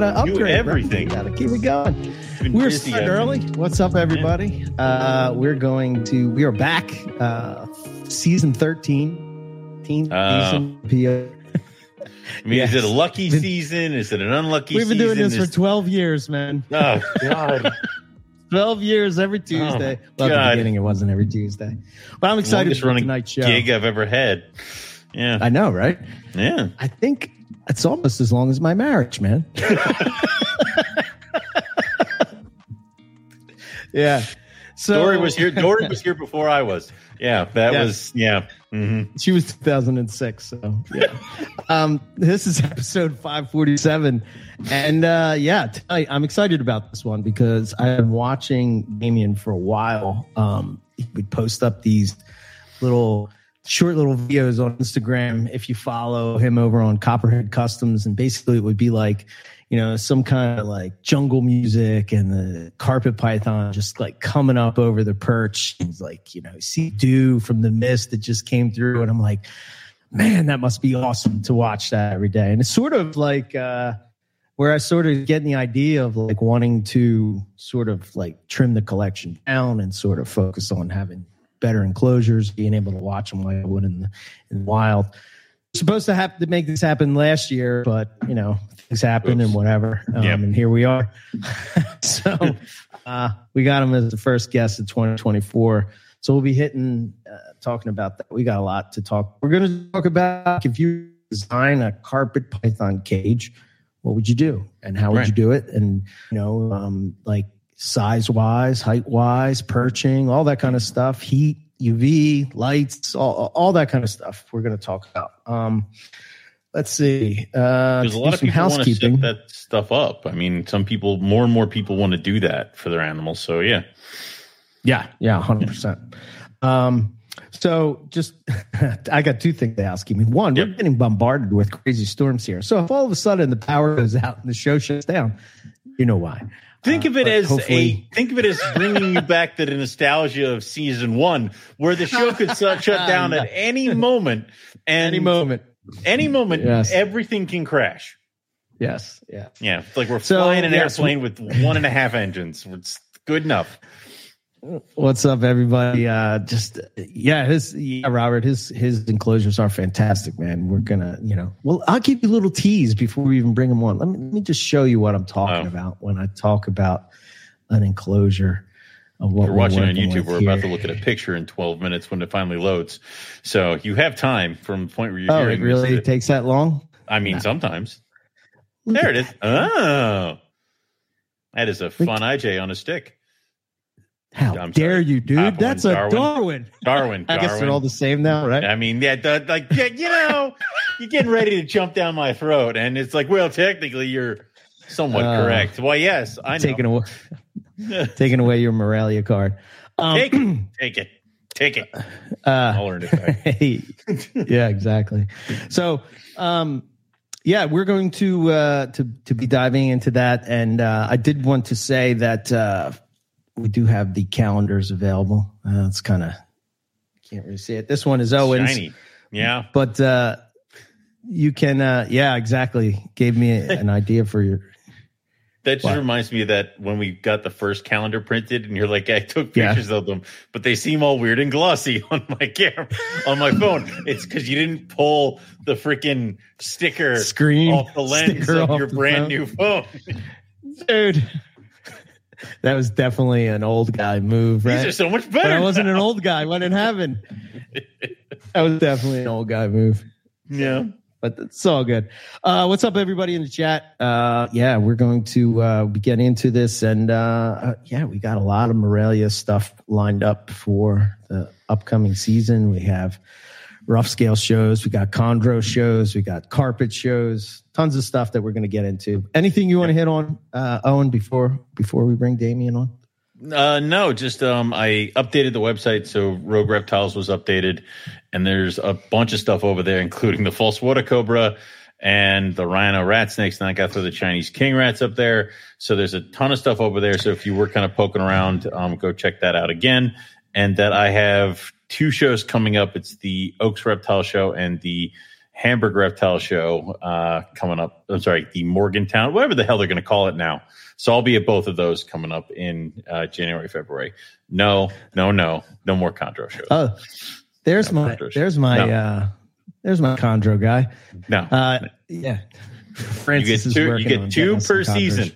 gotta upgrade everything. Right? We gotta keep it going. We're starting early. What's up, everybody? Uh, we're going to we are back. Uh, season thirteen. Teen Oh. season. PO. I mean, is it a Yes. lucky season? Is it an unlucky season? We've been season? doing this for twelve years, man. Oh God! 12 years every Tuesday. well, at God. the beginning, it wasn't every Tuesday. But I'm excited Longest for running tonight's show. gig I've ever had. Yeah, I know, right? yeah. I think it's almost as long as my marriage, man. yeah. So Dory was here. Dory was here before I was. Yeah, that Yes. was yeah. hmm She was 2006. So yeah. um, this is episode 547, and uh, yeah, tonight I'm excited about this one because I've been watching Damien for a while. Um, he would post up these little short little videos on Instagram if you follow him over on Copperhead Customs, and basically it would be like. You know, some kind of like jungle music and the carpet python just like coming up over the perch. It's like, you know, see dew from the mist that just came through. And I'm like, man, that must be awesome to watch that every day. And it's sort of like uh, where I sort of get the idea of like wanting to sort of like trim the collection down and sort of focus on having better enclosures, being able to watch them like I would in the, in the wild. Supposed to have to make this happen last year, but you know things happen and whatever. Um, Yeah. And here we are. so uh, we got him as the first guest of 2024. So we'll be hitting, uh, talking about that. We got a lot to talk. We're going to talk about if you design a carpet python cage, what would you do and how would Right. you do it? And, you know, um, like size wise, height wise, perching, all that kind of stuff, heat, UV, lights, all, all that kind of stuff we're going to talk about. Um, let's see. Uh, There's a lot of some people want to housekeeping. set that stuff up. I mean, some people, more and more people want to do that for their animals. So yeah, Yeah, yeah, hundred percent. Um, so just I got two things to ask housekeeping. One, we're getting bombarded with crazy storms here. So if all of a sudden the power goes out and the show shuts down, you know why. Think Uh, of it but as hopefully- a think of it as bringing you back to the nostalgia of season one, where the show could shut shut down at any moment, and Any moment. any moment, Yes. everything can crash. Yes. Yeah. Yeah, it's like we're So, flying an yes, airplane with one and a half engines. It's good enough. What's up, everybody? Uh, just yeah, his yeah, Robert. His his enclosures are fantastic, man. We're gonna, you know, well, I'll give you a little tease before we even bring them on. Let me let me just show you what I'm talking Oh. about when I talk about an enclosure of what We're watching on YouTube. We're about here. to look at a picture in 12 minutes when it finally loads. So you have time from the point where you're Oh, hearing it really takes that long? I mean, sometimes. There it is. Oh, that is a fun IJ on a stick. How I'm dare sorry. you, dude? Top one, That's a Darwin. Darwin. Darwin. I guess they're all the same now, right? I mean, yeah, the, like yeah, you know, you're getting ready to jump down my throat, and it's like, well, technically, you're somewhat Uh, correct. Well, yes, I know. taking away taking away your Morelia card. Um, take it, take it, take it. I'll uh, learn it back. yeah, exactly. So, um, yeah, we're going to uh, to to be diving into that, and uh, I did want to say that uh, we do have the calendars available. Uh, it's kind of can't really see it. This one is Owens. Shiny. Yeah. but uh you can uh yeah exactly gave me an idea for your That just What? reminds me of that when we got the first calendar printed, and you're like, I took Yeah. pictures of them, but they seem all weird and glossy on my camera, on my phone. It's because you didn't pull the freaking sticker Screen off the lens sticker of your brand phone. new phone. dude that was definitely an old guy move These right are so much but better. i wasn't an old guy what in heaven that was definitely an old guy move Yeah. but it's all good. Uh, what's up, everybody in the chat? Uh, yeah, we're going to uh, be getting into this, and uh, uh, yeah, we got a lot of Morelia stuff lined up for the upcoming season. We have rough scale shows, we got chondro shows, we got carpet shows, tons of stuff that we're going to get into. Anything you want to hit on, uh, Owen, before before we bring Damien on? Uh, no, just um, I updated the website, so Rogue Reptiles was updated, and there's a bunch of stuff over there, including the false water cobra and the rhino rat snakes. And I got through the Chinese king rats up there, so there's a ton of stuff over there. So if you were kind of poking around, um, go check that out again. And that I have two shows coming up. It's the Oaks Reptile Show and the Hamburg Reptile Show uh, coming up. I'm sorry, the Morgantown, whatever the hell they're going to call it now. So I'll be at both of those coming up in uh, January, February. No, no, no, no more Chondro shows. Oh, there's No, my there's my No. uh there's my chondro guy. no, Uh yeah. you Francis get is two. You get two per season.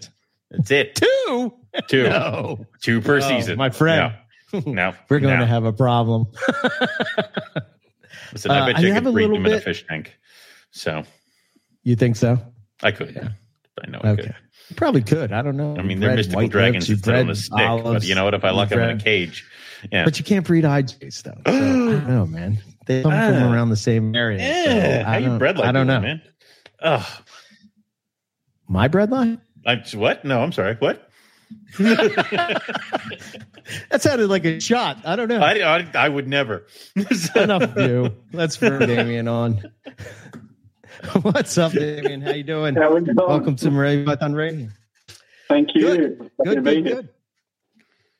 That's it. Two. Two, No. two per Oh, season. my friend. No, We're going no. to have a problem. Listen, I Uh, bet I you have could breed them in a fish tank. So you think so? I could. Yeah. I know I Okay. could. You probably could. I don't know. I mean, they're bred mystical dragons lips, sit on a stick. but you know what? If I lock them in a cage, yeah. But you can't breed IJs though. So, I don't know, man. They come from Ah. around the same area. so Yeah, I how you don't- bred like I don't know. man? Ugh. My bread line? I, what? No, I'm sorry. What? That sounded like a shot. I don't know. I, I, I would never. Enough of you. Let's bring Damien on. What's up, Damien? How you doing? How we going? Welcome to Morelia Python Radio. Thank you. Good. Good, to be good, here. good.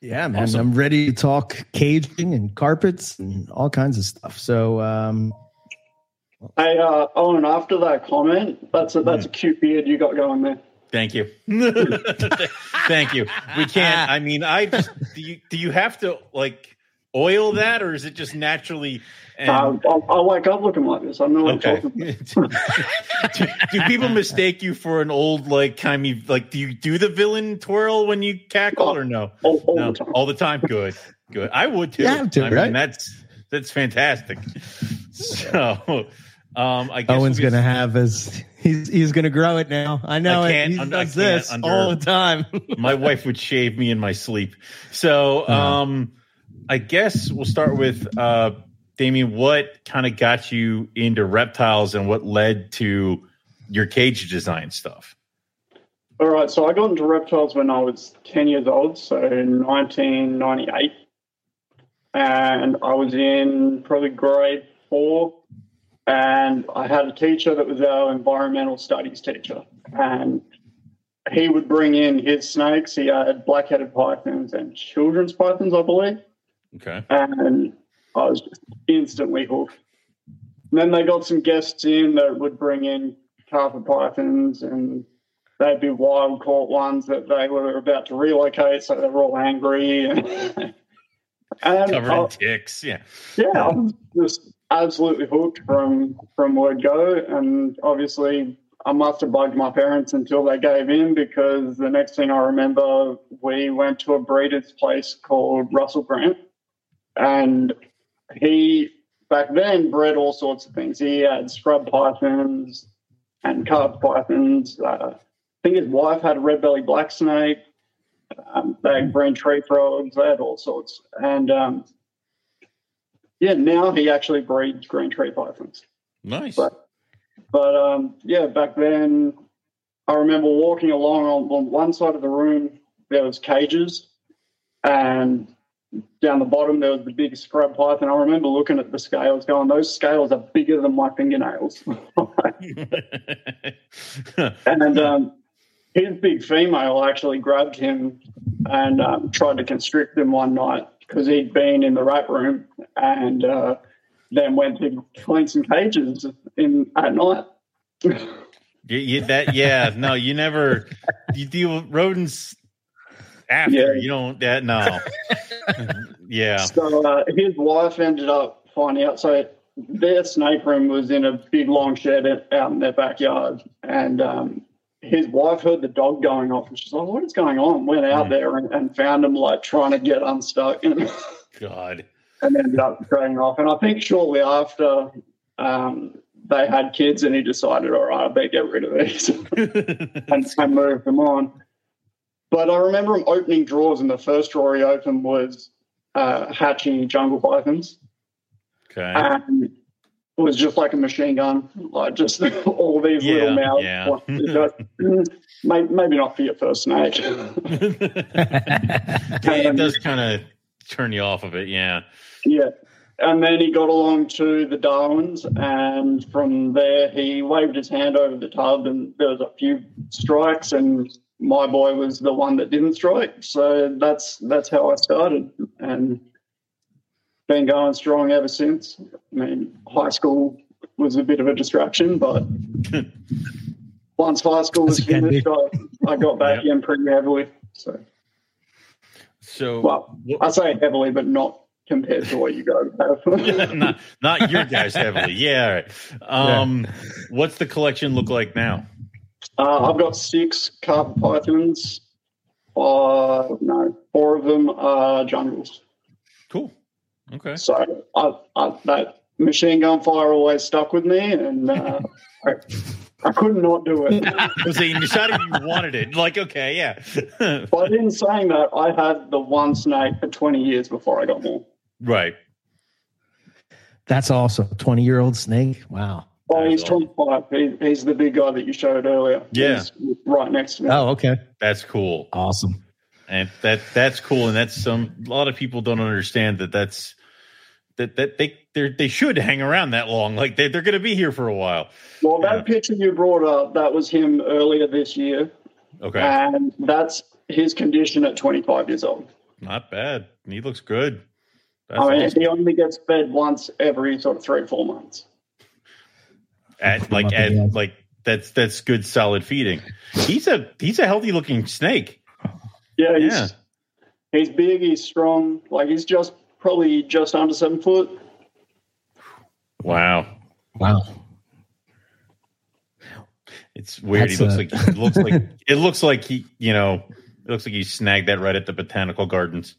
Yeah, man. Awesome. I'm ready to talk caging and carpets and all kinds of stuff. So, um, Hey, uh, Owen, after that comment, that's a, that's a cute beard you got going there. Thank you. Thank you. We can't. I mean, I just do you do you have to like oil that, or is it just naturally? And, Uh, I, I wake up looking like this. I know what okay. I'm talking about. do, do people mistake you for an old like kind of like? Do you do the villain twirl when you cackle or no? All, all no, the time. all the time. Good, good. I would too. You have to, I mean, that's that's fantastic. So, um, I guess Owen's we- going to have his, he's, he's going to grow it now. I know I it. can't He un- I does can't this under- all the time. my wife would shave me in my sleep. So, Uh-huh. um, I guess we'll start with uh, Damien. What kind of got you into reptiles, and what led to your cage design stuff? All right, so I got into reptiles when I was 10 years old, so 1998. And I was in probably grade four, and I had a teacher that was our environmental studies teacher. And he would bring in his snakes. He had black headed pythons and children's pythons, I believe. Okay. and I was just instantly hooked. And then they got some guests in that would bring in carpet pythons, and they'd be wild caught ones that they were about to relocate, so they were all angry. And, and Covered I- in ticks. Yeah. yeah, I was just absolutely hooked from from word go, and obviously I must have bugged my parents until they gave in because the next thing I remember, we went to a breeder's place called Russell Grant, and he back then bred all sorts of things. He had scrub pythons and carved pythons. Uh, I think his wife had a red belly black snake. Um, they had green tree frogs. They had all sorts, and um, yeah, now he actually breeds green tree pythons. Nice. But but um, yeah, back then I remember walking along on, on one side of the room there was cages, and down the bottom there was the big scrub python. I remember looking at the scales, going, "Those scales are bigger than my fingernails." and um, his big female actually grabbed him and um, tried to constrict him one night because he'd been in the rat room and uh, then went to clean some cages in at night. You, you, that yeah. No, you never. You deal with rodents after. Yeah. You don't. That no. yeah. So uh, his wife ended up finding out. So their snake room was in a big long shed out in their backyard, and um, his wife heard the dog going off, and she's like, "What is going on?" Went out Mm. there and, and found him like trying to get unstuck, and, God. and ended up going off. And I think shortly after. Um, they had kids, and he decided, all right, I better get rid of these and, and move them on. But I remember him opening drawers, and the first drawer he opened was uh, hatching jungle pythons, okay. and it was just like a machine gun, like just all these Yeah, little mouths. yeah. Maybe, not for your first snake. it does kind of turn you off of it. Yeah. Yeah. And then he got along to the Darwins, and from there he waved his hand over the tub, and there was a few strikes, and my boy was the one that didn't strike. So that's that's how I started, and been going strong ever since. I mean, high school was a bit of a distraction, but once high school was As it can finished, I, I got back in pretty heavily. So, So well, I say heavily, but not compared to what you guys have. not not your guys heavily. Yeah. all right. Um, what's the collection look like now? uh, I've got six carpet pythons. Uh, no, four of them are jungles. Cool. Okay. So I, I, that machine gun fire always stuck with me, and uh, I, I could not not do it. So you decided you wanted it. Like, okay, yeah. But in saying that, I had the one snake for 20 years before I got more. right. That's awesome. 20 year old snake. Wow. Oh, he's 25. He, he's the big guy that you showed earlier. Yeah. He's right next to me. Oh, okay. That's cool. Awesome. and that that's cool and that's some a lot of people don't understand that that's that that they they they should hang around that long like they, they're going to be here for a while Well, that Yeah. picture you brought up, that was him earlier this year. okay And that's his condition at 25 years old. not bad he looks good that's I mean, awesome. he only gets fed once every sort of three or four months. At, like Up at, again. like that's that's good solid feeding he's a he's a healthy looking snake Yeah, he's, Yeah. he's big, he's strong. Like, he's just probably just under seven foot. wow Wow. it's weird That's he looks a- like it looks like it looks like he you know it looks like he snagged that right at the botanical gardens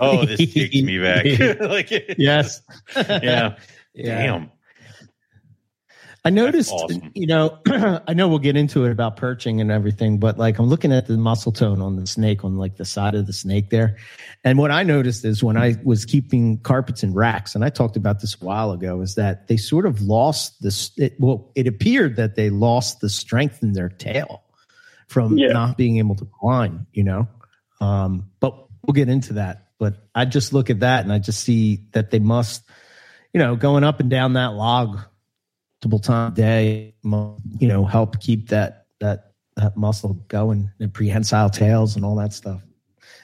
oh this takes me back like Yes. yeah Yeah. damn I noticed, awesome. you know, I know we'll get into it about perching and everything, but like I'm looking at the muscle tone on the snake on like the side of the snake there. And what I noticed is when I was keeping carpets and racks, and I talked about this a while ago, is that they sort of lost this. It, well, it appeared that they lost the strength in their tail from Yeah. not being able to climb, you know. Um, but we'll get into that. But I just look at that and I just see that they must, you know, going up and down that log multiple times a day, you know, help keep that that that muscle going and prehensile tails and all that stuff.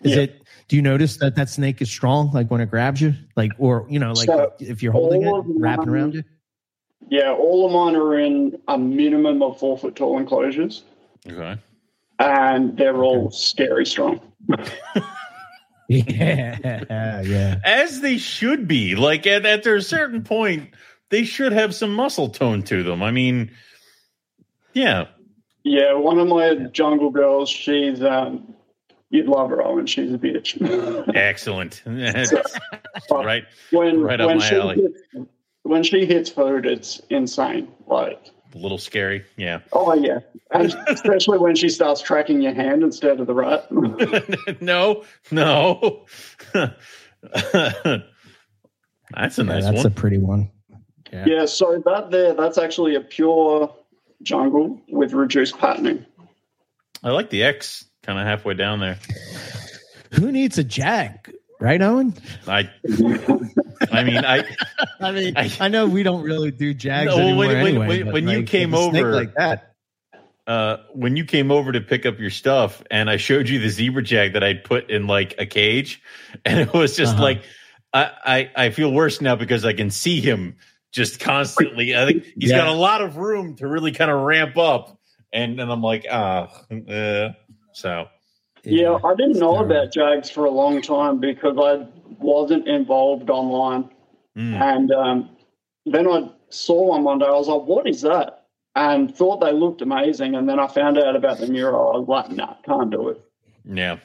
Is Yeah. it? Do you notice that that snake is strong, like when it grabs you, like or you know, like So, if you're holding it, wrapping mine- around you? Yeah, all of mine are in a minimum of four foot tall enclosures, okay and they're all scary strong. Yeah, yeah. as they should be. Like at, at a certain point, they should have some muscle tone to them. I mean, yeah, Yeah, one of my jungle girls, she's um, you'd love her, Owen. She's a bitch. excellent. right, when Right up when my she alley. hits, when she hits food, it's insane. Like, a little scary. Yeah. oh yeah, and especially when she starts tracking your hand instead of the rat. no, no. that's a Yeah, nice that's one. a pretty one. Yeah. yeah, so that there, that's actually a pure jungle with reduced patterning. I like the X kind of halfway down there. Who needs a jag, right, Owen? I, I mean, I. I mean, I- I, know we don't really do jags No, anymore when- when- anyway. when- but, when you came with a snake over- like that, uh, when you came over to pick up your stuff and I showed you the zebra jag that I'd put in like a cage, and it was just Uh-huh. like I, I I feel worse now because I can see him just constantly. I think he's Yeah. got a lot of room to really kind of ramp up, and then I'm like ah, uh, so Yeah, I didn't know about Jags for a long time because I wasn't involved online. mm, And um, then I saw one one day. I was like, "What is that?" And thought they looked amazing. And then I found out about the mural. I was like, "Nah, can't do it." yeah,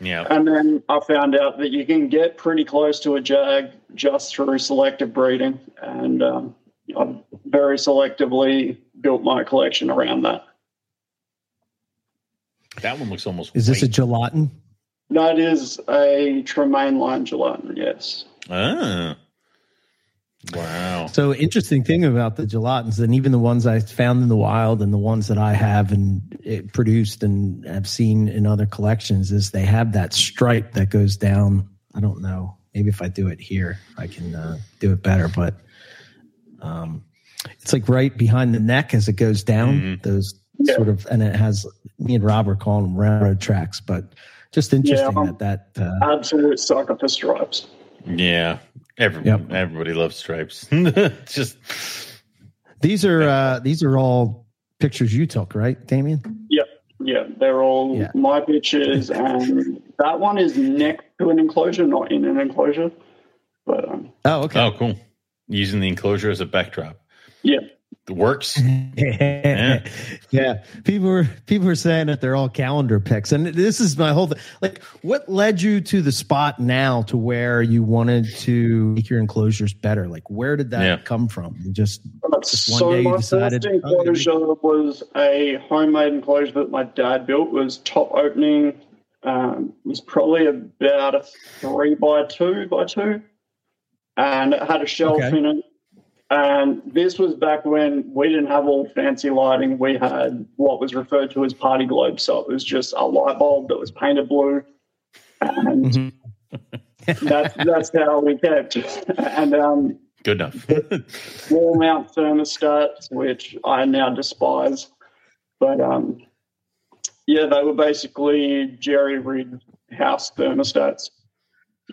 yeah, And then I found out that you can get pretty close to a jag just through selective breeding, and um, I very selectively built my collection around that. that one looks almost. Is this a white. gelatin? That is a Tremaine line gelatin, yes. ah. Wow. So interesting thing about the gelatins, and even the ones I found in the wild, and the ones that I have and it produced and have seen in other collections, is they have that stripe that goes down. I don't know. Maybe if I do it here, I can uh, do it better. But um, it's like right behind the neck as it goes down. Mhm. Those Yeah. sort of, and it has me and Rob Robert call them railroad tracks. But just interesting um, that that uh, Absolute sucker for stripes. Yeah. Everyone, yep. everybody loves stripes. Just these are uh, these are all pictures you took, right, Damien? Yep, yeah, they're all yeah. my pictures, and that one is next to an enclosure, not in an enclosure. But um, oh, okay, oh, cool. Using the enclosure as a backdrop. Yeah, works. yeah. yeah. People were people were saying that they're all calendar picks. And this is my whole thing. Like what led you to the spot now to where you wanted to make your enclosures better? Like where did that yeah. come from? You just, just one so day you decided first enclosure oh, was a homemade enclosure that my dad built was top opening. Um, was probably about a three by two by two. And it had a shelf okay. in it and this was back when we didn't have all fancy lighting. We had what was referred to as party globe. So it was just a light bulb that was painted blue. And mm-hmm. that's that's how we kept. And um, good enough. wall mount thermostats, which I now despise. But um, yeah, they were basically jerry rig house thermostats.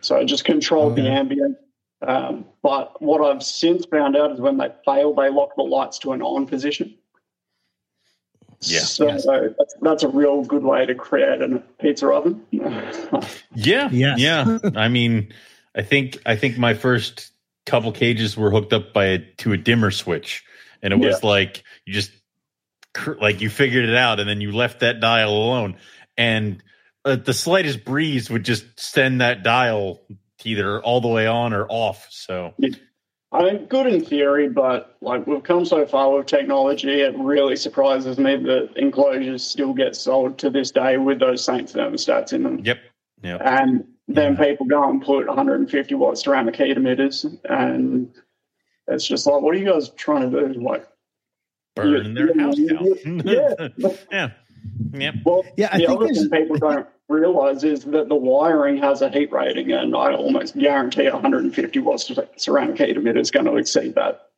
So it just controlled the ambient um, but what I've since found out is when they fail, they lock the lights to an on position. Yeah. So yes. that's, that's, a real good way to create a pizza oven. yeah. Yes. Yeah. I mean, I think I think my first couple cages were hooked up by a, to a dimmer switch, and it was yeah. like you just like you figured it out, and then you left that dial alone, and uh, the slightest breeze would just send that dial either all the way on or off. So. I mean, good in theory, but like we've come so far with technology, it really surprises me that enclosures still get sold to this day with those same thermostats in them. Yep. Yep. And then yeah. people go and put 150 watt ceramic heat emitters, and it's just like, what are you guys trying to do? Like, burn their house down. yeah. yeah. Yep. Well, yeah, I the think other thing people don't realize is that the wiring has a heat rating, and I almost guarantee 150 watts ceramic heat emitter is going to exceed that.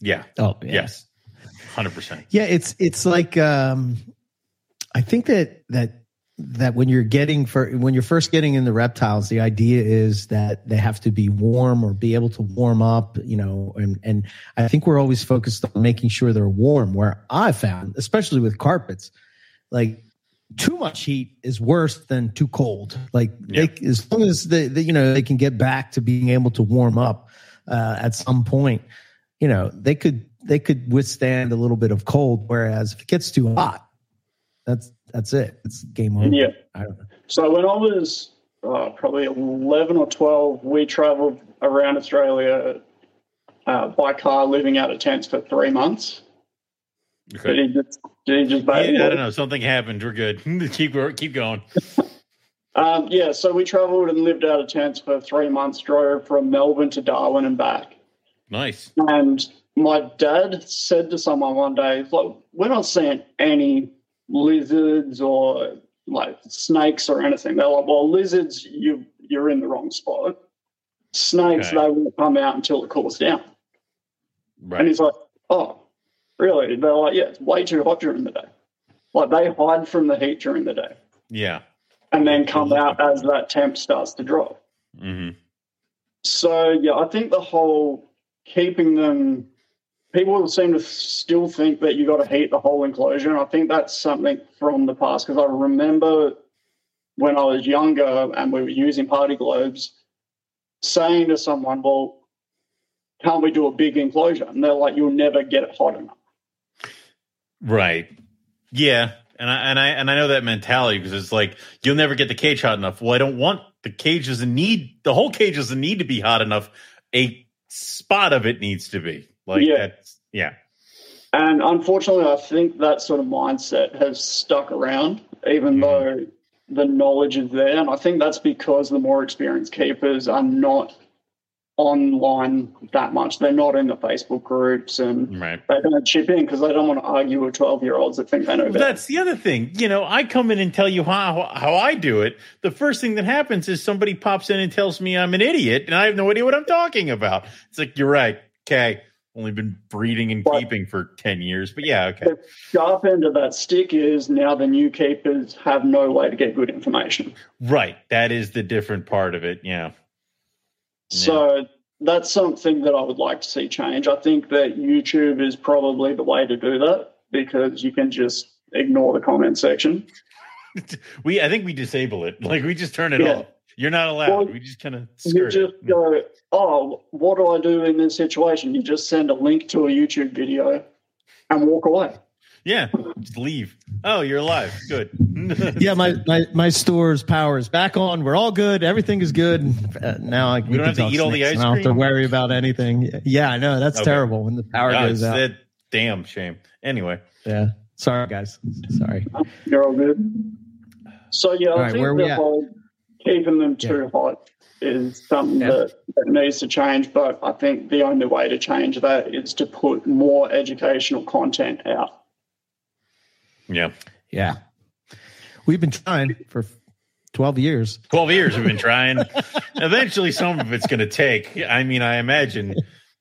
Yeah. Oh, yeah. yes. 100%. Yeah, it's it's like um I think that that that when you're getting for when you're first getting in the reptiles, the idea is that they have to be warm or be able to warm up, you know, and and I think we're always focused on making sure they're warm. Where I found, especially with carpets, like too much heat is worse than too cold. Like yeah. they, as long as they, they, you know, they can get back to being able to warm up uh, at some point, you know, they could they could withstand a little bit of cold. Whereas if it gets too hot, that's that's it. It's game over. Yeah. I don't know. So when I was uh, probably eleven or twelve, we travelled around Australia uh, by car, living out of tents for three months. Okay. Did he just, did he just yeah, I don't know. Something happened. We're good. keep keep going. um, yeah, so we travelled and lived out of tents for three months. Drove from Melbourne to Darwin and back. Nice. And my dad said to someone one day, "Like, we're not seeing any lizards or like snakes or anything." They're like, "Well, lizards, you you're in the wrong spot. Snakes, okay. they won't come out until it cools down." Right. And he's like, "Oh." Really? They're like, yeah, it's way too hot during the day. Like they hide from the heat during the day. Yeah. And then come out as that temp starts to drop. Mm-hmm. So, yeah, I think the whole keeping them, people seem to still think that you got to heat the whole enclosure. And I think that's something from the past because I remember when I was younger and we were using party globes saying to someone, well, can't we do a big enclosure? And they're like, you'll never get it hot enough. Right. Yeah. And I and I and I know that mentality because it's like you'll never get the cage hot enough. Well, I don't want the cage doesn't need the whole cage doesn't need to be hot enough. A spot of it needs to be like yeah. that's yeah. And unfortunately, I think that sort of mindset has stuck around, even mm-hmm. though the knowledge is there. And I think that's because the more experienced keepers are not online that much. They're not in the Facebook groups and right. they don't chip in because they don't want to argue with 12 year olds that think they know better. That's the other thing. You know, I come in and tell you how, how I do it. The first thing that happens is somebody pops in and tells me I'm an idiot and I have no idea what I'm talking about. It's like, you're right. Okay. Only been breeding and but keeping for 10 years, but yeah, okay. The sharp end of that stick is now the new keepers have no way to get good information. Right. That is the different part of it. Yeah. So that's something that I would like to see change. I think that YouTube is probably the way to do that because you can just ignore the comment section. we I think we disable it. Like we just turn it Yeah. off. You're not allowed. Well, we just kind of You just it. go, oh, what do I do in this situation? You just send a link to a YouTube video and walk away. Yeah, just leave. Oh, you're alive. Good. Yeah, my, my my store's power is back on. We're all good. Everything is good. Uh, now I We don't have to eat all the ice I don't have to worry about anything. Yeah, I know that's Okay. terrible when the power Yeah, goes out. that damn shame. Anyway, Yeah, sorry guys. Sorry. You're all good. So yeah, All I think where are we at? whole keeping them too hot is something Yeah. that, that needs to change. But I think the only way to change that is to put more educational content out. Yeah, Yeah, we've been trying for twelve years. twelve years we've been trying. Eventually, some of it's going to take. I mean, I imagine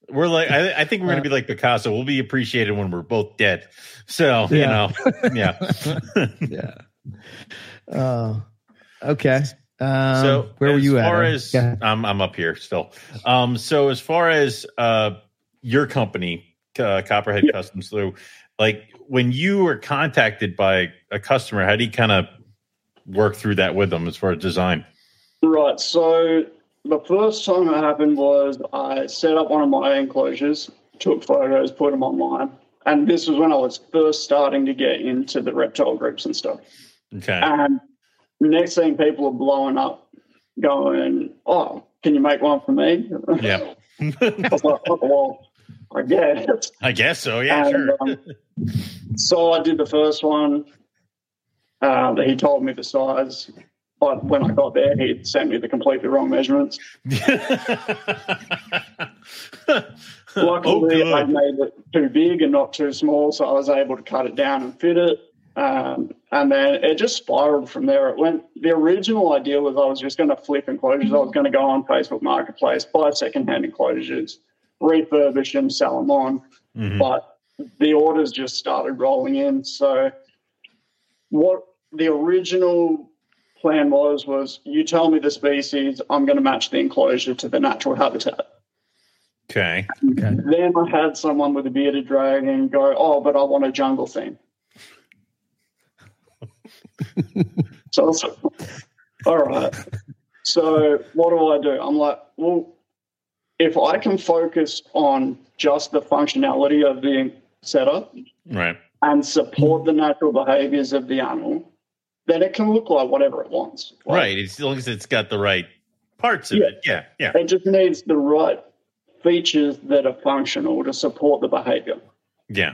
we're like. I, I think we're going to be like Picasso. We'll be appreciated when we're both dead. So you know, yeah. yeah. Uh, okay. Um, so where were you at? as Yeah. I'm, I'm up here still. Um, so as far as uh, your company, uh, Copperhead Yeah. Customs, Lou, like when you were contacted by a customer, how do you kind of work through that with them as far as design? Right. So the first time it happened was I set up one of my enclosures, took photos, put them online. And this was when I was first starting to get into the reptile groups and stuff. Okay. And next thing, people are blowing up, going, "Oh, can you make one for me?" Yeah. I was like, oh, "Well, I guess." I guess so. Yeah, And, sure. um, so I did the first one. Uh, he told me the size, but when I got there, he sent me the completely wrong measurements. oh, Luckily, I made it too big and not too small, so I was able to cut it down and fit it. Um, and then it just spiraled from there. It went. The original idea was I was just going to flip enclosures. I was going to go on Facebook Marketplace, buy secondhand enclosures, refurbish them, sell them on. Mhm. But the orders just started rolling in. So, what the original plan was was you tell me the species, I'm going to match the enclosure to the natural habitat. Okay. Okay. Then I had someone with a bearded dragon go, "Oh, but I want a jungle theme." so I was like, all right. So what do I do? I'm like, well, if I can focus on just the functionality of the setup Right. and support the natural behaviors of the animal, then it can look like whatever it wants. Like, Right. As long as it's got the right parts of Yeah. it. Yeah. Yeah. It just needs the right features that are functional to support the behavior. Yeah.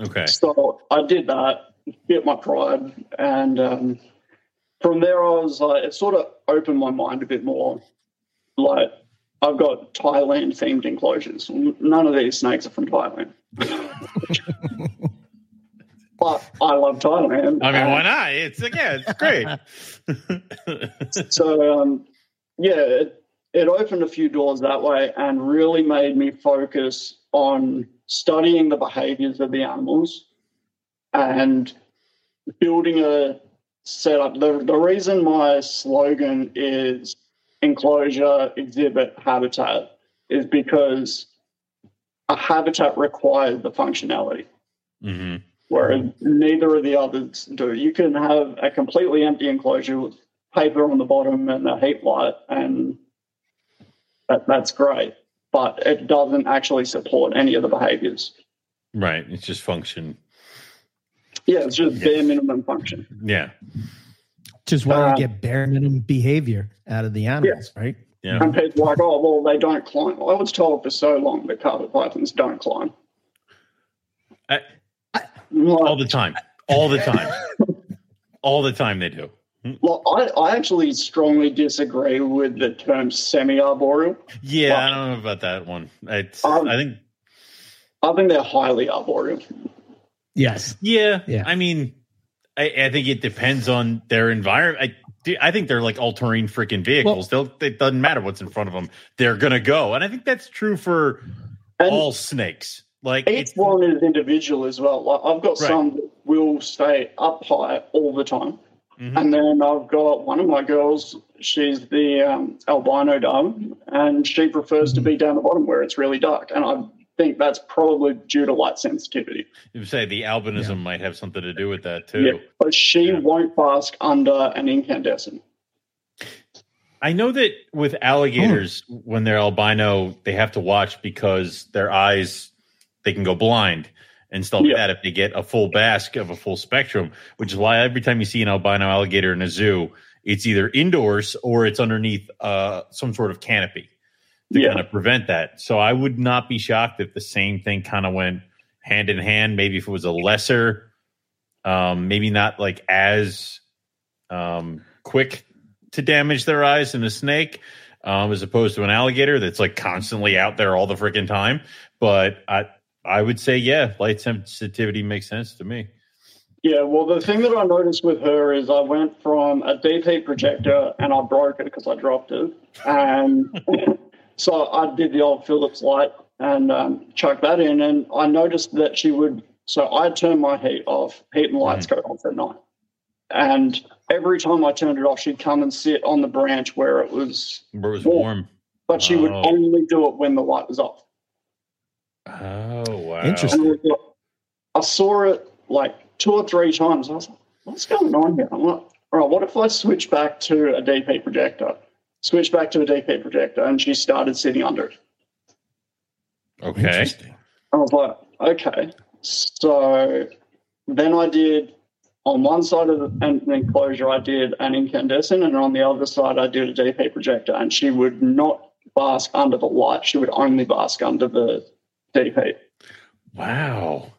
Okay. So I did that, bit my pride, and um, from there I was like, it sort of opened my mind a bit more. Like, I've got Thailand themed enclosures. None of these snakes are from Thailand. but I love Thailand. I mean, and why not? It's yeah, it's great. So, um, yeah, it, it opened a few doors that way and really made me focus on studying the behaviors of the animals and building a setup. The, the reason my slogan is enclosure, exhibit, habitat is because a habitat requires the functionality hmm whereas neither of the others do. You can have a completely empty enclosure with paper on the bottom and a heat light, and that, that's great. But it doesn't actually support any of the behaviors. Right. It's just function. Yeah, it's just bare minimum function. Yeah. Just why Uh, you get bare minimum behavior out of the animals, right? Yeah. And people are like, oh, well, they don't climb. I was told for so long that carpet pythons don't climb. I- I'm like, All the time. All the time. All the time they do. well, I, I actually strongly disagree with the term semi arboreal. Yeah, Well- I don't know about that one. It's, Um, I think I think they're highly arboreal. Yes. Yeah, Yeah. I mean, I, I think it depends on their environment. I, I think they're like all terrain freaking vehicles. They'll, it doesn't matter what's in front of them; they're gonna go. And I think that's true for all snakes. Like each it's one is individual as well. Like I've got Right. some that will stay up high all the time, Mhm. and then I've got one of my girls she's the um, albino dove, and she prefers to be down the bottom where it's really dark. And I think that's probably due to light sensitivity. You say the albinism Yeah. might have something to do with that too. Yeah, but she Yeah. won't bask under an incandescent. I know that with alligators, when they're albino, they have to watch because their eyes they can go blind and stuff like that if they get a full bask of a full spectrum. Which is why every time you see an albino alligator in a zoo, it's either indoors or it's underneath uh, some sort of canopy to Yeah. kind of prevent that. So I would not be shocked if the same thing kind of went hand in hand. Maybe if it was a lesser, um, maybe not like as um, quick to damage their eyes in a snake, um, as opposed to an alligator that's like constantly out there all the freaking time. But I, I would say, yeah, light sensitivity makes sense to me. Yeah, well, the thing that I noticed with her is I went from a DP projector and I broke it because I dropped it. And so I did the old Philips light and um, chucked that in. And I noticed that she would, so I turned my heat off, heat and lights go off at night. And every time I turned it off, she'd come and sit on the branch where it was, Where it was Warm. warm. but she would only do it when the light was off. Oh wow! Interesting. And I I saw it like two or three times. I was like, what's going on here? I'm like, all right, what if I switch back to a DP projector? Switch back to a DP projector, and she started sitting under it. Okay. Interesting. I was like, okay. So then I did on one side of the an enclosure, I did an incandescent, and on the other side, I did a DP projector. And she would not bask under the light; she would only bask under the DP. Wow.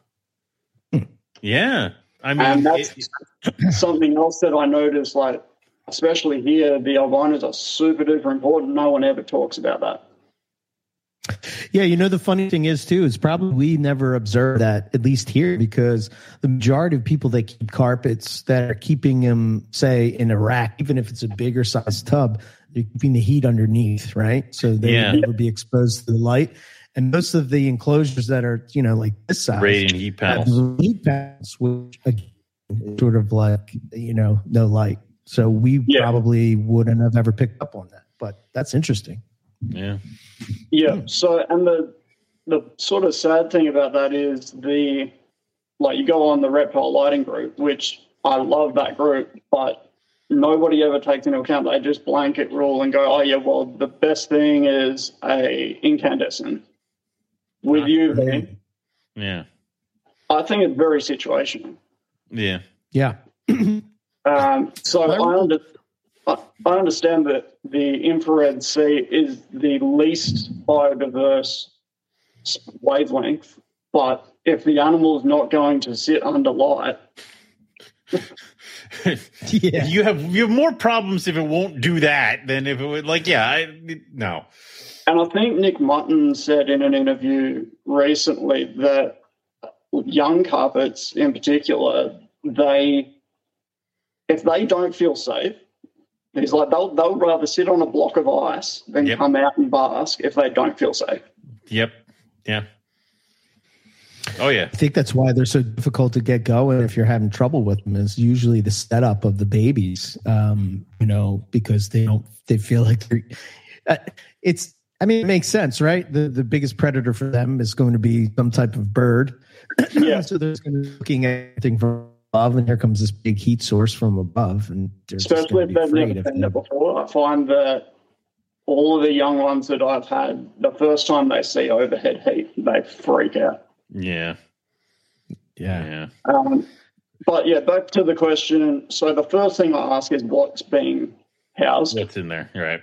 Hmm. Yeah. I mean, And that's it- something else that I noticed, like especially here, the albinos are super duper important. No one ever talks about that. Yeah, you know the funny thing is too is probably we never observe that at least here because the majority of people that keep carpets that are keeping them say in a rack, even if it's a bigger size tub, they're keeping the heat underneath, right? So they Yeah. would never be exposed to the light. And most of the enclosures that are you know like this size radiant heat have panels. heat panels, which again, sort of like you know no light. So we Yeah. probably wouldn't have ever picked up on that. But that's interesting. Yeah. Yeah. So, and the the sort of sad thing about that is the like you go on the reptile lighting group, which I love that group, but nobody ever takes into account. They just blanket rule and go, "Oh yeah, well the best thing is a incandescent." With UV, Yeah. I think it's very situational. Yeah. Yeah. Um, so I, under, I I understand that the infrared C is the least biodiverse wavelength, but if the animal is not going to sit under light, Yeah. You have you have more problems if it won't do that than if it would like yeah, I no. and I think Nick Mutton said in an interview recently that young carpets in particular, they if they don't feel safe, he's like they'll they'll rather sit on a block of ice than Yep. come out and bask if they don't feel safe. Yep. Yeah. Oh yeah. I think that's why they're so difficult to get going. If you're having trouble with them, is usually the setup of the babies. Um, you know, because they don't, they feel like they're. Uh, it's. I mean, it makes sense, right? The the biggest predator for them is going to be some type of bird. Yeah. so they're going to be looking at everything from above, and here comes this big heat source from above, and they're especially gonna if they've never of seen it them. before. I find that all of the young ones that I've had, the first time they see overhead heat, they freak out. Yeah. Yeah. Yeah. Um, but yeah, back to the question. So the first thing I ask is what's being housed. What's in there? You're right.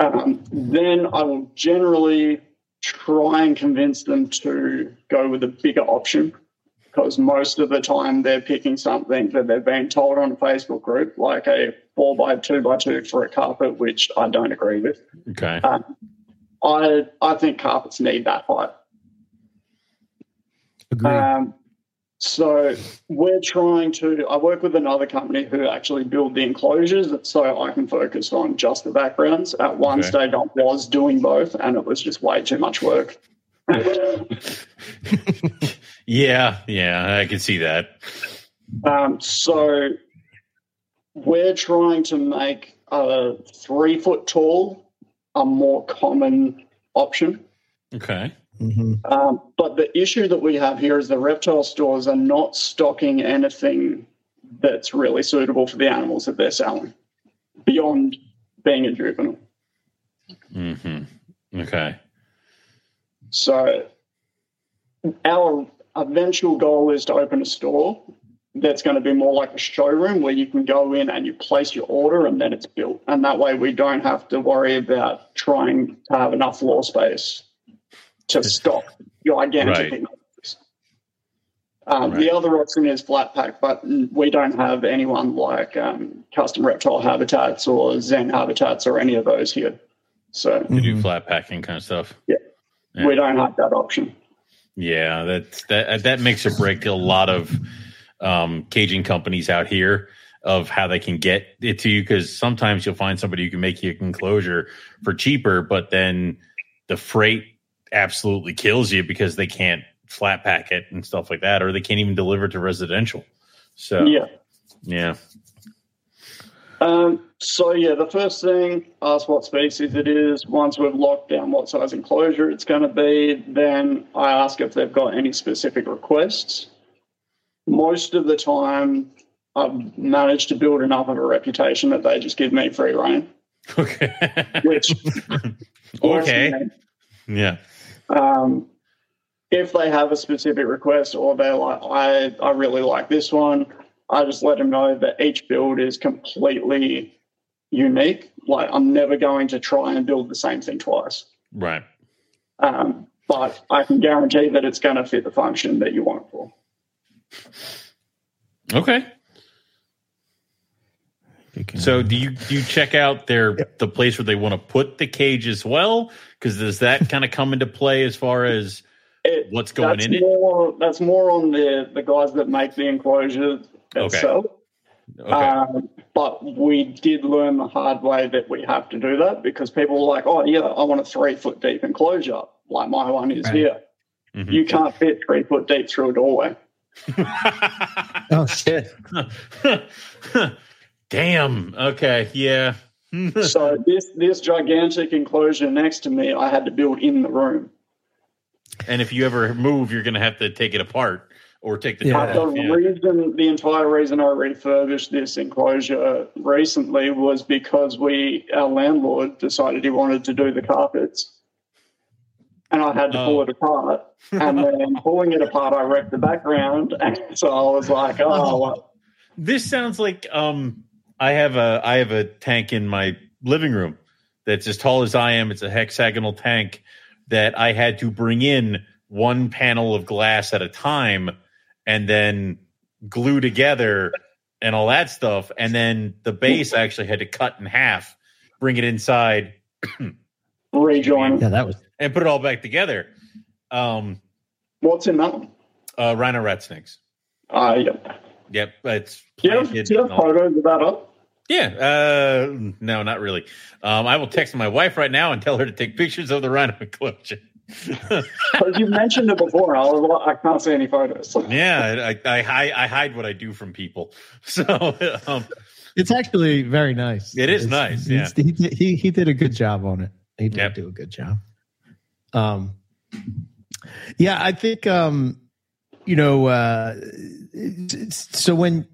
Um, then I will generally try and convince them to go with a bigger option because most of the time they're picking something that they've been told on a Facebook group, like a four by two by two for a carpet, which I don't agree with. Okay. Um, I I think carpets need that height. Agreed. Um, so we're trying to. I work with another company who actually build the enclosures, so I can focus on just the backgrounds. At one Okay. stage, I was doing both, and it was just way too much work. Yeah. Yeah. I can see that. Um, so we're trying to make a three foot tall, a more common option. Okay. hmm Um, but the issue that we have here is the reptile stores are not stocking anything that's really suitable for the animals that they're selling beyond being a juvenile. Mm-hmm. Okay. So our eventual goal is to open a store that's going to be more like a showroom where you can go in and you place your order and then it's built. And that way we don't have to worry about trying to have enough floor space to stock gigantic Right. Um, Right. The other option is flat pack, but we don't have anyone like um, Custom Reptile Habitats or Zen Habitats or any of those here. So you do Mhm. flat packing kind of stuff. Yeah. Yeah. we don't have that option. Yeah, that that that makes or break a lot of um, caging companies out here of how they can get it to you because sometimes you'll find somebody who can make you a enclosure for cheaper, but then the freight absolutely kills you because they can't flat pack it and stuff like that, or they can't even deliver to residential. So Yeah. yeah, Um, so yeah, the first thing, ask what species it is. Once we've locked down what size enclosure it's going to be, then I ask if they've got any specific requests. Most of the time, I've managed to build enough of a reputation that they just give me free reign. okay, Which okay, yeah, Um, if they have a specific request or they're like, I, I really like this one, I just let them know that each build is completely unique. Like, I'm never going to try and build the same thing twice. right. Um, but I can guarantee that it's going to fit the function that you want it for. Okay. So do you do you check out their the place where they want to put the cage as well? Because does that kind of come into play as far as It, what's going that's in it? more, That's more on the, the guys that make the enclosure Okay. Itself. Okay. Um, but we did learn the hard way that we have to do that because people were like, oh, yeah, I want a three foot deep enclosure like my one is Right. here. Mhm. You can't fit three foot deep through a doorway. Oh shit! Damn. Okay. Yeah. so this, this gigantic enclosure next to me, I had to build in the room. and if you ever move, you're going to have to take it apart or take the Yeah. top The off. Yeah. reason, the entire reason I refurbished this enclosure recently was because we, our landlord, decided he wanted to do the carpets, and I had to pull Oh. it apart. And then pulling it apart, I wrecked the background, and so I was like, "Oh, well, This sounds like um I have a I have a tank in my living room that's as tall as I am. It's a hexagonal tank that I had to bring in one panel of glass at a time and then glue together and all that stuff. And then the base actually had to cut in half, bring it inside rejoin." Yeah, that was and put it all back together. Um What's in that one? uh rhino rat snakes. Uh, yeah. Yep, it's Do you have, do you have photos of that up? Yeah, uh, no, not really. Um, I will text my wife right now and tell her to take pictures of the rhino enclosure. Because you've mentioned it before. I was like, I can't see any photos. yeah, I, I, hi- I hide what I do from people. So, um, It's actually very nice. It is It's- nice, he's- He, did- he he did a good job on it. He did Yep. do a good job. Um, yeah, I think um, you know. Uh, it's- it's- so when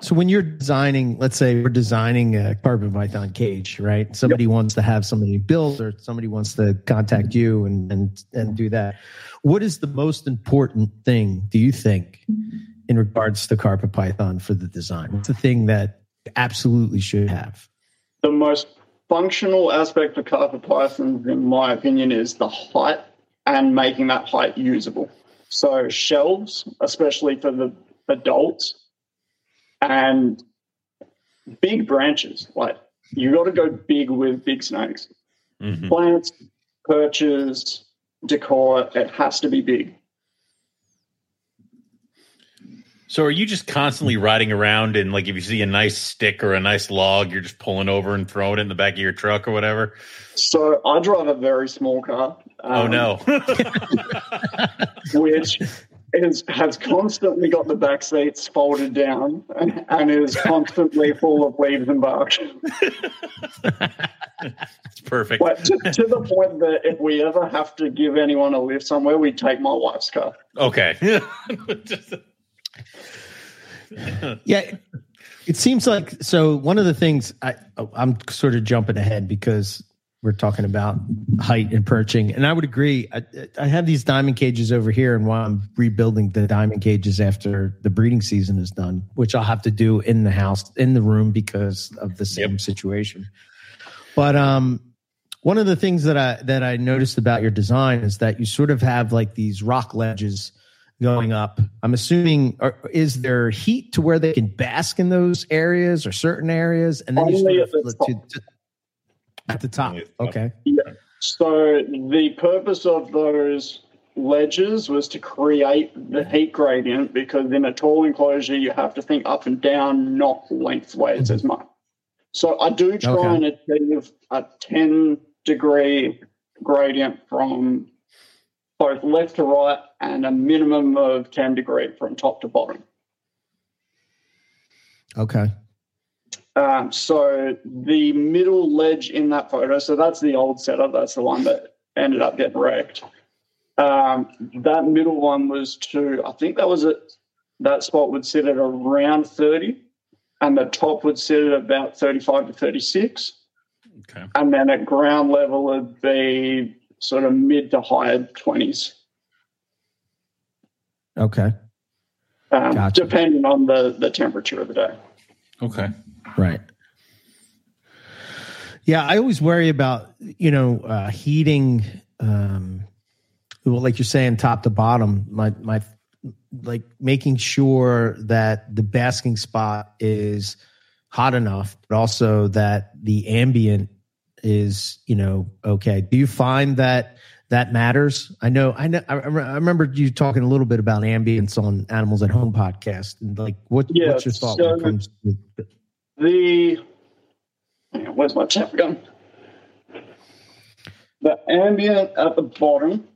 so when you're designing, let's say we're designing a carpet python cage, right? Somebody wants to have somebody build, or somebody wants to contact you and and and do that. What is the most important thing do you think in regards to carpet python for the design? What's the thing that absolutely should have? the most functional aspect of carpet python, in my opinion, is the height and making that height usable. So shelves, especially for the adults, and big branches. Like you got to go big with big snakes. mhm. Plants, perches, decor. It has to be big. so are you just constantly riding around and like if you see a nice stick or a nice log, you're just pulling over and throwing it in the back of your truck or whatever? So I drive a very small car. oh um, no! which is has constantly got the back seats folded down and, and is constantly full of leaves and bark. It's perfect. But to, to the point that if we ever have to give anyone a lift somewhere, we take my wife's car. Okay. Yeah, it seems like so. One of the things I I'm sort of jumping ahead because we're talking about height and perching, and I would agree. I, I have these diamond cages over here, and while I'm rebuilding the diamond cages after the breeding season is done, which I'll have to do in the house in the room because of the same Yep. situation. But um, one of the things that I that I noticed about your design is that you sort of have like these rock ledges going up. I'm assuming, is there heat to where they can bask in those areas or certain areas, and then you Only sort of the flip to, to- at the top. Only at the. Okay. So the purpose of those ledges was to create the heat gradient because in a tall enclosure you have to think up and down, not lengthways as mm-hmm. much. So I do try Okay. and achieve a 10 degree gradient from both left to right and a minimum of 10 degree from top to bottom. Okay. Um, so the middle ledge in that photo, so that's the old setup. That's the one that ended up getting wrecked. Um, that middle one was to, I think that was at that spot would sit at around 30, and the top would sit at about 35 to 36. okay. And then at ground level would be sort of mid to higher 20s, Okay. um, Gotcha. depending on the, the temperature of the day. Okay. Right. Yeah, I always worry about you know uh, heating. Um, well, like you're saying, top to bottom. My my like making sure that the basking spot is hot enough, but also that the ambient is you know okay. Do you find that that matters? I know. I know. I, rem- I remember you talking a little bit about ambience on Animals at Home podcast, and like what Yeah, what's your thought when it comes to The where's my temp gun? The ambient at the bottom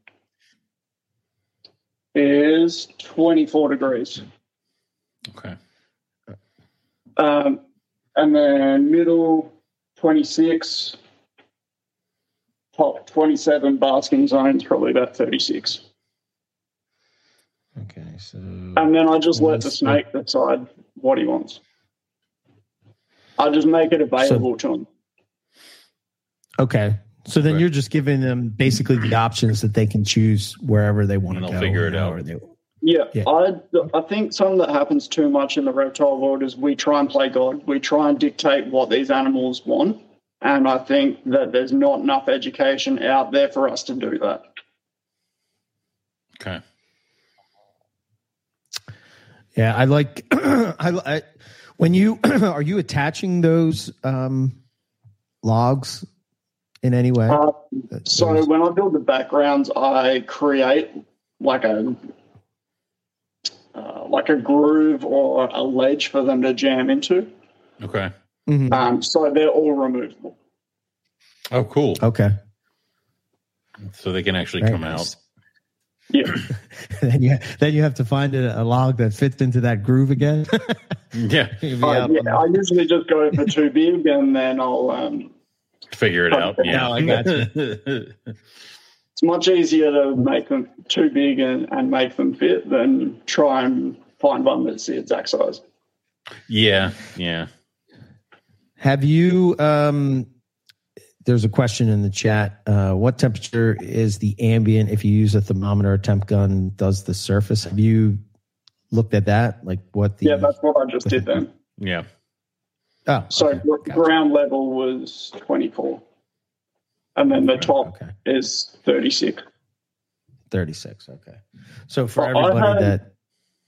is 24 degrees. Okay. Um, and then middle 26, top 27 basking zones, probably about 36. Okay, so And then I just let the snake decide what he wants. I just make it available to them. okay, so then Okay. you're just giving them basically the options that they can choose wherever they want And to they'll go. figure it out. or they- Yeah, Yeah. I I think something that happens too much in the reptile world is we try and play God. We try and dictate what these animals want, and I think that there's not enough education out there for us to do that. Okay. yeah, I like. I, I when you are you attaching those um, logs in any way? Uh, So when I build the backgrounds, I create like a uh, like a groove or a ledge for them to jam into. Okay. Mhm. Um, so they're all removable. Oh, cool. Okay, So they can actually Very come nice. out. Yeah, then you then you have to find a, a log that fits into that groove again. Yeah. I, Uh, yeah. I usually just go for too big, and then I'll um, Figure it out. Yeah. No, I got it's much easier to make them too big and, and make them fit than try and find one that's the exact size. yeah. Yeah. Have you? Um, there's a question in the chat. Uh, what temperature is the ambient if you use a thermometer or temp gun? Does the surface? Have you looked at that? Like what the? Yeah, that's what I just did then. Yeah. oh, So okay, gr- gotcha. ground level was 24. And then the top Okay, is 36. thirty six. Okay, so for Well, everybody had- that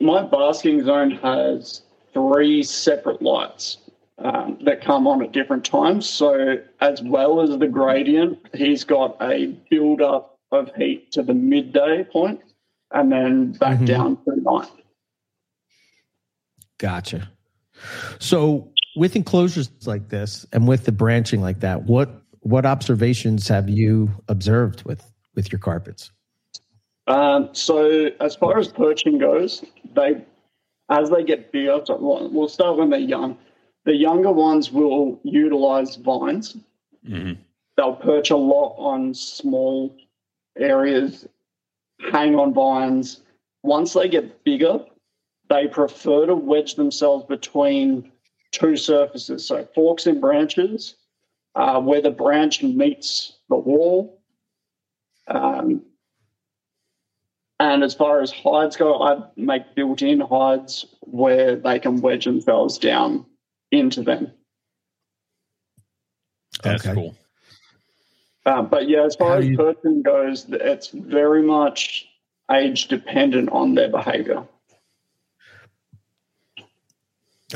My basking zone has three separate lights um, that come on at different times. So, as well as the gradient, he's got a build up of heat to the midday point and then back Mhm. down to night. Gotcha. So with enclosures like this and with the branching like that, what what observations have you observed with with your carpets? Um, so as far as perching goes, they as they get bigger, so we'll start when they're young. The younger ones will utilize vines. hmm They'll perch a lot on small areas, hang on vines. Once they get bigger, they prefer to wedge themselves between two surfaces, so forks and branches, uh, where the branch meets the wall. Um, and as far as hides go, I make built-in hides where they can wedge themselves down into them. That's Okay. cool. Um, but yeah, as far How as do you- person goes, it's very much age dependent on their behavior.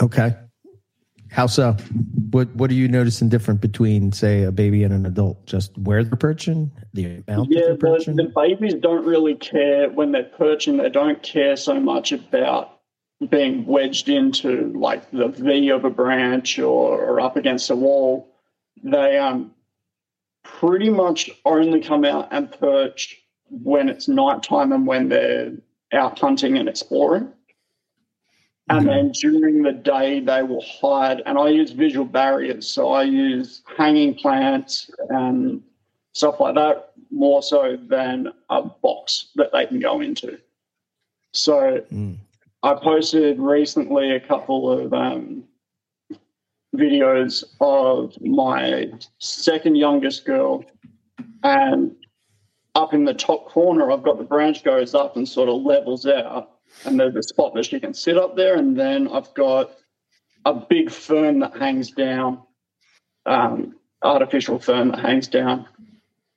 Okay. How so? What What are you noticing different between, say, a baby and an adult? Just where they're perching, the amount Yeah, that they're the, the babies don't really care when they're perching. They don't care so much about being wedged into like the V of a branch or, or up against a wall. They um pretty much only come out and perch when it's nighttime and when they're out hunting and exploring. And then during the day, they will hide. And I use visual barriers. So I use hanging plants and stuff like that more so than a box that they can go into. So Mm. I posted recently a couple of um, videos of my second youngest girl, and up in the top corner, I've got the branch goes up and sort of levels out, and there's a spot that she can sit up there, and then I've got a big fern that hangs down, um, artificial fern that hangs down,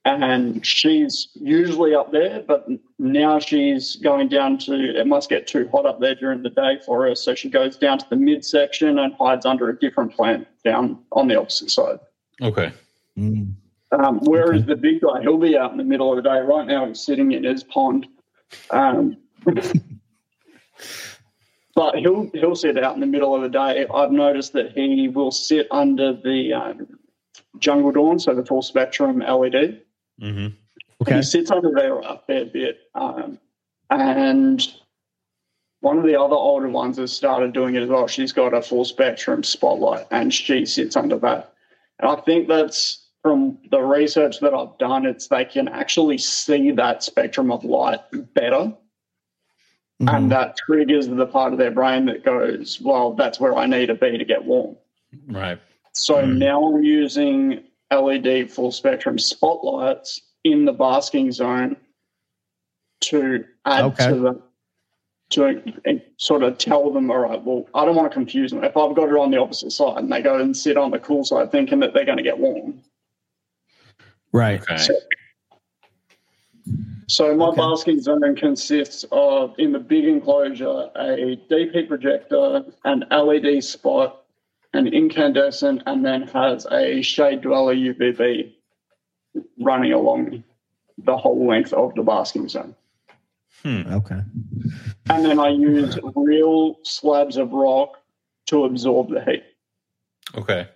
and she's usually up there, but now she's going down to it must get too hot up there during the day for her, so she goes down to the midsection and hides under a different plant down on the opposite side. Okay. Mm. Um, whereas Okay. the big guy, he'll be out in the middle of the day. Right now, he's sitting in his pond. Um, but he'll he'll sit out in the middle of the day. I've noticed that he will sit under the um, jungle dawn, so the full spectrum LED. Hmm Okay. He sits under there a fair bit. Um, and one of the other older ones has started doing it as well. She's got a full spectrum spotlight and she sits under that. And I think that's from the research that I've done, it's they can actually see that spectrum of light better. Mhm. And that triggers the part of their brain that goes, well, that's where I need to be to get warm. Right. So Mm. now I'm using LED full spectrum spotlights in the basking zone to add Okay. to the to sort of tell them, all right, well, I don't want to confuse them. If I've got it on the opposite side and they go and sit on the cool side thinking that they're going to get warm. right. Okay. So, so my Okay. basking zone consists of, in the big enclosure, a DP projector, an LED spot, an incandescent, and then has a shade dweller UVB running along the whole length of the basking zone. Hmm. Okay. And then I use real slabs of rock to absorb the heat. Okay.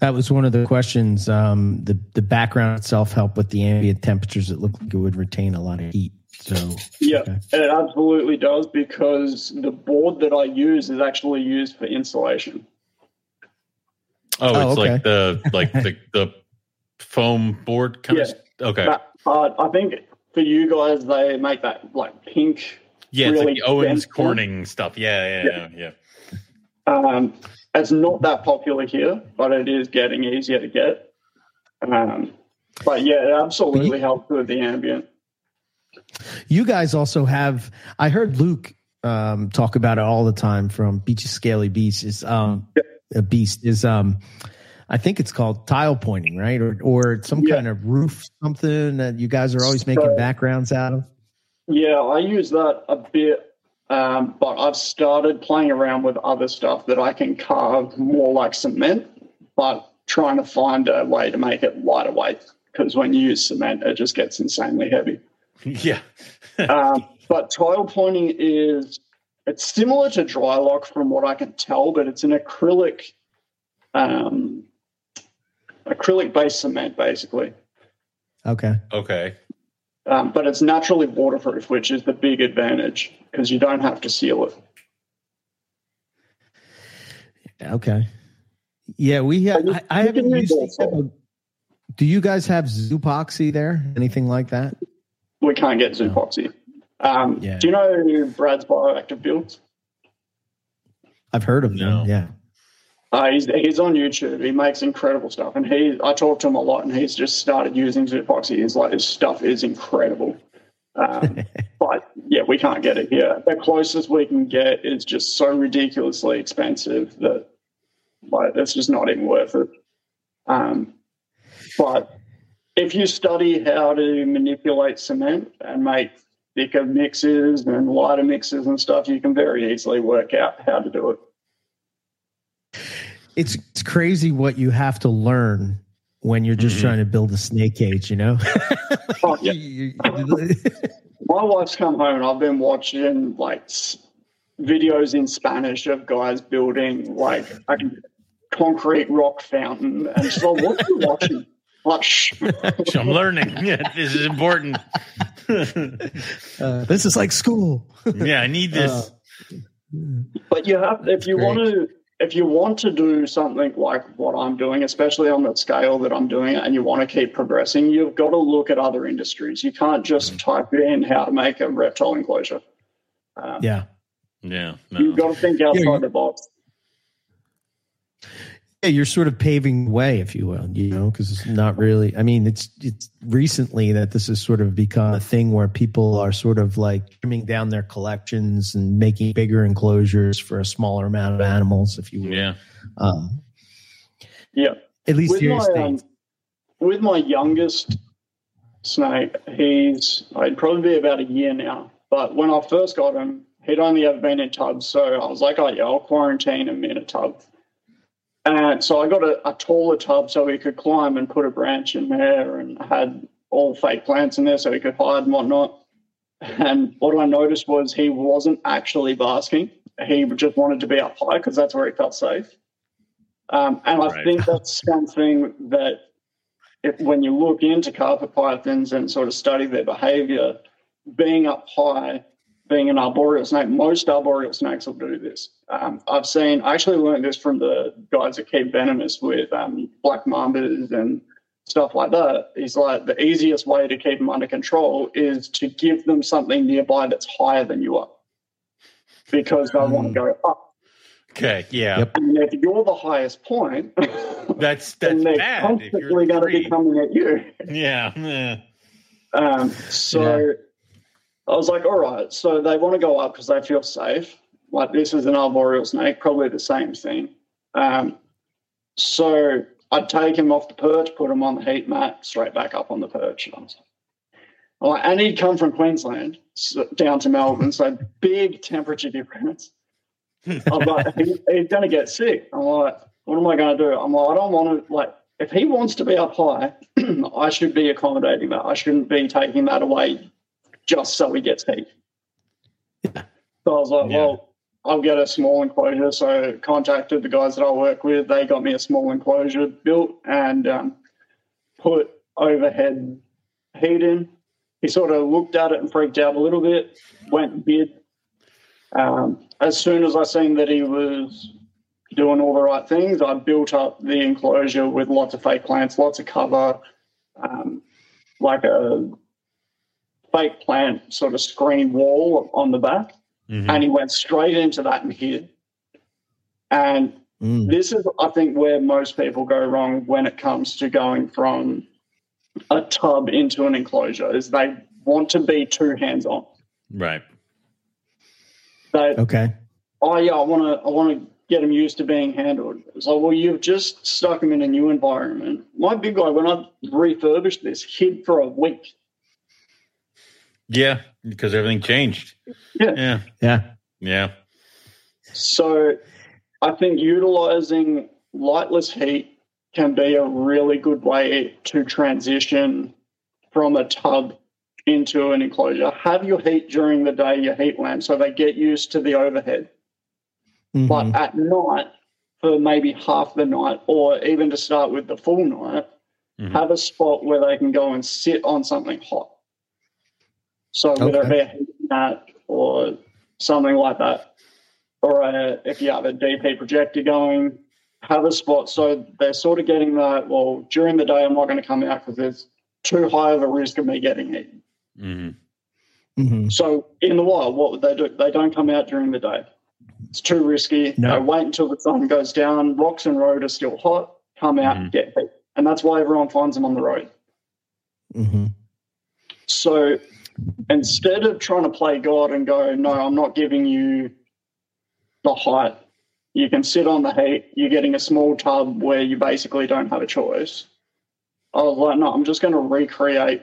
That was one of the questions. Um, the the background itself helped with the ambient temperatures. It looked like it would retain a lot of heat. So Yeah, Okay. it absolutely does because the board that I use is actually used for insulation. Oh, Oh, it's okay. like the like the the foam board kind Yeah. of. Okay. That part, I think for you guys, they make that like pink. yeah, it's really like the Owens dense one. Corning stuff. Yeah, yeah, yeah, yeah. Um, it's not that popular here, but it is getting easier to get. Um, but yeah, it absolutely helps with the ambient. you guys also have. I heard Luke um, talk about it all the time from Beach's Scaly Beast. Is um, a beast is um, I think it's called tile pointing, right? Or or some Yeah. kind of roof something that you guys are always making So- backgrounds out of. Yeah, I use that a bit, um, but I've started playing around with other stuff that I can carve more like cement, but trying to find a way to make it lighter weight because when you use cement, it just gets insanely heavy. Yeah. um, but tile pointing is it's similar to Drylok from what I can tell, but it's an acrylic, um, acrylic based cement basically. Okay. Okay. Um, but it's naturally waterproof, which is the big advantage because you don't have to seal it. Okay. Yeah, we have. You- I, I haven't used. use Do you guys have Zoopoxy there? Anything like that? We can't get Zoopoxy. Um, Yeah. Do you know Brad's bioactive builds? I've heard of No. them. Yeah. Uh, he's, he's on YouTube. He makes incredible stuff, and he I talk to him a lot, and he's just started using Zoopoxy. He's like, his stuff is incredible. Um, but yeah, we can't get it here. The closest we can get is just so ridiculously expensive that like it's just not even worth it. Um, but if you study how to manipulate cement and make thicker mixes and lighter mixes and stuff, you can very easily work out how to do it. It's it's crazy what you have to learn when you're just Mhm. trying to build a snake cage. You know. Oh, yeah. You- you- My wife's come home and I've been watching like videos in Spanish of guys building like a concrete rock fountain. And she's like, what are you watching? Like. I'm learning. Yeah, this is important. uh, this is like school. yeah, I need this. But you have, if you Great. want to, if you want to do something like what I'm doing, especially on the scale that I'm doing it, and you want to keep progressing, you've got to look at other industries. You can't just type in how to make a reptile enclosure. Um, yeah. yeah, You've got to think outside you- the box. Yeah, you're sort of paving the way, if you will, you know, because it's not really. I mean, it's it's recently that this has sort of become a thing where people are sort of like trimming down their collections and making bigger enclosures for a smaller amount of animals, if you will. Yeah. Um, Yeah. at least with here my um, with my youngest snake, he's I'd probably be about a year now. But when I first got him, he'd only ever been in tubs, so I was like, oh yeah, I'll quarantine him in a tub. And so I got a, a taller tub so he could climb and put a branch in there, and had all fake plants in there so he could hide and whatnot. And what I noticed was he wasn't actually basking; he just wanted to be up high because that's where he felt safe. Um, and I think that's something that if, when you look into carpet pythons and sort of study their behavior, being up high, being an arboreal snake, most arboreal snakes will do this. Um, I've seen, I actually learned this from the guys that keep venomous with um, black mambas and stuff like that. He's like, the easiest way to keep them under control is to give them something nearby that's higher than you are because they want to go up. Okay. Yeah. Yep. And if you're the highest point, That's then that's they're bad. If constantly you're going to be three. coming at you. Yeah. yeah. Um, so I was like, all right. So they want to go up because they feel safe. Like this is an arboreal snake, probably the same thing. Um, so I'd take him off the perch, put him on the heat mat, straight back up on the perch. And I was I'm like, and he'd come from Queensland so, down to Melbourne, so big temperature difference. I'm like, he, he's going to get sick. I'm like, what am I going to do? I'm like, I don't want to, like, if he wants to be up high, I should be accommodating that. I shouldn't be taking that away just so he gets heat. So I was like, Yeah. well, I'll get a small enclosure. So contacted the guys that I work with. They got me a small enclosure built and um, put overhead heat in. He sort of looked at it and freaked out a little bit, went and bid. Um, as soon as I seen that he was doing all the right things, I built up the enclosure with lots of fake plants, lots of cover, um, like a fake plant sort of screen wall on the back. Mhm. And he went straight into that and hid. And Mm. this is, I think, where most people go wrong when it comes to going from a tub into an enclosure is they want to be too hands on. Right. They, Okay. oh yeah, I want to, I want to get them used to being handled. It's like, well, you've just stuck them in a new environment. My big guy, when I refurbished this, hid for a week. Yeah, because everything changed. Yeah. Yeah. Yeah. Yeah. So I think utilizing lightless heat can be a really good way to transition from a tub into an enclosure. Have your heat during the day, your heat lamp, so they get used to the overhead. Mhm. But at night, for maybe half the night, or even to start with the full night, Mhm. have a spot where they can go and sit on something hot. So whether Okay. it be a heat mat or something like that, or a, if you have a DP projector going, have a spot. So they're sort of getting that. Well, during the day, I'm not going to come out because there's too high of a risk of me getting heat. Mhm. Mhm. So in the wild, what would they do? They don't come out during the day. It's too risky. No. They wait until the sun goes down. Rocks and road are still hot. Come out, Mhm. get heat, and that's why everyone finds them on the road. Mhm. So instead of trying to play God and go, no, I'm not giving you the height, you can sit on the heat. You're getting a small tub where you basically don't have a choice. I was like, no, I'm just going to recreate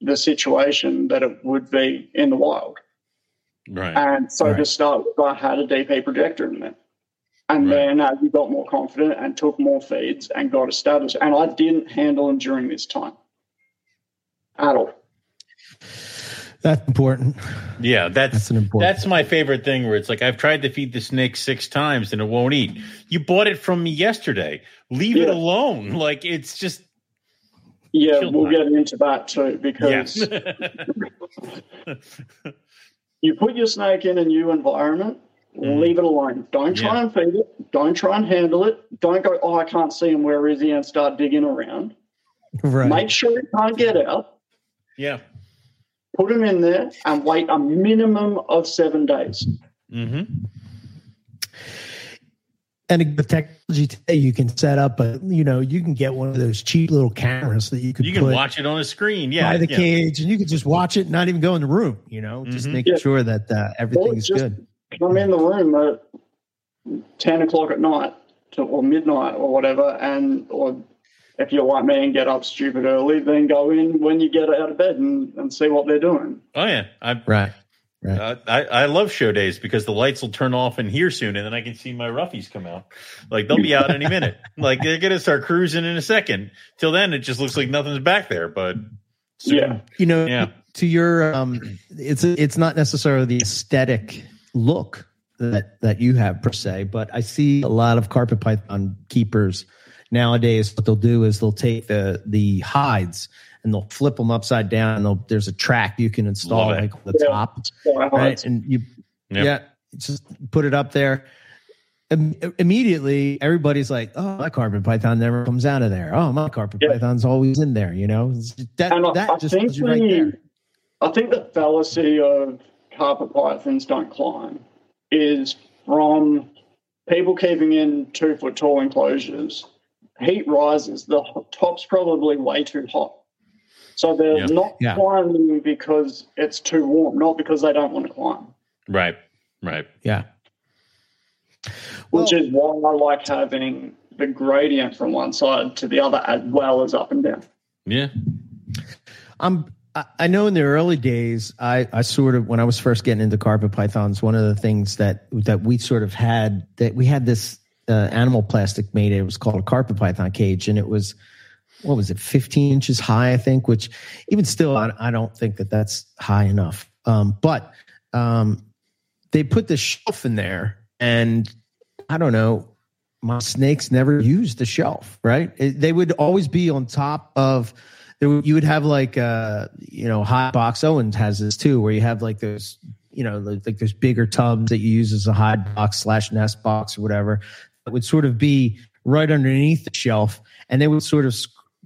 the situation that it would be in the wild. Right. And so Right. to start with, I had a DP projector in there. And Right. then uh, as we got more confident and took more feeds and got established, and I didn't handle them during this time at all. That's important. yeah, that's That's an important. That's my favorite thing where it's like I've tried to feed the snake six times and it won't eat. You bought it from me yesterday. Leave it alone. Like it's just Yeah, we'll time. get into that too because yeah. you put your snake in a new environment, Mhm. leave it alone. Don't try Yeah. and feed it. Don't try and handle it. Don't go, oh, I can't see him. Where is he? And start digging around. right. Make sure he can't get out. yeah. Put them in there and wait a minimum of seven days. hmm and the technology today, you can set up a, you know, you can get one of those cheap little cameras that you could You can put watch it on a screen. Yeah. by the yeah. cage, and you can just watch it, not even go in the room. You know, just Mhm. making Yeah. sure that uh, everything Or is good. Come in the room at 10 o'clock at night to, or midnight or whatever. And, or if you're like me and get up stupid early, then go in when you get out of bed and, and see what they're doing. Oh yeah. I, Right. uh, I I love show days because the lights will turn off in here soon, and then I can see my roughies come out. Like they'll be out any minute. Like they're gonna start cruising in a second. Till then, it just looks like nothing's back there. But soon- Yeah. You know, Yeah. to your, um, it's it's not necessarily the aesthetic look that that you have per se, but I see a lot of carpet python keepers nowadays. What they'll do is they'll take the the hides and they'll flip them upside down. And they'll, there's a track you can install like on the Yeah. top, So right? And you Yep. Yeah, just put it up there. Im- immediately, everybody's like, "Oh, my carpet python never comes out of there. Oh, my carpet Yeah. python's always in there." You know, that And I- that I just think tells right the- there. I think the fallacy of carpet pythons don't climb is from people keeping in two foot tall enclosures. Heat rises, the top's probably way too hot. So they're Yeah. not Yeah. climbing because it's too warm, not because they don't want to climb, right, right. Yeah. which Well- is why I like having the gradient from one side to the other as well as up and down. Yeah. I'm. I- I know in the early days, I, I sort of when I was first getting into carpet pythons, one of the things that that we sort of had that we had this uh, animal plastic made. It was called a carpet python cage, and it was what was it, 15 inches high, I think. Which even still, I, I don't think that that's high enough. Um, but um, they put this shelf in there, and I don't know. My snakes never used the shelf, right? It- they would always be on top of there you would have like uh you know hot box owens has this too where you have like those you know like, like those bigger tubs that you use as a hide box slash nest box or whatever would sort of be right underneath the shelf and they would sort of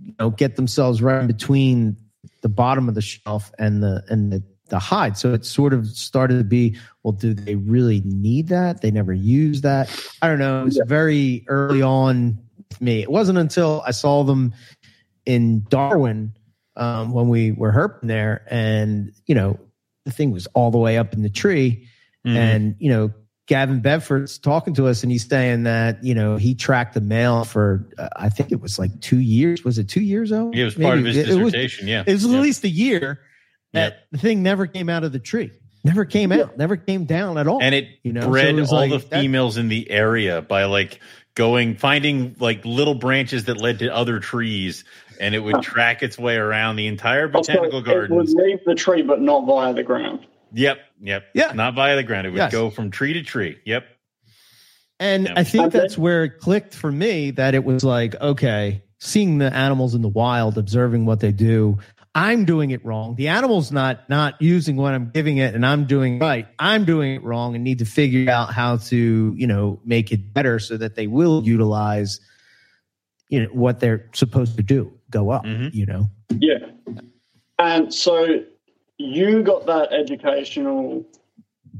you know get themselves right in between the bottom of the shelf and the and the the hide. So it sort of started to be well do they really need that? They never use that. I don't know. It was very early on with me. It wasn't until i saw them in Darwin um, when we were herping there, and you know the thing was all the way up in the tree, Mhm. and you know Gavin Bedford's talking to us, and he's saying that you know he tracked the male for uh, I think it was like two years. Was it two years? Oh, Yeah, it was part of his It was, dissertation. yeah. it was Yeah. at least a year that Yep. the thing never came out of the tree, never came out, never came down at all. and it You know, so bred it all like the that- females in the area by like going finding like little branches that led to other trees and it would track its way around the entire botanical Also, It would leave the tree, but not via the ground. Yep yep Yeah. not via the ground it would Yes. go from tree to tree yep And Yeah. I think Okay. that's where it clicked for me that it was like, okay, seeing the animals in the wild, observing what they do, I'm doing it wrong. The animal's not not using what I'm giving it, and I'm doing right. I'm doing it wrong, and need to figure out how to you know make it better so that they will utilize you know what they're supposed to do, go up. Mhm. You know. Yeah. And so you got that educational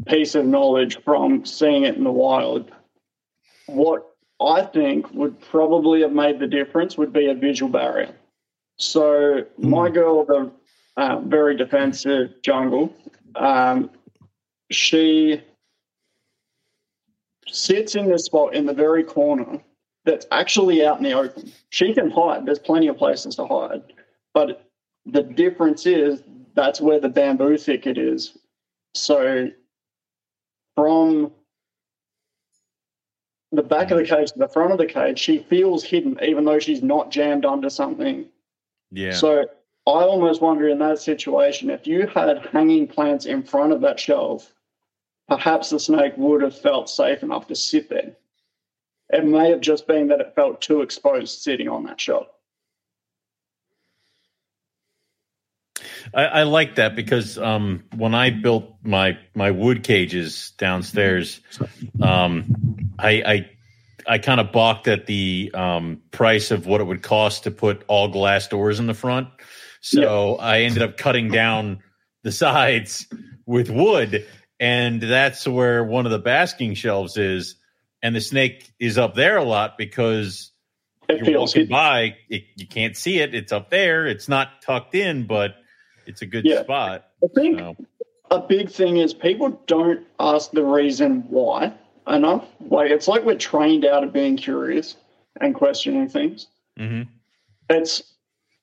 piece of knowledge from seeing it in the wild. What I think would probably have made the difference would be a visual barrier. So my girl, the uh, very defensive jungle, um, she sits in this spot in the very corner that's actually out in the open. She can hide. There's plenty of places to hide. But the difference is that's where the bamboo thicket is. So from the back of the cage to the front of the cage, she feels hidden, even though she's not jammed under something. Yeah. So I almost wonder in that situation if you had hanging plants in front of that shelf, perhaps the snake would have felt safe enough to sit there. It may have just been that it felt too exposed sitting on that shelf. I, I like that because um, when I built my my wood cages downstairs, um, I I, I kind of balked at the um, price of what it would cost to put all glass doors in the front. So I ended up cutting down the sides with wood, and that's where one of the basking shelves is. And the snake is up there a lot because It you're feels walking hidden. by, it, you can't see it. It's up there. It's not tucked in, but it's a good Yeah. spot. I think So, a big thing is people don't ask the reason why enough. Like it's like we're trained out of being curious and questioning things. mhm. It's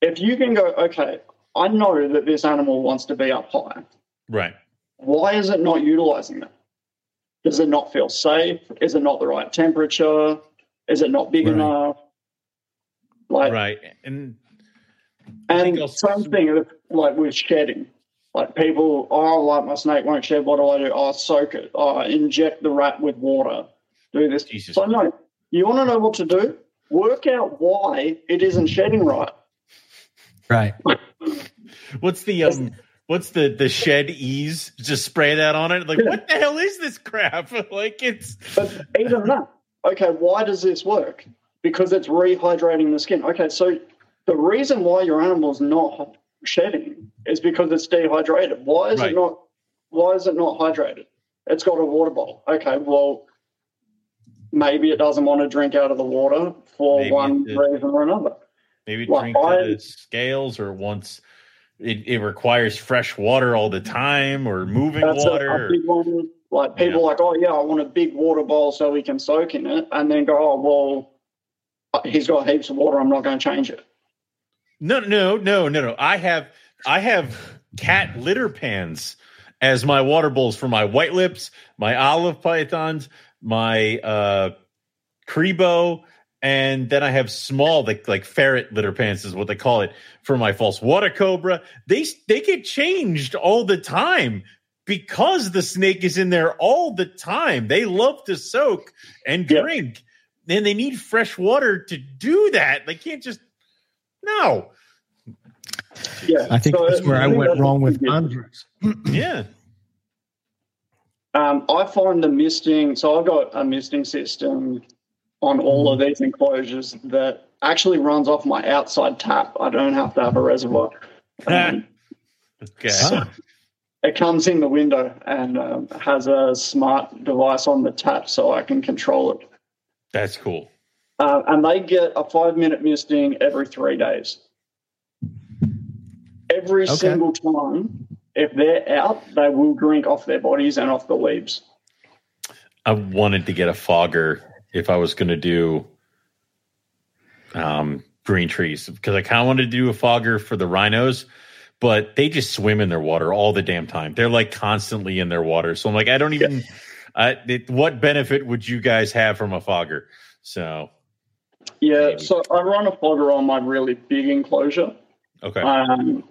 if you can go, okay, I know that this animal wants to be up high. Right. Why is it not utilizing that? Does it not feel safe? Is it not the right temperature? Is it not big Right. enough? Like Right. And And something like with shedding, like people, oh, like my snake won't shed. What do I do? Oh, soak it. Oh, inject the rat with water. Do this. Jesus. So no, you want to know what to do? Work out why it isn't shedding right. Right. what's the um what's the the shed ease? Just spray that on it. Like Yeah. what the hell is this crap? like it's But even that, okay, why does this work? Because it's rehydrating the skin. Okay, so the reason why your animal's not shedding is because it's dehydrated. Why is Right. it not? Why is it not hydrated? It's got a water bottle. Okay, well, maybe it doesn't want to drink out of the water for Maybe one reason or another. maybe Well, drink to I- the scales or once it, it requires fresh water all the time or moving That's a, water. a big one. Like people Yeah. like, oh yeah, I want a big water bowl so we can soak in it, and then go, oh well, uh, he's got heaps of water. I'm not going to change it. No, no, no, no, no. I have I have cat litter pans as my water bowls for my white lips, my olive pythons, my uh cribo, and then I have small like like ferret litter pans is what they call it for my false water cobra. They they get changed all the time because the snake is in there all the time. They love to soak and drink. And they need fresh water to do that. They can't just no. Yeah, I think so that's where I think went wrong with big. Andres. Yeah. Um, I find the misting. So I've got a misting system on all of these enclosures that actually runs off my outside tap. I don't have to have a reservoir. Um, Okay. Ah. it comes in the window and um, has a smart device on the tap so I can control it. That's cool. Uh, and they get a five minute misting every three days. Every Okay. single time, if they're out, they will drink off their bodies and off the leaves. I wanted to get a fogger if I was going to do um, green trees because I kind of wanted to do a fogger for the rhinos, but they just swim in their water all the damn time. They're like constantly in their water. So I'm like, I don't even. I, it, what benefit would you guys have from a fogger? So Yeah, Maybe. so I run a fogger on my really big enclosure, okay, um,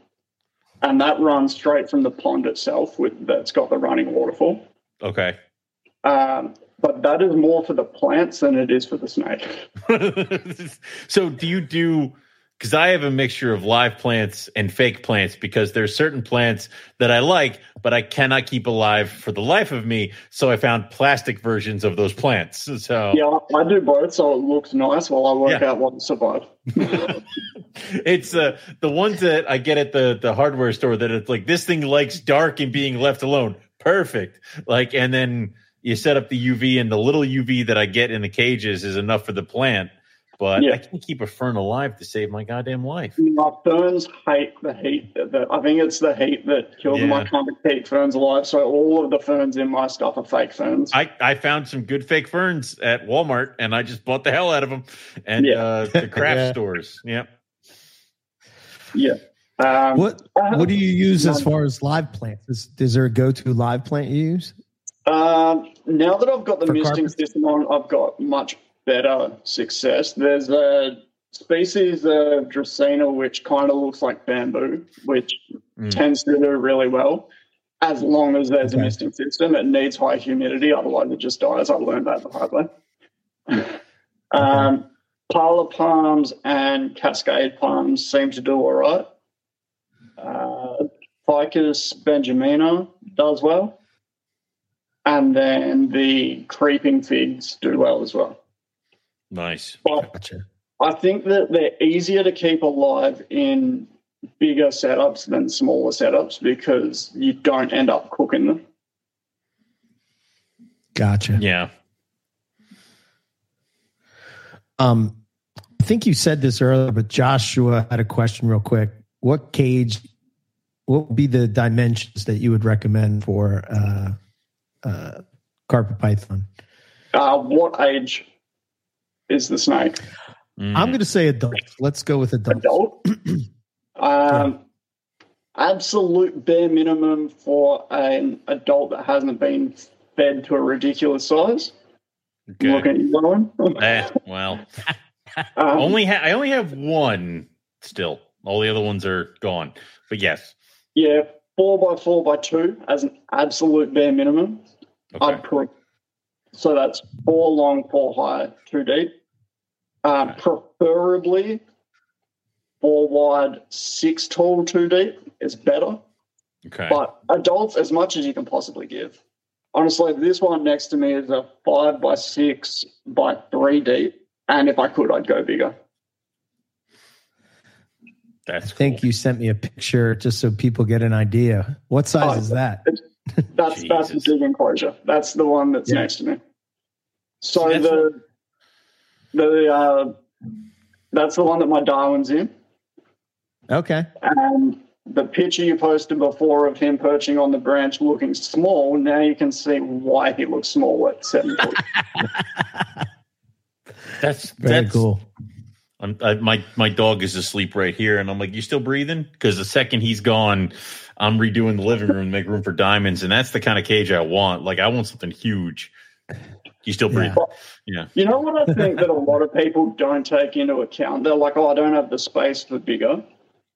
and that runs straight from the pond itself. With that's got the running waterfall. okay. Um, but that is more for the plants than it is for the snake. so do you do because I have a mixture of live plants and fake plants because there's certain plants that I like, but I cannot keep alive for the life of me. So I found plastic versions of those plants. So Yeah, I do both, so it looks nice while I work Yeah. out what to survive. it's uh, the ones that I get at the the hardware store that it's like this thing likes dark and being left alone. Perfect. Like, and then you set up the UV, and the little UV that I get in the cages is enough for the plant. But Yeah. I can't keep a fern alive to save my goddamn life. My ferns hate the heat. The, I think it's the heat that kills them. I Yeah. can't keep ferns alive, so all of the ferns in my stuff are fake ferns. I, I found some good fake ferns at Walmart, and I just bought the hell out of them. And Yeah. uh, the craft Yeah. stores, yep. yeah. Um, What What do you use as far as live plants? Is, is there a go to live plant you use? Um, now that I've got the For misting carpets? system on, I've got much better success. There's a species of Dracaena which kind of looks like bamboo, which Mm. tends to do really well. As long as there's Okay. a misting system, it needs high humidity, otherwise it just dies. I learned that the hard way. um, Parlor palms and cascade palms seem to do all right. Uh, Ficus benjamina does well. And then the creeping figs do well as well. Nice. But Gotcha. I think that they're easier to keep alive in bigger setups than smaller setups because you don't end up cooking them. Gotcha. Yeah. Um, I think you said this earlier, but Joshua had a question real quick. What cage? What would be the dimensions that you would recommend for uh, uh, carpet python? Uh, what age is the snake? Mm. I'm going to say adult. Let's go with adults. Adult. um, absolute bare minimum for an adult that hasn't been fed to a ridiculous size. Okay. Look at you going. Eh, well, Um, only ha- I only have one still. All the other ones are gone. But yes. Yeah, four by four by two as an absolute bare minimum. Okay. I'd put so that's four long, four high, two deep. Um, preferably four wide, six tall, two deep is better. Okay. But adults, as much as you can possibly give. Honestly, this one next to me is a five by six by three deep, and if I could, I'd go bigger. That's I think you sent me a picture just so people get an idea. What size Oh, is that? That's that's the Jesus. big enclosure. That's the one that's Yeah. next to me. So That's the the uh, that's the one that my Darwin's in, Okay. and the picture you posted before of him perching on the branch looking small. Now you can see why he looks small at seven foot. that's Very that's cool. I'm, I, my my dog is asleep right here, and I'm like, "You still breathing?" Because the second he's gone, I'm redoing the living room to make room for diamonds, and that's the kind of cage I want. Like, I want something huge. You still breathing? Yeah. You know what I think that a lot of people don't take into account? They're like, oh, I don't have the space for bigger.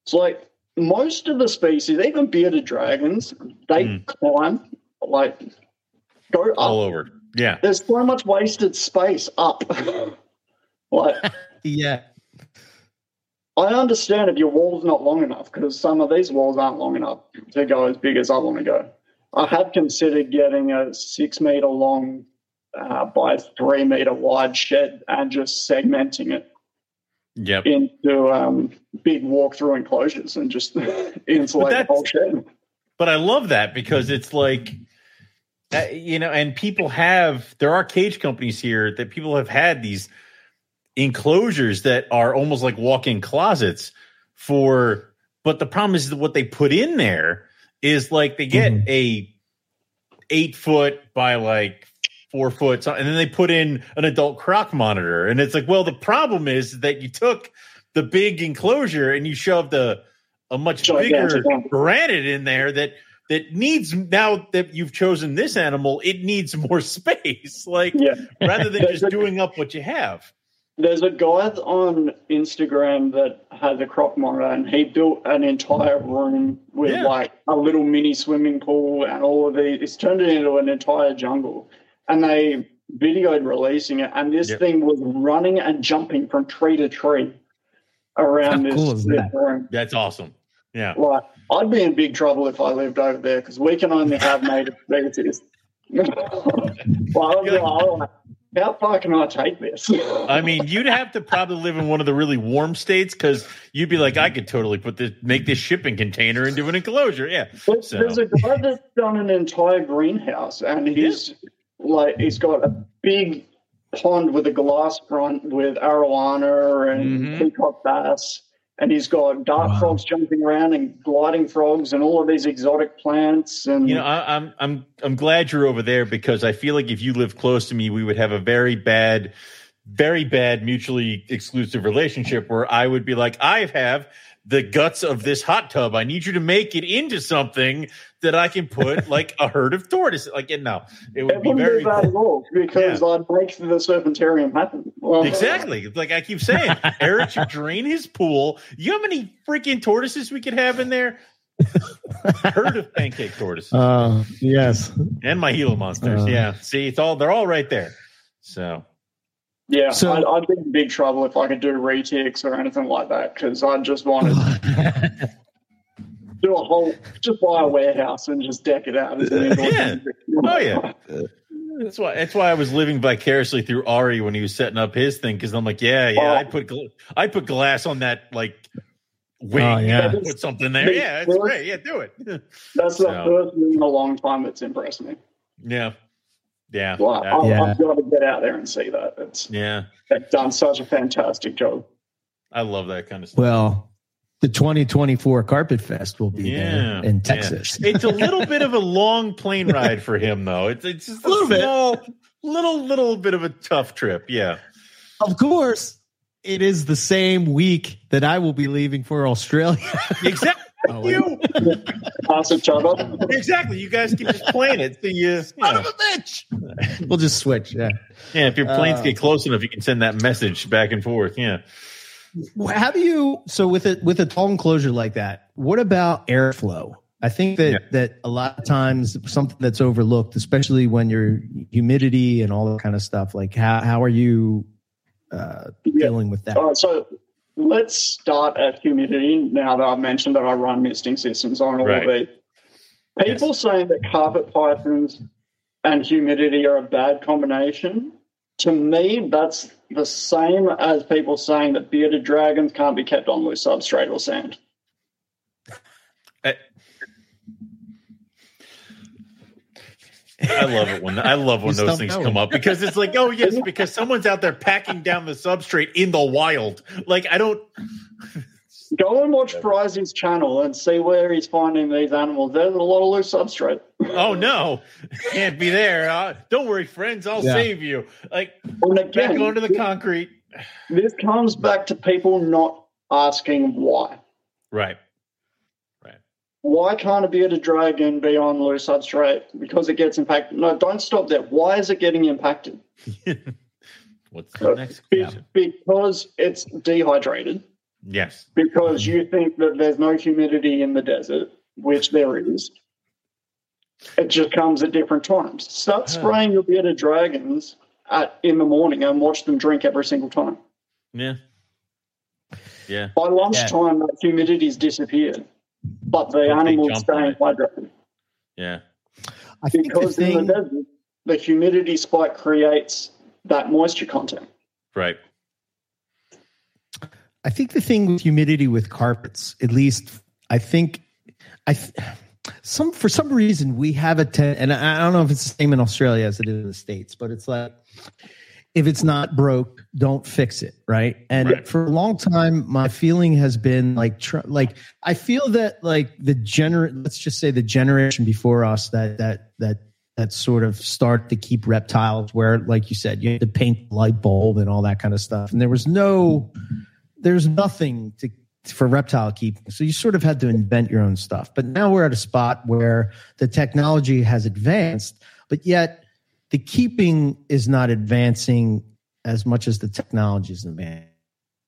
It's like most of the species, even bearded dragons, they Mm. climb, like, go up. All over. Yeah. There's so much wasted space up. like, Yeah. I understand if your wall's not long enough because some of these walls aren't long enough to go as big as I want to go. I have considered getting a six meter long uh, by three meter wide shed and just segmenting it Yep. into um, big walk-through enclosures and just insulate the whole shed. but I love that because it's like, uh, you know, and people have there are cage companies here that people have had these enclosures that are almost like walk-in closets for. But the problem is that what they put in there is like they get Mhm. a eight foot by like four foot, and then they put in an adult croc monitor, and it's like, well, the problem is that you took the big enclosure and you shoved a a much Gigantic bigger granite in there that that needs now that you've chosen this animal, it needs more space. Like Yeah. rather than just doing up what you have. There's a guy on Instagram that has a croc monitor, and he built an entire room with Yeah. like a little mini swimming pool and all of these. It's turned it into an entire jungle, and they videoed releasing it, and this Yep. thing was running and jumping from tree to tree. around How this, cool that? room. That's awesome. Yeah. Like, I'd be in big trouble if I lived over there because we can only have native species. well, I'd be like, "Oh, how far can I take this? I mean, you'd have to probably live in one of the really warm states because you'd be like, I could totally put this, make this shipping container into an enclosure. Yeah. There's, So- there's a guy that's done an entire greenhouse, and he's like he's got a big pond with a glass front with arowana and Mhm. peacock bass, and he's got dart Wow. frogs jumping around and gliding frogs and all of these exotic plants. And You know, I, I'm I'm I'm glad you're over there because I feel like if you lived close to me, we would have a very bad, very bad mutually exclusive relationship where I would be like, I have the guts of this hot tub. I need you to make it into something that I can put like a herd of tortoises. Like, no, it would it be wouldn't very be bad at all because I'd make the serpentarium happen. Well, Exactly. Like I keep saying, Eric should drain his pool. You know how many freaking tortoises we could have in there? Herd of pancake tortoises Uh, yes. and my Gila monsters. Uh. yeah. See, it's all they're all right there. So Yeah, So- I'd, I'd be in big trouble if I could do retics or anything like that because I just want to do a whole, just buy a warehouse and just deck it out. As an indoor Yeah. Oh, yeah. that's why that's why I was living vicariously through Ari when he was setting up his thing because I'm like, yeah, yeah, Oh. I put gl- I put glass on that like oh, wing. Oh, yeah. put something there. Yeah, it's great. Yeah, do it. That's the So. first thing in a long time that's impressed me. yeah, yeah, Like, that- I, Yeah. I've got to get out there and see that. It's yeah. they've done such a fantastic job. I love that kind of stuff. Well, the 2024 Carpet Fest will be Yeah, there in yeah. Texas. It's a little bit of a long plane ride for him, though. It's it's just a, A little bit. little little bit of a tough trip. Yeah, Of course, it is the same week that I will be leaving for Australia. exactly. Oh, wait. you Pass each other. exactly. You guys can just plan it. So you, Son yeah. of a bitch. We'll just switch. Yeah. yeah, if your planes Uh, get close enough, you can send that message back and forth. Yeah. Well, How do you so with it with a tall enclosure like that? What about airflow? I think that Yeah. that a lot of times something that's overlooked, especially when you're humidity and all that kind of stuff. Like how how are you uh, Yeah. dealing with that? All right, so let's start at humidity now that I've mentioned that I run misting systems on all Right. of these. People saying that carpet pythons and humidity are a bad combination. To me, that's the same as people saying that bearded dragons can't be kept on loose substrate or sand. I love it when I love when You those things that come up because it's like, oh yes, because someone's out there packing down the substrate in the wild. Like I don't. Go and watch Fry's channel and see where he's finding these animals. There's a lot of loose substrate. Oh no, can't be there. Uh, don't worry, friends. I'll Yeah. save you. Like And back again, onto the concrete. this comes back to people not asking why. Right. Right. Why can't a bearded dragon be on loose substrate? Because it gets impacted. No, don't stop there. Why is it getting impacted? What's the next Be- question? because it's dehydrated. Yes. Because you think that there's no humidity in the desert, which there is. It just comes at different times. Start ah. spraying your bearded dragons at in the morning and watch them drink every single time. Yeah. Yeah. By lunchtime, that humidity's disappeared, but the But they animals jump on staying hydrated. Yeah. I think the Because thing, in the desert, the humidity spike creates that moisture content. Right. I think the thing with humidity with carpets, at least, I think, I th- some for some reason we have a ten, and I I don't know if it's the same in Australia as it is in the states, but it's like if it's not broke, don't fix it, right? And Right. for a long time, my feeling has been like, tr- like I feel that like the gener, let's just say the generation before us that that that that sort of start to keep reptiles where, like you said, you had to paint the light bulb and all that kind of stuff, and there was no there's nothing to for reptile keeping. So you sort of had to invent your own stuff. But now we're at a spot where the technology has advanced, but yet the keeping is not advancing as much as the technology is advancing.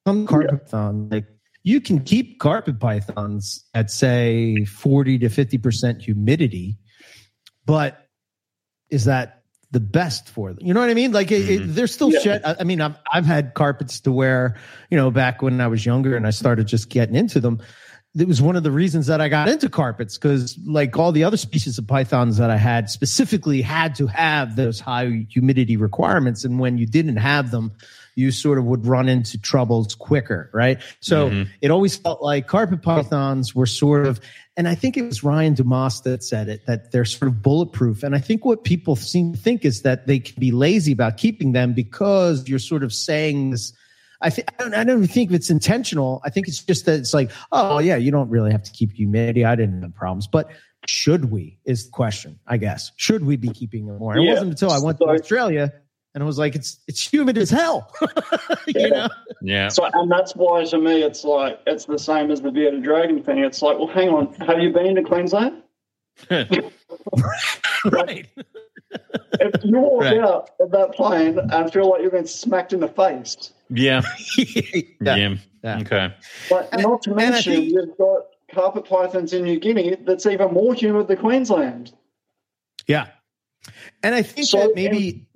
Some carpet python, like you can keep carpet pythons at say 40 to 50% humidity, but is that the best for them. You know what I mean? Like it, it, mm-hmm. there's still Yeah. shit. I, I mean, I've I've had carpets to wear, you know, back when I was younger and I started just getting into them. It was one of the reasons that I got into carpets because, like all the other species of pythons that I had, specifically had to have those high humidity requirements. And when you didn't have them, you sort of would run into troubles quicker, right? So Mhm. it always felt like carpet pythons were sort of, and I think it was Ryan Dumas that said it, that they're sort of bulletproof. And I think what people seem to think is that they can be lazy about keeping them because you're sort of saying this. I think I don't, I don't think it's intentional. I think it's just that it's like, oh yeah, you don't really have to keep humidity. I didn't have problems, but should we is the question, I guess. Should we be keeping them more? It wasn't until I went to Australia and it was like, it's it's humid as hell. Yeah. you know? Yeah. So, and that's why to me it's like it's the same as the bearded dragon thing. It's like, well, hang on, have you been to Queensland? right. If you walk Right. out of that plane and feel like you've been smacked in the face, yeah. yeah. Yeah. Yeah. Okay. but And- not to mention think- you've got carpet pythons in New Guinea that's even more humid than Queensland. Yeah. And I think So that maybe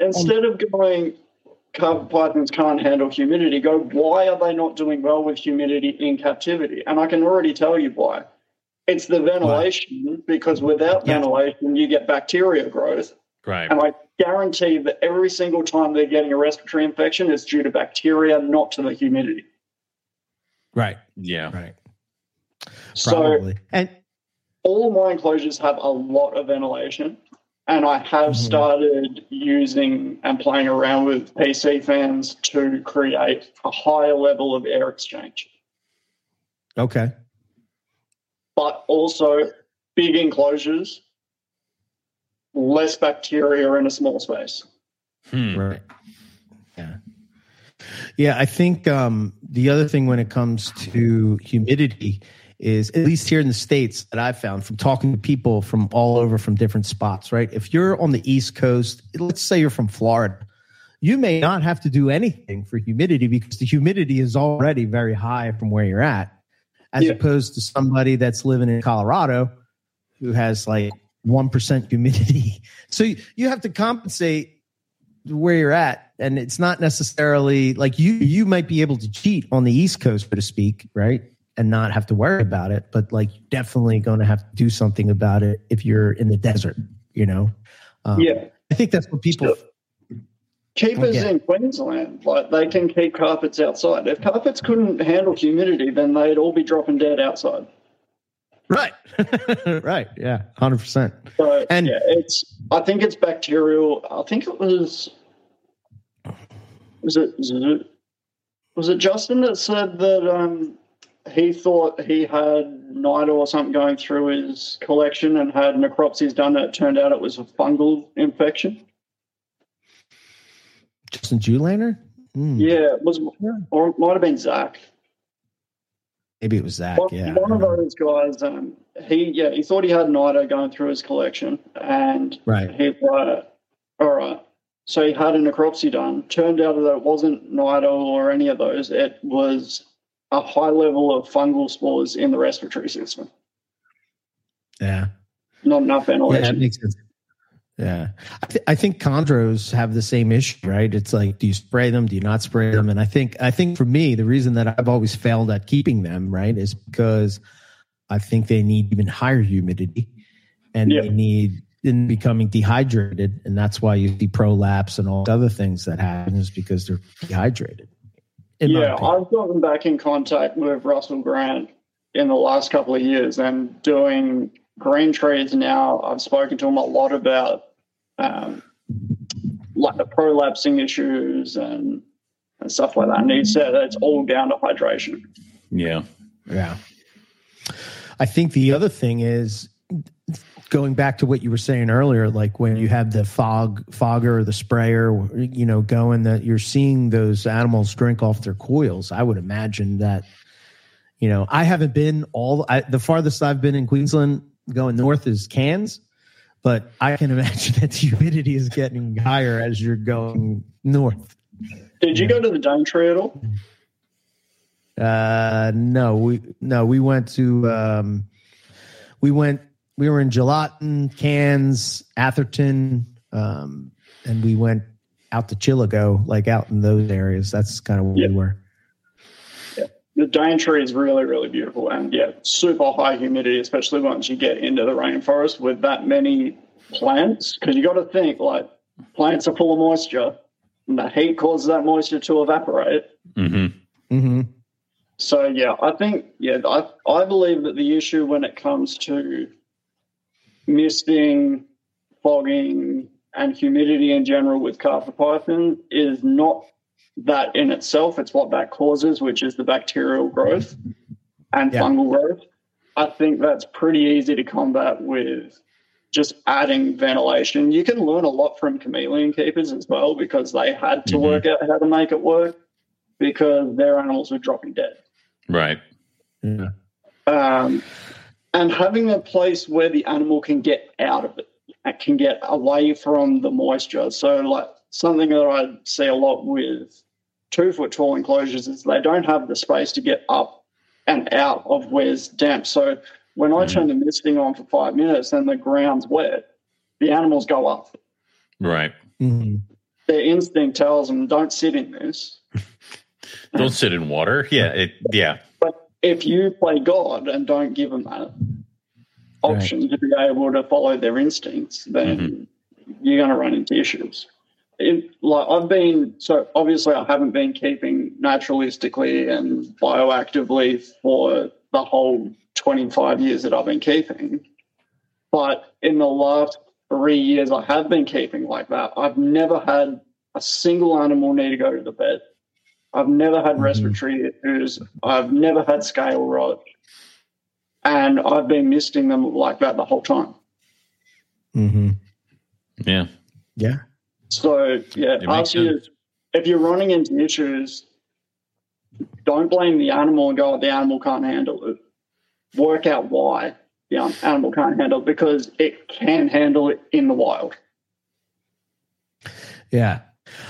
instead, instead of going carpet pythons can't handle humidity, go why are they not doing well with humidity in captivity? And I can already tell you why. It's the ventilation because without Yeah. ventilation you get bacteria growth. Right. And I guarantee that every single time they're getting a respiratory infection, it's due to bacteria, not to the humidity. right, Yeah. right. So and all my enclosures have a lot of ventilation. And I have Mhm. started using and playing around with PC fans to create a higher level of air exchange. okay. But also big enclosures, less bacteria in a small space. Hmm. Right. Yeah. Yeah, I think um, the other thing when it comes to humidity is, at least here in the States, that I've found from talking to people from all over from different spots, right? If you're on the East Coast, let's say you're from Florida, you may not have to do anything for humidity because the humidity is already very high from where you're at, as Yeah. opposed to somebody that's living in Colorado who has like 1% humidity. So you, you have to compensate where you're at and it's not necessarily like you you might be able to cheat on the east coast so to speak right and not have to worry about it but like you're definitely going to have to do something about it if you're in the desert you know um, Yeah. i think that's what people Keepers Okay. in Queensland, like they can keep carpets outside. If carpets couldn't handle humidity, then they'd all be dropping dead outside. right right yeah 100% So And- yeah, it's. I think it's bacterial. I think it was. Was it, was it Justin that said that um, he thought he had nido or something going through his collection and had necropsies done? It turned out it was a fungal infection. justin Julaner? Hmm, Yeah, it was, or it might have been Zach. maybe it was zach One, yeah one of those guys, um, he yeah, he thought he had nido going through his collection, and right he's like, all right. So he had a necropsy done. Turned out that it wasn't nido or any of those. It was a high level of fungal spores in the respiratory system. yeah Not enough Yeah, ventilation. that makes sense. Yeah, I, th- I think chondros have the same issue, right? It's like, do you spray them? Do you not spray them? And I think, I think for me, the reason that I've always failed at keeping them, right, is because I think they need even higher humidity, and Yeah. they need in becoming dehydrated, and that's why you see prolapse and all the other things that happen is because they're dehydrated. In yeah, opinion. I've gotten back in contact with Russell Grant in the last couple of years and doing green trees now. I've spoken to him a lot about um, like the prolapsing issues and, and stuff like that. And he said it's all down to hydration. Yeah. Yeah. I think the other thing is going back to what you were saying earlier, like when you have the fog fogger or the sprayer, you know, going that you're seeing those animals drink off their coils. I would imagine that, you know, I haven't been all I, the farthest I've been in Queensland going north is Cairns, but I can imagine that the humidity is getting higher as you're going north. Did you go to the Daintree at all? Uh, no, we no, we went to um, we went we were in Gelatin, Cairns, Atherton, um, and we went out to Chillagoe, like out in those areas. That's kind of where Yeah. we were. The Daintree is really, really beautiful, and yeah, super high humidity, especially once you get into the rainforest with that many plants. Because you got to think, like, plants are full of moisture, and the heat causes that moisture to evaporate. hmm hmm So yeah, I think yeah, I I believe that the issue when it comes to misting, fogging, and humidity in general with carpet python is not that in itself. It's what that causes, which is the bacterial growth and Yeah. fungal growth. I think that's pretty easy to combat with just adding ventilation. You can learn a lot from chameleon keepers as well because they had to Mhm. work out how to make it work because their animals were dropping dead. Right. Yeah. Um, and having a place where the animal can get out of it, and can get away from the moisture. So, like something that I see a lot with two foot tall enclosures is they don't have the space to get up and out of where's damp. So, when I turn the misting on for five minutes and the ground's wet, the animals go up. Right. hmm Their instinct tells them, don't sit in this. Don't sit in water. Yeah. It. Yeah. If you play God and don't give them that uh, option to be able to follow their instincts, then mm-hmm. you're going to run into issues. Like I've been so obviously I haven't been keeping naturalistically and bioactively for the whole 25 years that I've been keeping, but in the last three years I have been keeping like that. I've never had a single animal need to go to the vet. I've never had Mhm. respiratory issues. I've never had scale rot. And I've been misting them like that the whole time. hmm Yeah. Yeah. So, yeah, after you, if you're running into issues, don't blame the animal and go, the animal can't handle it. Work out why the animal can't handle it because it can handle it in the wild. Yeah.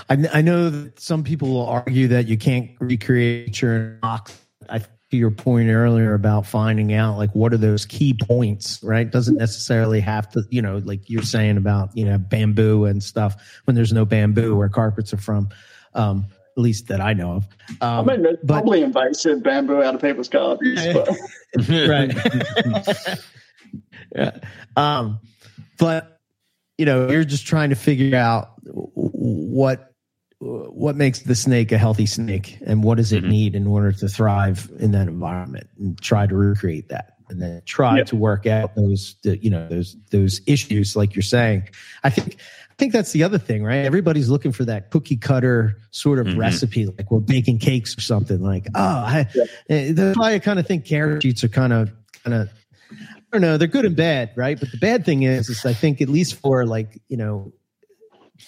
I, I know that some people will argue that you can't recreate your box. I to your point earlier about finding out like what are those key points, right? Doesn't necessarily have to, you know, like you're saying about, you know, bamboo and stuff when there's no bamboo where carpets are from. Um, at least that I know of. I Um, mean, there's but- probably invasive bamboo out of people's gardens, but right. yeah. Um, but you know, you're just trying to figure out what what makes the snake a healthy snake, and what does it Mhm. need in order to thrive in that environment, and try to recreate that, and then try Yeah. to work out those you know those those issues, like you're saying. I think. I think that's the other thing, right? Everybody's looking for that cookie cutter sort of Mhm. recipe, like we're baking cakes or something. Like, oh, I, Eh, That's why I kind of think care sheets are kind of kind of don't know, they're good and bad, right? But the bad thing is, is I think at least for like you know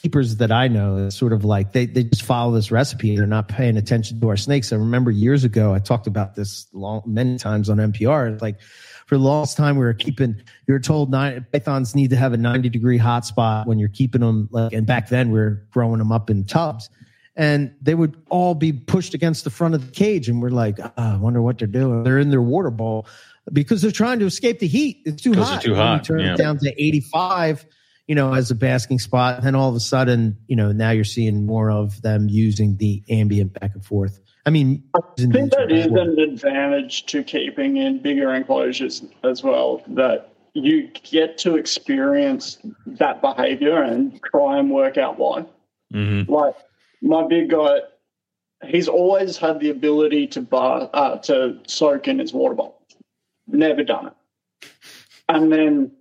keepers that I know, it's sort of like they they just follow this recipe. They're not paying attention to our snakes. I remember years ago I talked about this long many times on MPR. Like for the longest time we were keeping you're told nine, pythons need to have a 90 degree hot spot when you're keeping them like and back then we are growing them up in tubs and they would all be pushed against the front of the cage and we're like "Ah, i wonder what they're doing they're in their water bowl because they're trying to escape the heat it's too 'Cause hot it's too When you hot, turn yeah. it down to 85 you know as a basking spot and then all of a sudden you know now you're seeing more of them using the ambient back and forth i mean I think that is an advantage to keeping in bigger enclosures as well. That you get to experience that behavior and try and work out why. hmm Like my big guy, he's always had the ability to bar uh, to soak in his water bowl. Never done it. And then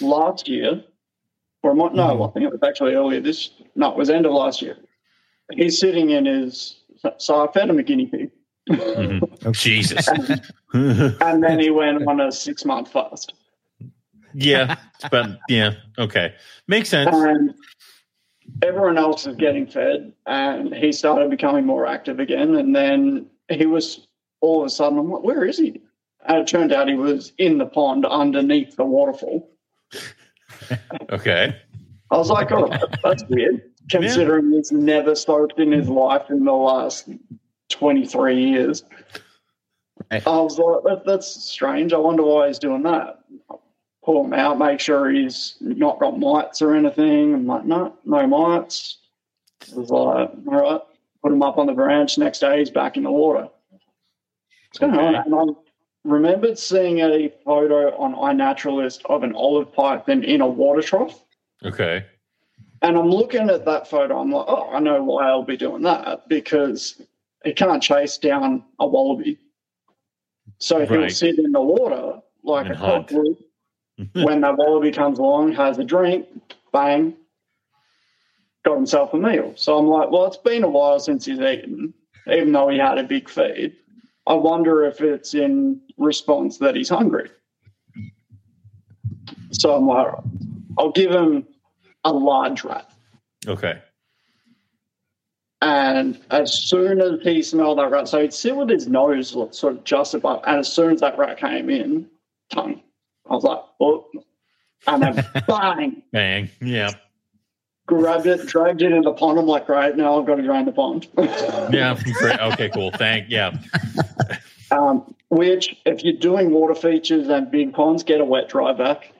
last year, or my, no, I think it was actually earlier this. No, it was end of last year. He's sitting in his. So I fed him a guinea pig. hmm Jesus. and then he went on a six month fast. yeah. But yeah. Okay. Makes sense. And everyone else is getting fed, and he started becoming more active again. And then he was all of a sudden, I'm like, where is he? And it turned out he was in the pond underneath the waterfall. Okay. I was like, oh, right, that's weird, considering he's never soaked in his life in the last 23 years. Right. I was like, that, that's strange. I wonder why he's doing that. pull him out, make sure he's not got mites or anything. I'm like, no, no mites. I was like, all right, put him up on the branch. Next day, he's back in the water. What's going Okay. on? Remembered seeing a photo on iNaturalist of an olive python in a water trough. Okay. And I'm looking at that photo. I'm like, oh, I know why I'll be doing that because he can't chase down a wallaby. So he'll Right. sit in the water like And a cockroach. when that wallaby comes along, has a drink, bang, got himself a meal. So I'm like, well, it's been a while since he's eaten, even though he had a big feed. I wonder if it's in response that he's hungry. So I'm like, I'll give him a large rat. Okay. And as soon as he smelled that rat, so he'd sit with his nose sort of just above, and as soon as that rat came in, tongue, I was like, oh, and then bang, Bang. Yeah. Grabbed it, dragged it in the pond. I'm like, right now I've got to drain the pond. Yeah. Great. Okay. Cool. Thank. Yeah. um, which, if you're doing water features and big ponds, get a wet dry vac.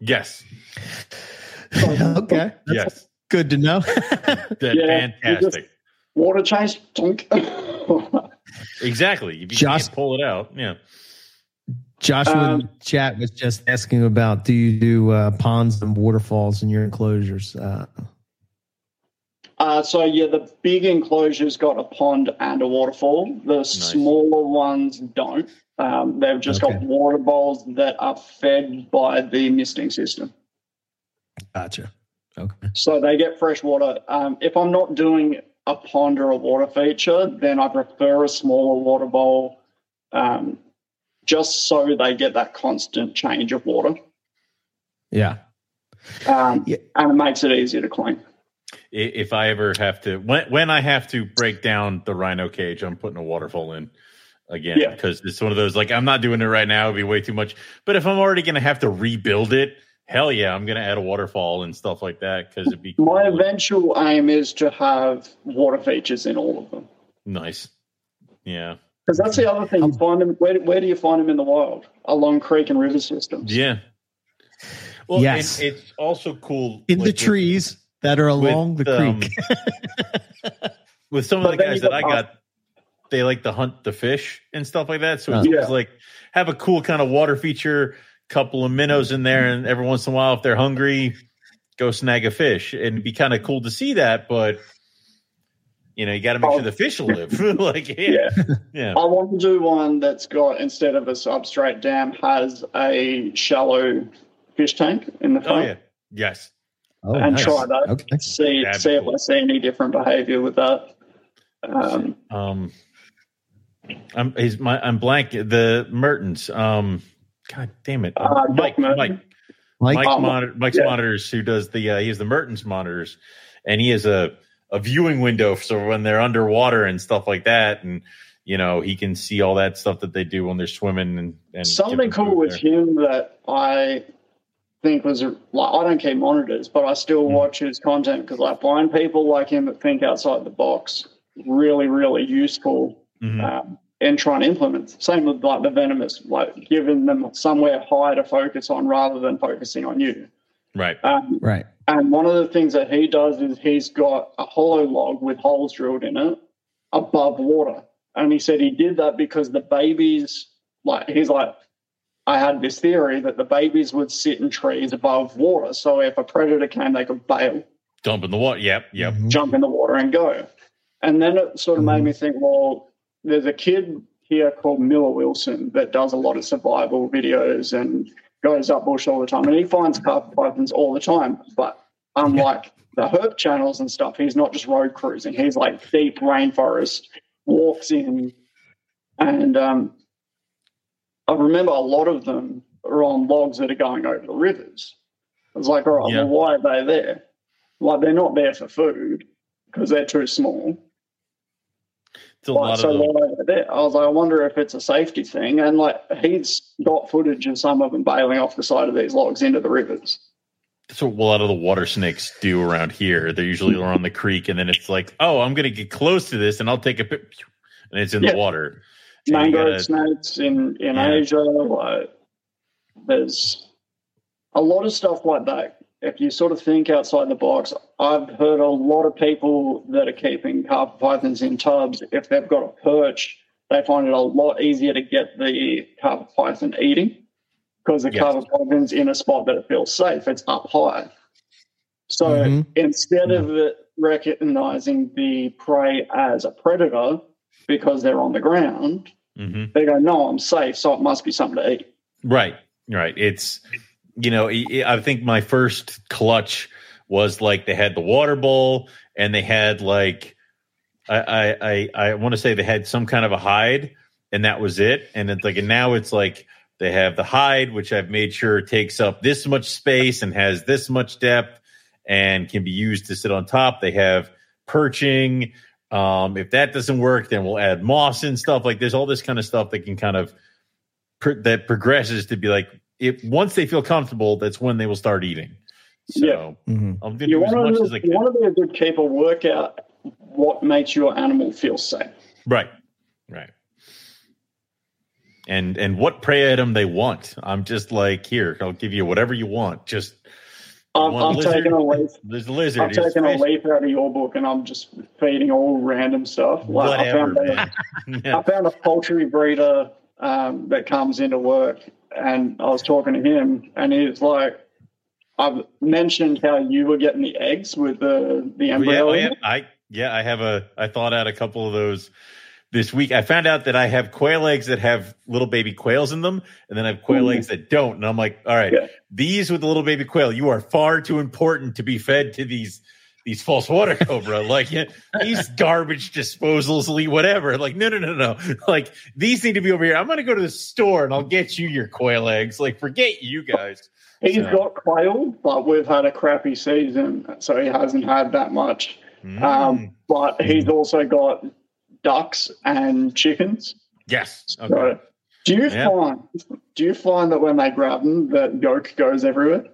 Yes. okay. That's Yes. good to know. That, Yeah, fantastic. Water change, tunk. Exactly. If you Josh- can't pull it out. Yeah. Joshua in Um, the chat was just asking about do you do uh, ponds and waterfalls in your enclosures? Uh, Uh, so yeah, the big enclosure's got a pond and a waterfall. The smaller ones don't. Um, they've just got water bowls that are fed by the misting system, gotcha. Okay. so they get fresh water. Um, if I'm not doing a pond or a water feature, then I prefer a smaller water bowl, um, just so they get that constant change of water, Yeah. um, Yeah. and it makes it easier to clean. I- If I ever have to, when when I have to break down the rhino cage, I'm putting a waterfall in again Yeah. because it's one of those like I'm not doing it right now; it'd be way too much. But if I'm already going to have to rebuild it, hell yeah, I'm going to add a waterfall and stuff like that because it'd be My eventual aim is to have water features in all of them. nice. Yeah, Because that's the other thing. You find them. Where, where do you find them in the wild? Along creek and river systems. yeah. Well, Yes. and it's also cool In like, the with- trees that are along with, the um, creek. with some of But the guys that I got, they like to hunt the fish and stuff like that. So Oh. it's Yeah. like have a cool kind of water feature, couple of minnows in there, and every once in a while, if they're hungry, go snag a fish, and it'd be kind of cool to see that. But you know, you got to make Oh. sure the fish will live. like, yeah, Yeah. yeah, I want to do one that's got instead of a substrate dam has a shallow fish tank in the oh front. yeah, yes, oh, and nice. try that. Okay. See That'd be see if cool. I see any different behavior with that. Um, Um, I'm he's my I'm blank. The Mertens. Um, God damn it, Uh, Mike, Doc Mike. Mike, Mike Um, monitor, Mike's yeah. monitors who does the uh, he has the Mertens monitors and he has a a viewing window so when they're underwater and stuff like that and you know he can see all that stuff that they do when they're swimming and, and something cool with there. him that I think was like I don't keep monitors, but I still Mm. watch his content because I find people like him that think outside the box really, really useful Mhm. um, and trying to implement. Same with like the venomous, like giving them somewhere high to focus on rather than focusing on you. right Um, right. and one of the things that he does is he's got a hollow log with holes drilled in it above water. And he said he did that because the babies, like, he's like, I had this theory that the babies would sit in trees above water. So if a predator came, they could bail, dump in the water yep yep Mhm. jump in the water, and go. And then it sort of made me think, well, there's a kid here called Miller Wilson that does a lot of survival videos and goes up bush all the time. And he finds carpet pythons all the time. But unlike the herp channels and stuff, he's not just road cruising. He's like deep rainforest, walks in. And um, I remember a lot of them are on logs that are going over the rivers. I was like, all right, Yeah. well, why are they there? Like, they're not there for food because they're too small. it's a Like, lot so of them. there? I was like, I wonder if it's a safety thing. And like, he's got footage of some of them bailing off the side of these logs into the rivers. That's what a lot of the water snakes do around here they're usually around the creek and then it's like oh I'm gonna get close to this and I'll take a pic and it's in Yeah. the water And you Mangrove gotta- snakes in, in Yeah. Asia, like, there's a lot of stuff like that. If you sort of think outside the box, I've heard a lot of people that are keeping carpet pythons in tubs. If they've got a perch, they find it a lot easier to get the carpet python eating because the Yes. carpet python's in a spot that it feels safe. It's up high. So Mhm. instead of recognizing the prey as a predator because they're on the ground, hmm they go, "No, I'm safe, so it must be something to eat." Right, right. It's you know, I I think my first clutch was like they had the water bowl and they had like I I I, I want to say they had some kind of a hide and that was it. And it's like and now it's like they have the hide, which I've made sure takes up this much space and has this much depth and can be used to sit on top. They have perching. Um, if that doesn't work, then we'll add moss and stuff. Like there's all this kind of stuff that can kind of pro- that progresses to be like if once they feel comfortable, that's when they will start eating. So Yeah. Mhm. I'm going to You do as much want as I to you want to be a good keeper. Work out what makes your animal feel safe. Right, right. And and what prey item they want. I'm just like here. I'll give you whatever you want. Just I'm, I'm taking a leaf. there's a lizard. I'm taking a leaf out of your book, and I'm just feeding all random stuff. Like I Whatever. found a, man. I found a poultry breeder um, that comes into work, and I was talking to him, and he's like, "I've mentioned how you were getting the eggs with the the Oh, yeah, embryo." oh, yeah. I yeah, I have a I thought out a couple of those this week. I found out that I have quail eggs that have little baby quails in them, and then I have quail Ooh. eggs that don't. And I'm like, all right, Yeah. these with the little baby quail, you are far too important to be fed to these these false water cobra. like these garbage disposals, whatever. Like, no, no, no, no. Like these need to be over here. I'm gonna go to the store and I'll get you your quail eggs. Like, forget you guys. He's So- got quail, but we've had a crappy season, so he hasn't had that much. Mm. Um, but he's also got ducks and chickens. yes. So, Okay. do you Yeah. find do you find that when they grab them, that yolk goes everywhere?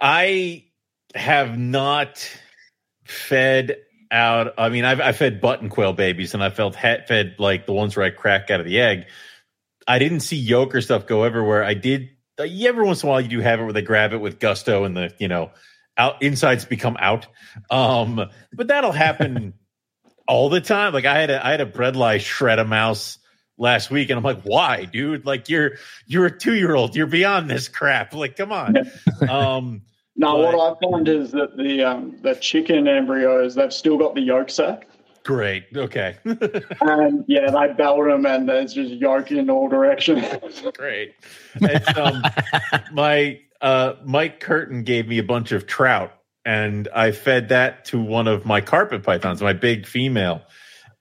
I have not fed out. I mean, I've I fed button quail babies, and I felt ha- fed like the ones where I crack out of the egg. I didn't see yolk or stuff go everywhere. I did. Every once in a while, you do have it where they grab it with gusto, and the you know out insides become out. Um, but that'll happen all the time. Like I had a I had a bredli shred a mouse last week, and I'm like, why, dude? Like you're you're a two year old. You're beyond this crap. Like, come on. Um, No, But- what I find is that the um, the chicken embryos they've still got the yolk sac, great. Okay. and yeah, they belt them, and there's just yolk in all directions. great. It's, um, my uh, Mike Curtin gave me a bunch of trout, and I fed that to one of my carpet pythons, my big female.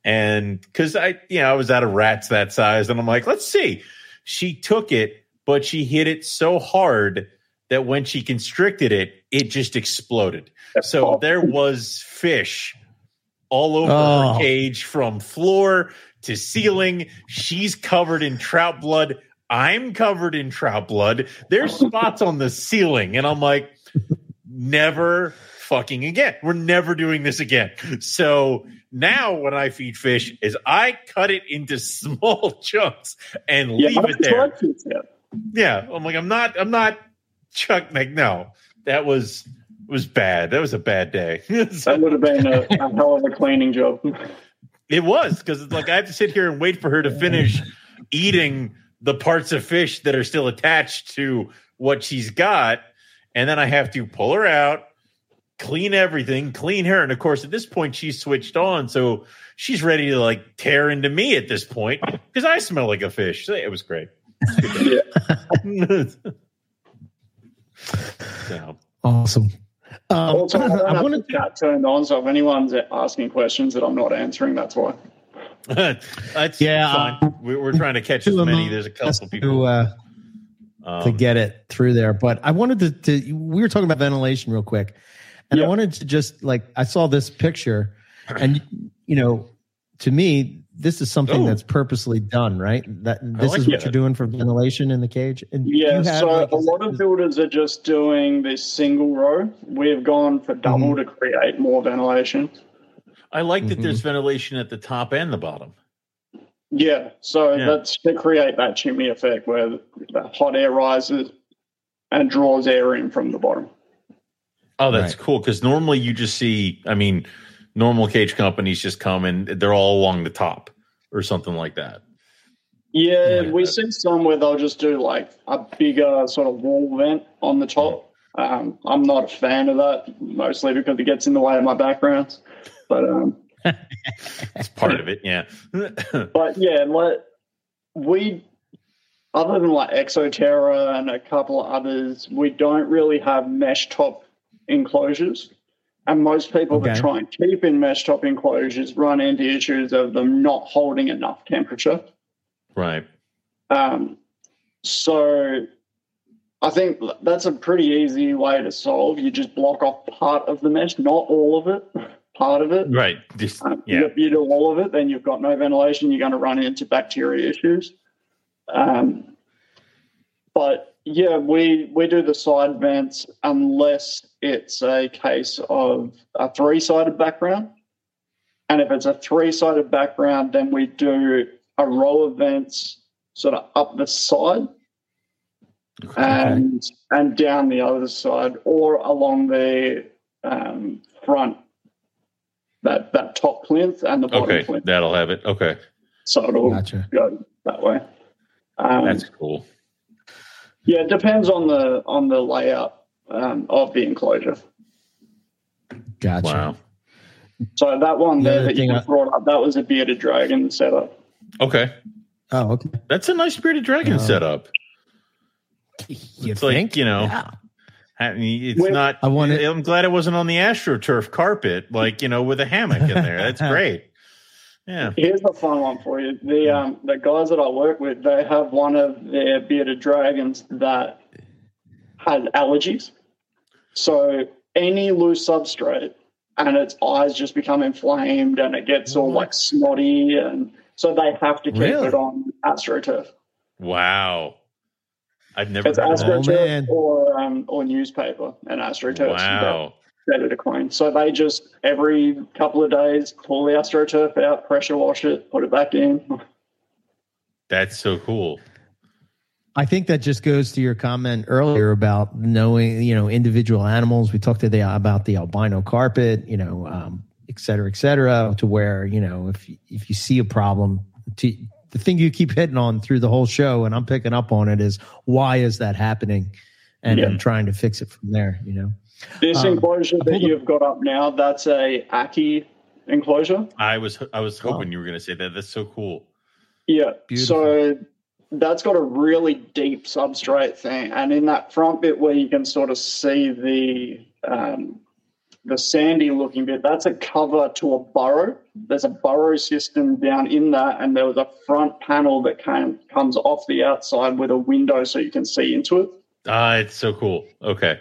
And because I, you know, I was out of rats that size, and I'm like, let's see. She took it, but she hit it so hard that when she constricted it, it just exploded. So there was fish all over Oh. her cage from floor to ceiling. She's covered in trout blood. I'm covered in trout blood. There's spots on the ceiling. And I'm like, never fucking again. We're never doing this again. So now when I feed fish is I cut it into small chunks and yeah, leave it there. tried this yet. Yeah. I'm like, I'm not, I'm not Chuck. Like, no, that was, was bad. That was a bad day. So- That would have been a, a hell of a cleaning job. it was because it's like I have to sit here and wait for her to finish eating the parts of fish that are still attached to what she's got, and then I have to pull her out, clean everything, clean her, and of course at this point she's switched on, so she's ready to like tear into me at this point because I smell like a fish. So it was great. so, Awesome. Um, Also, I, don't I have wanted the chat turned on, so if anyone's asking questions that I'm not answering, that's why. that's Yeah, fine. We're, we're trying to catch as um, many. There's a couple to, people. Uh, to um, get it through there. But I wanted to, to we were talking about ventilation real quick. And I wanted to just like I saw this picture and you know, to me, this is something Oh. that's purposely done, right? That this like is what it. you're doing for ventilation in the cage. And Yeah, have, so like, a is- lot of builders are just doing this single row. We've gone for double Mm-hmm. to create more ventilation. I like that Mhm. there's ventilation at the top and the bottom. Yeah, so Yeah. that's to create that chimney effect where the hot air rises and draws air in from the bottom. Oh, that's Right. cool. Because normally you just see, I mean, normal cage companies just come and they're all along the top or something like that. Yeah, Like we that. see some where they'll just do like a bigger sort of wall vent on the top. Um, I'm not a fan of that, mostly because it gets in the way of my backgrounds. But um, It's part of it. Yeah. but yeah, like we, other than like Exo Terra and a couple of others, we don't really have mesh top enclosures. And most people that try and keep in mesh top enclosures run into issues of them not holding enough temperature. right. Um, so I think that's a pretty easy way to solve. You just block off part of the mesh, not all of it, part of it. Right. Just, Um, yeah. If you do all of it, then you've got no ventilation. You're going to run into bacteria issues. Um, but yeah, we we do the side vents unless it's a case of a three sided background. And if it's a three sided background, then we do a row of vents sort of up the side and and down the other side, or along the um, front, that that top plinth and the bottom Okay. plinth. That'll have it. Okay. So it'll Gotcha. go that way. Um, That's cool. yeah, it depends on the on the layout um, of the enclosure. Gotcha. Wow. So that one The there that you I- brought up, that was a bearded dragon setup. Okay. Oh, okay. That's a nice bearded dragon Uh, setup. You It's like, think? you know, Yeah. I mean, it's When- not. I want it- I'm glad it wasn't on the AstroTurf carpet, like you know, with a hammock in there. That's great. Yeah. Here's a fun one for you. The um, the guys that I work with, they have one of their bearded dragons that has allergies. So any loose substrate and its eyes just become inflamed and it gets all like snotty and so they have to keep Really? it on AstroTurf. Wow. I've never It's heard of. Oh, AstroTurf man. or um, or newspaper and AstroTurf. Wow. better to clean. So they just every couple of days pull the AstroTurf out, pressure wash it, put it back in. That's so cool. I think that just goes to your comment earlier about knowing, you know, individual animals. We talked to the, about the albino carpet, you know, um, et cetera, et cetera, to where, you know, if, if you see a problem, to, the thing you keep hitting on through the whole show, and I'm picking up on it, is why is that happening? And Yeah. I'm trying to fix it from there, you know? This Um, enclosure that you've got up now, that's a Ackie enclosure. I was I was hoping Wow. you were going to say that. That's so cool. Yeah. Beautiful. So that's got a really deep substrate thing, and in that front bit where you can sort of see the um, the sandy looking bit, that's a cover to a burrow. There's a burrow system down in that, and there was a front panel that came, comes off the outside with a window so you can see into it. Ah, it's so cool. Okay.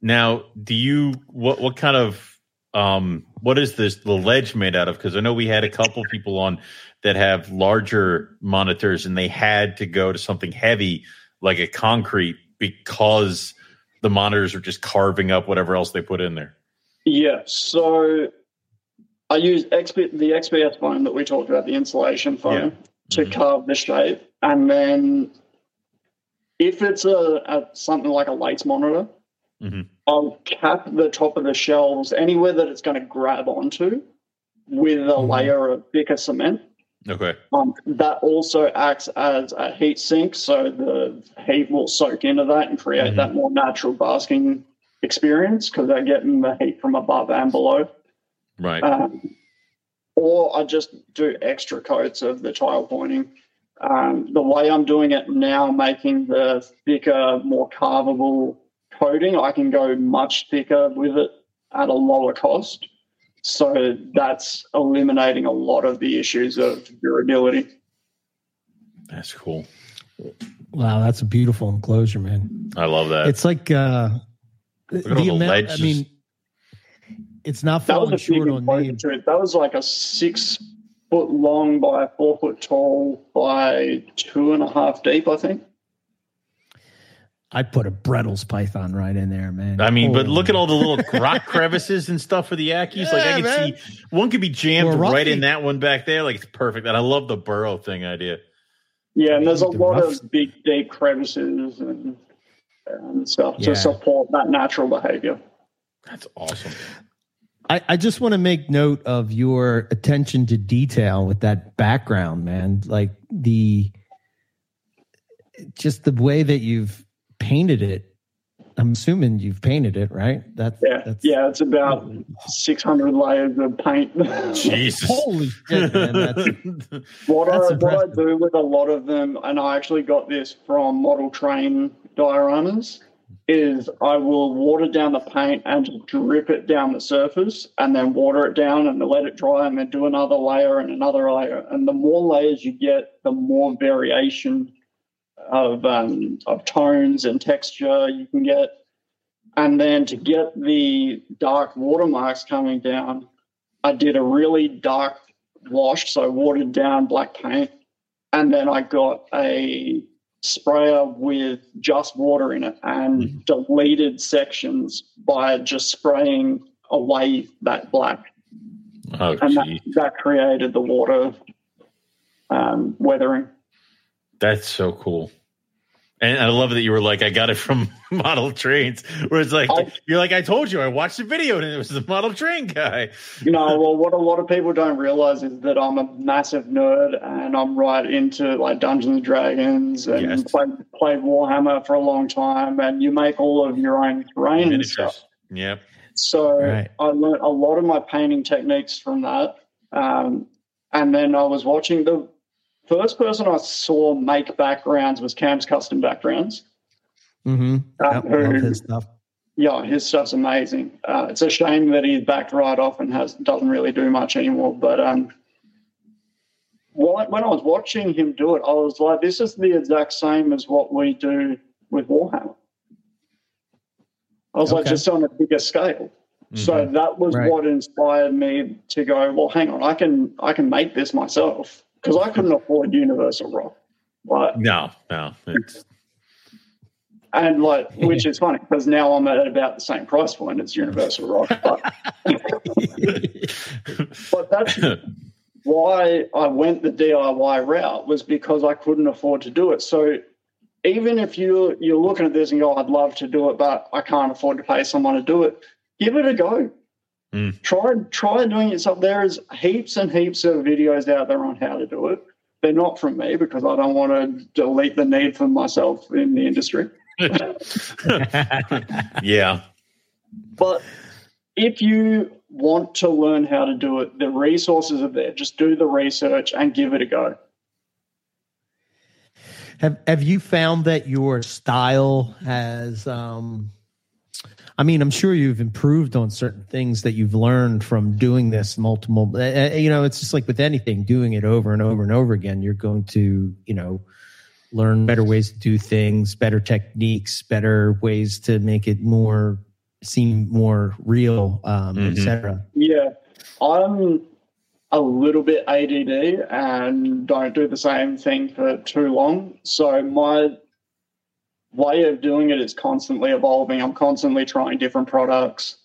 Now, do you what what kind of um what is this the ledge made out of? Because I know we had a couple people on that have larger monitors and they had to go to something heavy like a concrete because the monitors are just carving up whatever else they put in there. Yeah, so I use XP, the XPS foam that we talked about, the insulation foam, to Mhm. carve the shape. And then if it's a, a something like a lace monitor, Mhm. I'll cap the top of the shelves anywhere that it's going to grab onto with a Mhm. layer of thicker cement. Okay. Um, that also acts as a heat sink, so the heat will soak into that and create Mhm. that more natural basking experience because they're getting the heat from above and below. Right. Um, or I just do extra coats of the tile pointing. Um, the way I'm doing it now, making the thicker, more carvable coating, I can go much thicker with it at a lower cost. So that's eliminating a lot of the issues of durability. That's cool. Wow, that's a beautiful enclosure, man. I love that. It's like uh, at all the amount. I mean, it's not falling short on enclosure me. too. That was like a six foot long by four foot tall by two and a half deep, I think. I put a Bredl's python right in there, man. I mean, but Holy- look at all the little rock crevices and stuff for the Ackies. like I Yeah, can man. see one could be jammed right in that one back there. Like it's perfect. And I love the burrow thing idea. Yeah, and there's a The lot rough- of big, deep crevices, and and stuff Yeah. to support that natural behavior. That's awesome. I, I just want to make note of your attention to detail with that background, man. Like the just the way that you've painted it. I'm assuming you've painted it, right? That's Yeah, that's yeah, it's about 600 layers of paint. Jesus. Holy shit, man! That's What I, what I do with a lot of them, and I actually got this from model train dioramas, is I will water down the paint and drip it down the surface and then water it down and let it dry and then do another layer and another layer. And the more layers you get, the more variation of um, of tones and texture you can get. And then to get the dark watermarks coming down, I did a really dark wash, so watered down black paint, and then I got a sprayer with just water in it and deleted sections by just spraying away that black, Oh, and that, that created the water um, weathering. That's so cool. And I love that you were like, I got it from Model Trains, where it's like, I- you're like, I told you, I watched the video and it was the Model Train guy. You know, well, what a lot of people don't realize is that I'm a massive nerd and I'm right into like Dungeons and Dragons and Yes. played, played Warhammer for a long time. And you make all of your own terrain and stuff. Yep. So Right. I learned a lot of my painting techniques from that. Um, and then I was watching the first person I saw make backgrounds was Cam's Custom Backgrounds. mm-hmm. Uh, who- his stuff. yeah, his stuff's amazing. Uh, it's a shame that he's backed right off and has doesn't really do much anymore. But um, when I was watching him do it, I was like, this is the exact same as what we do with Warhammer. I was like, just on a bigger scale. So Mhm. that was Right. what inspired me to go. Well, hang on, I can I can make this myself because I couldn't afford Universal Rock, right? no, no. It's, And like, which is funny because now I'm at about the same price point as Universal Rock, but but that's why I went the DIY route was because I couldn't afford to do it. So even if you you're looking at this and go, I'd love to do it, but I can't afford to pay someone to do it, give it a go. Mm. Try try doing it yourself. There is heaps and heaps of videos out there on how to do it. They're not from me because I don't want to delete the need for myself in the industry. yeah. But if you want to learn how to do it, the resources are there. Just do the research and give it a go. Have Have you found that your style has? Um, I mean, I'm sure you've improved on certain things that you've learned from doing this multiple. Uh, uh, you know, it's just like with anything, doing it over and over and over again. You're going to, you know, learn better ways to do things, better techniques, better ways to make it more seem more real, um, Mhm. etc. Yeah, I'm a little bit ADD and don't do the same thing for too long. So my way of doing it is constantly evolving. I'm constantly trying different products.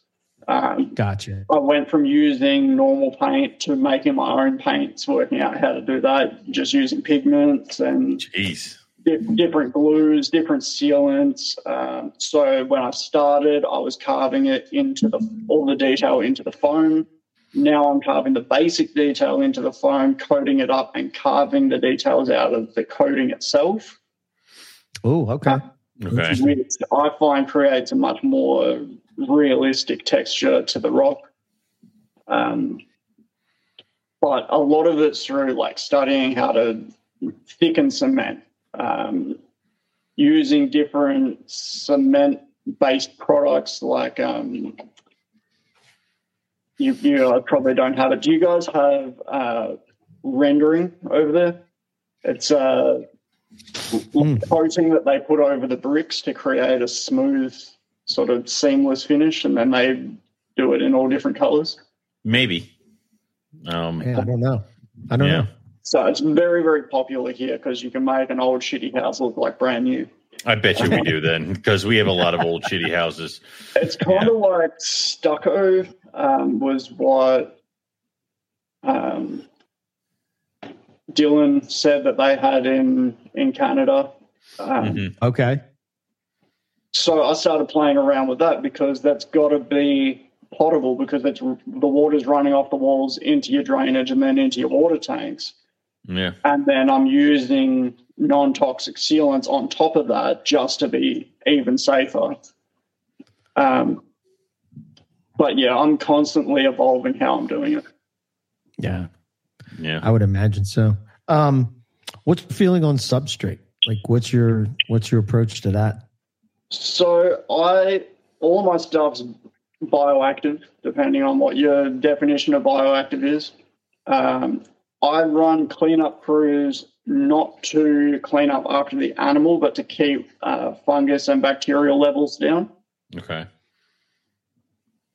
Um, Gotcha. I went from using normal paint to making my own paints, working out how to do that, just using pigments and Jeez. di- different glues, different sealants. Um, so when I started, I was carving it into the all the detail into the foam. Now I'm carving the basic detail into the foam, coating it up, and carving the details out of the coating itself, Oh, okay. Okay. which I find creates a much more realistic texture to the rock. Um, but a lot of it's through like studying how to thicken cement, um, using different cement based products like um, you, you probably don't have it. Do you guys have uh, rendering over there? It's uh, Hmm. coating that they put over the bricks to create a smooth, sort of seamless finish, and then they do it in all different colors. Maybe. Um, Yeah, I don't know. I don't Yeah. know. So it's very, very popular here because you can make an old shitty house look like brand new. I bet you we do then, because we have a lot of old shitty houses. It's kind of like stucco um, was what um, Dylan said that they had in in Canada. Um, Mhm. Okay. so I started playing around with that because that's got to be potable because it's the water's running off the walls into your drainage and then into your water tanks. Yeah. And then I'm using non toxic sealants on top of that just to be even safer. Um, but yeah, I'm constantly evolving how I'm doing it. Yeah, Yeah. I would imagine so. Um, what's your feeling on substrate? Like, what's your what's your approach to that? So I all my stuff's bioactive, depending on what your definition of bioactive is. Um, I run cleanup crews not to clean up after the animal, but to keep uh, fungus and bacterial levels down. Okay.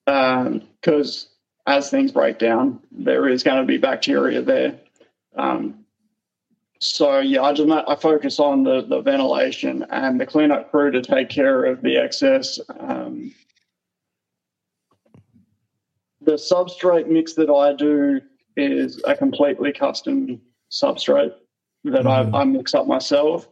Because as things break down, there is going to be bacteria there. Um, so yeah, I just I focus on the the ventilation and the cleanup crew to take care of the excess. Um, the substrate mix that I do is a completely custom substrate that Mhm. I, I mix up myself.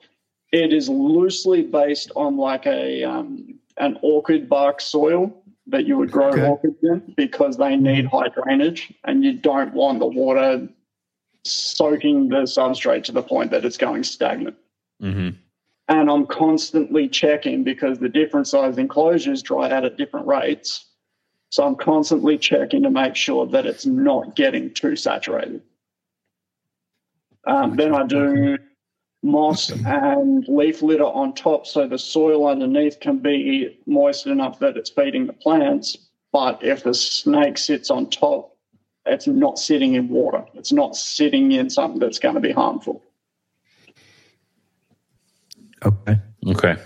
It is loosely based on like a um, an orchid bark soil that you would grow Okay. orchids in because they need high drainage and you don't want the water soaking the substrate to the point that it's going stagnant. Mm-hmm. And I'm constantly checking because the different size enclosures dry out at different rates. So I'm constantly checking to make sure that it's not getting too saturated. Um, then I do moss and leaf litter on top so the soil underneath can be moist enough that it's feeding the plants. But if the snake sits on top, it's not sitting in water. It's not sitting in something that's going to be harmful. Okay. Okay.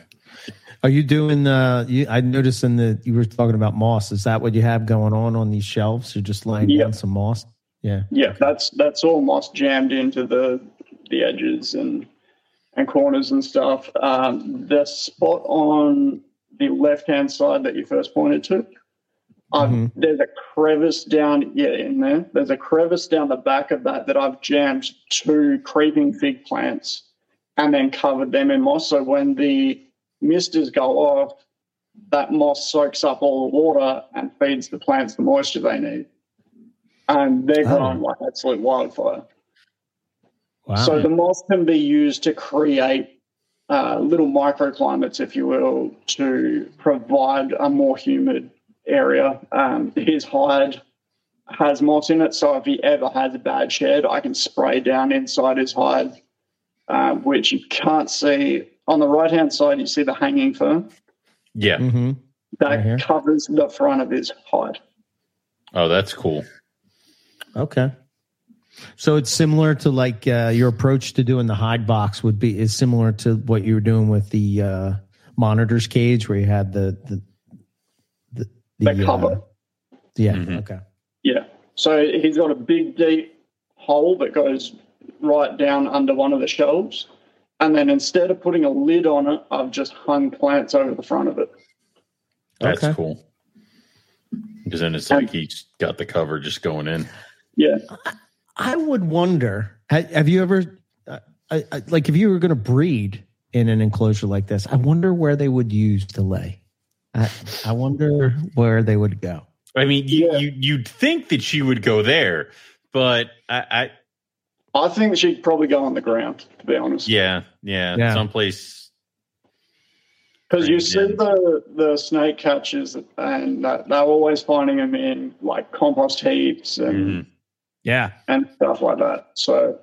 Are you doing? Uh, you, I noticed in the you were talking about moss. Is that what you have going on on these shelves? You're just laying Yeah. down some moss. Yeah. Yeah, that's that's all moss jammed into the the edges and and corners and stuff. Um, the spot on the left hand side that you first pointed to, I've, Mhm. there's a crevice down yeah in there. There's a crevice down the back of that that I've jammed two creeping fig plants and then covered them in moss. So when the misters go off, that moss soaks up all the water and feeds the plants the moisture they need. And they're Oh. growing like absolute wildfire. Wow. So the moss can be used to create uh, little microclimates, if you will, to provide a more humid area. Um, his hide has moss in it, so if he ever has a bad shed, I can spray down inside his hide, uh, which you can't see. On the right hand side, you see the hanging fern. Yeah. hmm That Right covers the front of his hide. Oh, that's cool. Okay. So it's similar to like uh, your approach to doing the hide box would be is similar to what you were doing with the uh, monitors cage where you had the the the, The cover. Uh, yeah. Mhm. Okay. Yeah. So he's got a big, deep hole that goes right down under one of the shelves. And then instead of putting a lid on it, I've just hung plants over the front of it. That's Okay. cool. Because then it's like he's got the cover just going in. Yeah. I would wonder. Have you ever, uh, I, I, like, if you were going to breed in an enclosure like this, I wonder where they would use to lay. I, I wonder where they would go. I mean, you, Yeah. you you'd think that she would go there, but I, I I think she'd probably go on the ground, to be honest. yeah, yeah, Yeah. someplace. Because you see the, the snake catches, and that they're always finding them in like compost heaps and, Mhm. Yeah. and stuff like that. So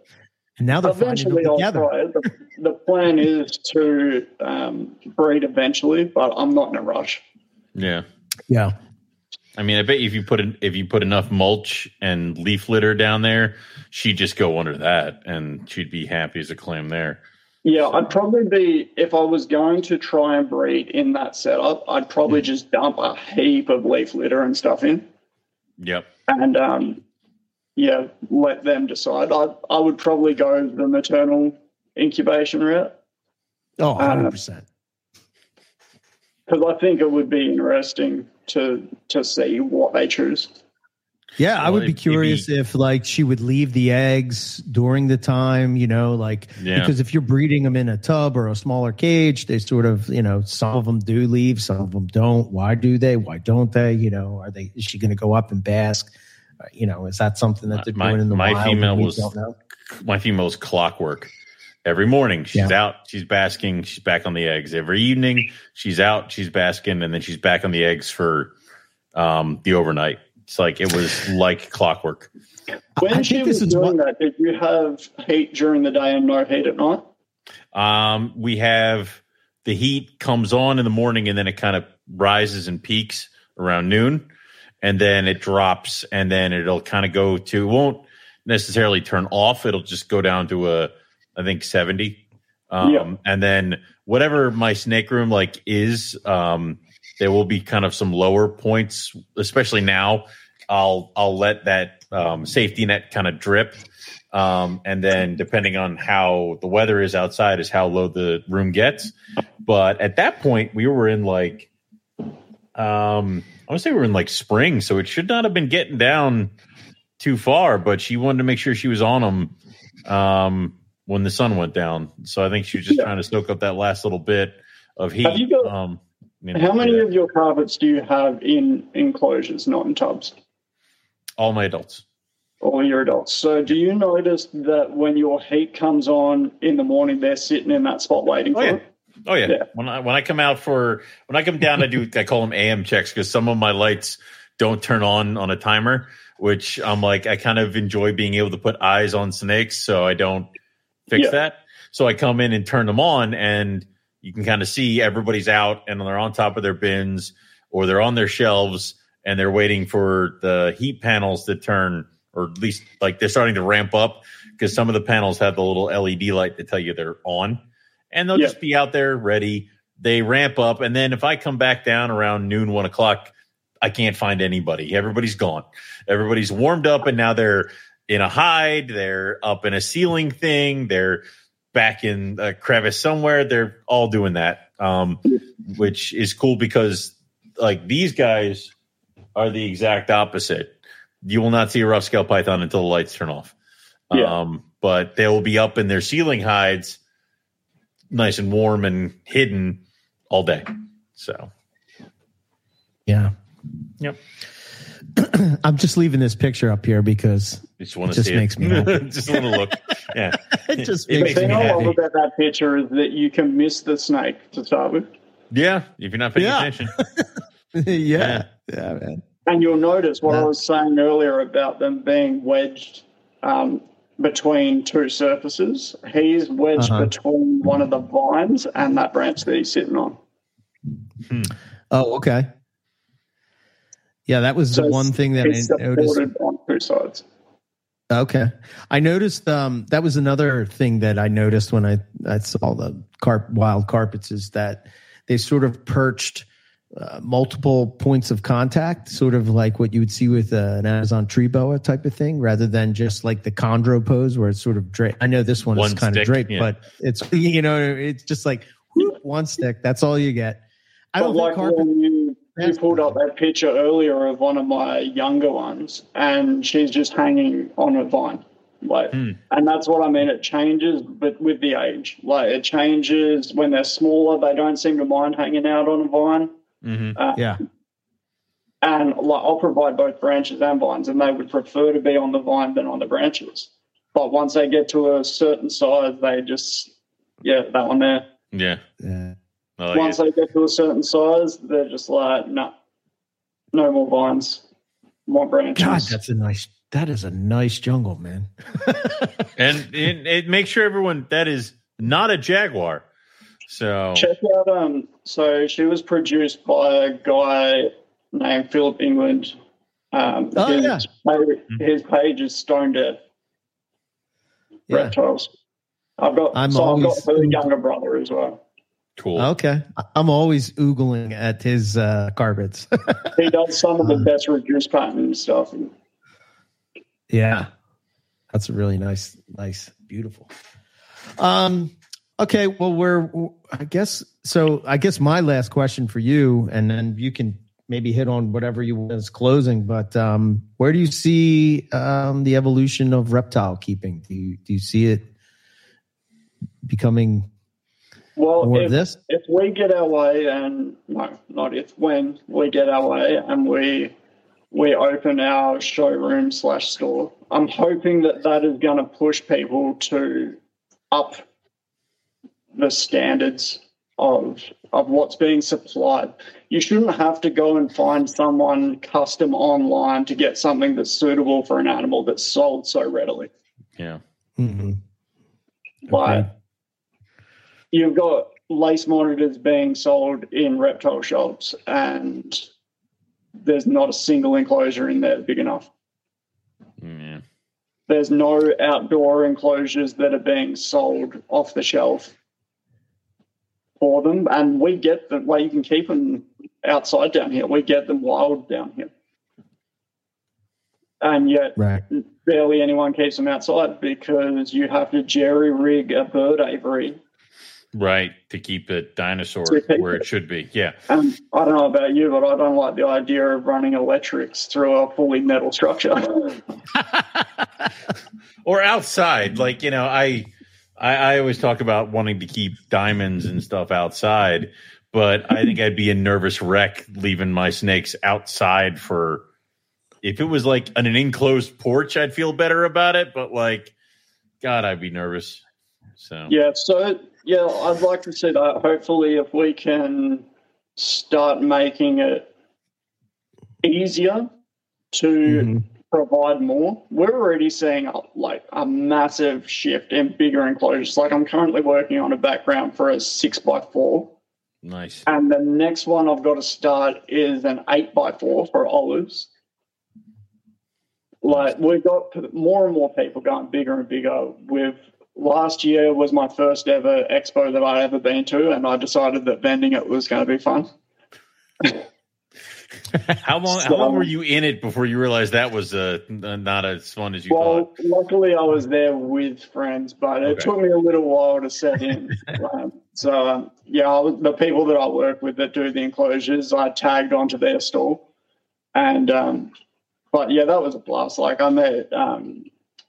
And now they're finding eventually them together. it. The, the plan is to um, breed eventually, but I'm not in a rush. Yeah, Yeah. I mean, I bet if you put in, if you put enough mulch and leaf litter down there, she'd just go under that, and she'd be happy as a clam there. Yeah, I'd probably be if I was going to try and breed in that setup. I'd probably just dump a heap of leaf litter and stuff in, Yep. and um, yeah, let them decide. I I would probably go the maternal incubation route Oh, Uh, 100%. because I think it would be interesting to to see what they choose. Yeah, I would be it'd be- curious if like she would leave the eggs during the time, you know, like Yeah. because if you're breeding them in a tub or a smaller cage, they sort of, you know, some of them do leave, some of them don't. Why do they? Why don't they? You know, are they? Is she going to go up and bask? You know, is that something that they're My- doing in the my wild? female was- don't know? my female's clockwork. Every morning she's out, she's basking, she's back on the eggs. Every evening she's out, she's basking, and then she's back on the eggs for um, the overnight. It's like it was like clockwork. When I she was this is doing what- that, did you have heat during the day and no heat at night? Um, we have the heat comes on in the morning and then it kind of rises and peaks around noon, and then it drops, and then it'll kind of go to won't necessarily turn off. It'll just go down to a I think seventy. Um, Yeah. and then whatever my snake room like is, um, there will be kind of some lower points, especially now. I'll I'll let that um, safety net kind of drip, um, and then depending on how the weather is outside is how low the room gets. But at that point, we were in like, um, I to say we're in like spring, so it should not have been getting down too far. But she wanted to make sure she was on them um, when the sun went down. So I think she was just Yeah. trying to soak up that last little bit of heat. Have you got- um, you know, How many yeah. of your carpets do you have in enclosures, not in tubs? all my adults? All your adults. So, do you notice that when your heat comes on in the morning, they're sitting in that spot waiting Oh, for yeah. it? Oh yeah. Yeah. When I when I come out for when I come down, I do I call them AM checks because some of my lights don't turn on on a timer, which I'm like I kind of enjoy being able to put eyes on snakes, so I don't fix Yeah. that. So I come in and turn them on, and you can kind of see everybody's out and they're on top of their bins or they're on their shelves and they're waiting for the heat panels to turn, or at least like they're starting to ramp up because some of the panels have the little LED light to tell you they're on and they'll Yeah. just be out there ready. They ramp up, and then if I come back down around noon, one o'clock, I can't find anybody. Everybody's gone. Everybody's warmed up, and now they're in a hide. They're up in a ceiling thing. They're back in a crevice somewhere. They're all doing that, um, which is cool because like these guys are the exact opposite. You will not see a rough scale python until the lights turn off. Yeah. Um, but they will be up in their ceiling hides nice and warm and hidden all day. So Yeah. Yep. I'm just leaving this picture up here because just want It to just makes it. me happy. just want to look. Yeah. it just It makes makes me me I love happy. about that picture is that you can miss the snake to start with. Yeah. If you're not paying Yeah. attention. yeah. Yeah, man. And you'll notice what I was saying earlier about them being wedged um, between two surfaces. He's wedged Uh-huh. between one of the vines and that branch that he's sitting on. Oh, okay. Yeah, that was So the one thing that I noticed. on two sides. Okay. I noticed um that was another thing that I noticed when I I saw the carp wild carpets is that they sort of perched uh, multiple points of contact, sort of like what you would see with uh, an Amazon tree boa type of thing, rather than just like the chondro pose where it's sort of draped. I know this one, One is kind stick, of draped, yeah. but it's you know it's just like whoop, one stick. That's all you get. I don't like think carpet. when you, you pulled up that picture earlier of one of my younger ones, and she's just hanging on a vine. Like, Hmm. and that's what I mean. It changes, but with the age, like it changes when they're smaller. They don't seem to mind hanging out on a vine. Hmm Uh, Yeah. and like I'll provide both branches and vines, and they would prefer to be on the vine than on the branches. But once they get to a certain size, they just yeah, that one there. Yeah. Yeah. Like once it. they get to a certain size, they're just like, no, no more vines, more branches. God, that's a nice. That is a nice jungle, man. And it, it makes sure everyone that is not a jaguar. So Check out. Um, so she was produced by a guy named Philip England. Um, Oh, his, yeah. page, his page is Stone Dead Yeah. Reptiles. I've got. I'm so I've got her younger brother as well. cool. Okay. I'm always oogling at his uh, carpets. He does some of the best reduce pattern stuff. yeah. That's a really nice. Nice. Beautiful. Um, okay. Well, we're, I guess, so I guess my last question for you, and then you can maybe hit on whatever you want as closing, but um, where do you see um, the evolution of reptile keeping? Do you do you see it becoming well, more if, of this? if we get our way, and no, not if, when we get our way, and we we open our showroom slash store, I'm hoping that that is going to push people to up the standards of of what's being supplied. You shouldn't have to go and find someone custom online to get something that's suitable for an animal that's sold so readily. Yeah. Mm-hmm. Like you've got lace monitors being sold in reptile shops, and there's not a single enclosure in there big enough. Yeah. There's no outdoor enclosures that are being sold off the shelf for them, and we get them. Well, you can keep them outside down here. We get them wild down here, and yet Right. barely anyone keeps them outside because you have to jerry rig a bird aviary. Right. To keep a dinosaur keep where it. it should be. Yeah. Um, I don't know about you, but I don't like the idea of running electrics through a fully metal structure. or outside. Like, you know, I, I I always talk about wanting to keep diamonds and stuff outside, but I think I'd be a nervous wreck leaving my snakes outside for if it was like an, an enclosed porch, I'd feel better about it, but like God, I'd be nervous. So yeah, so yeah, I'd like to see that. Hopefully, if we can start making it easier to Mhm. Provide more. We're already seeing a, like a massive shift in bigger enclosures. Like I'm currently working on a background for a six by four, nice. and the next one I've got to start is an eight by four for olives. Like we've got more and more people going bigger and bigger. With last year was my first ever expo that I'd ever been to, and I decided that vending it was going to be fun. How long how long were you in it before you realized that was uh, not as fun as you Well, thought? luckily I was there with friends, but it Okay. took me a little while to set in. um, so um, yeah, I the people that I work with that do the enclosures, I tagged onto their store, and um, but yeah, that was a blast. Like I met um,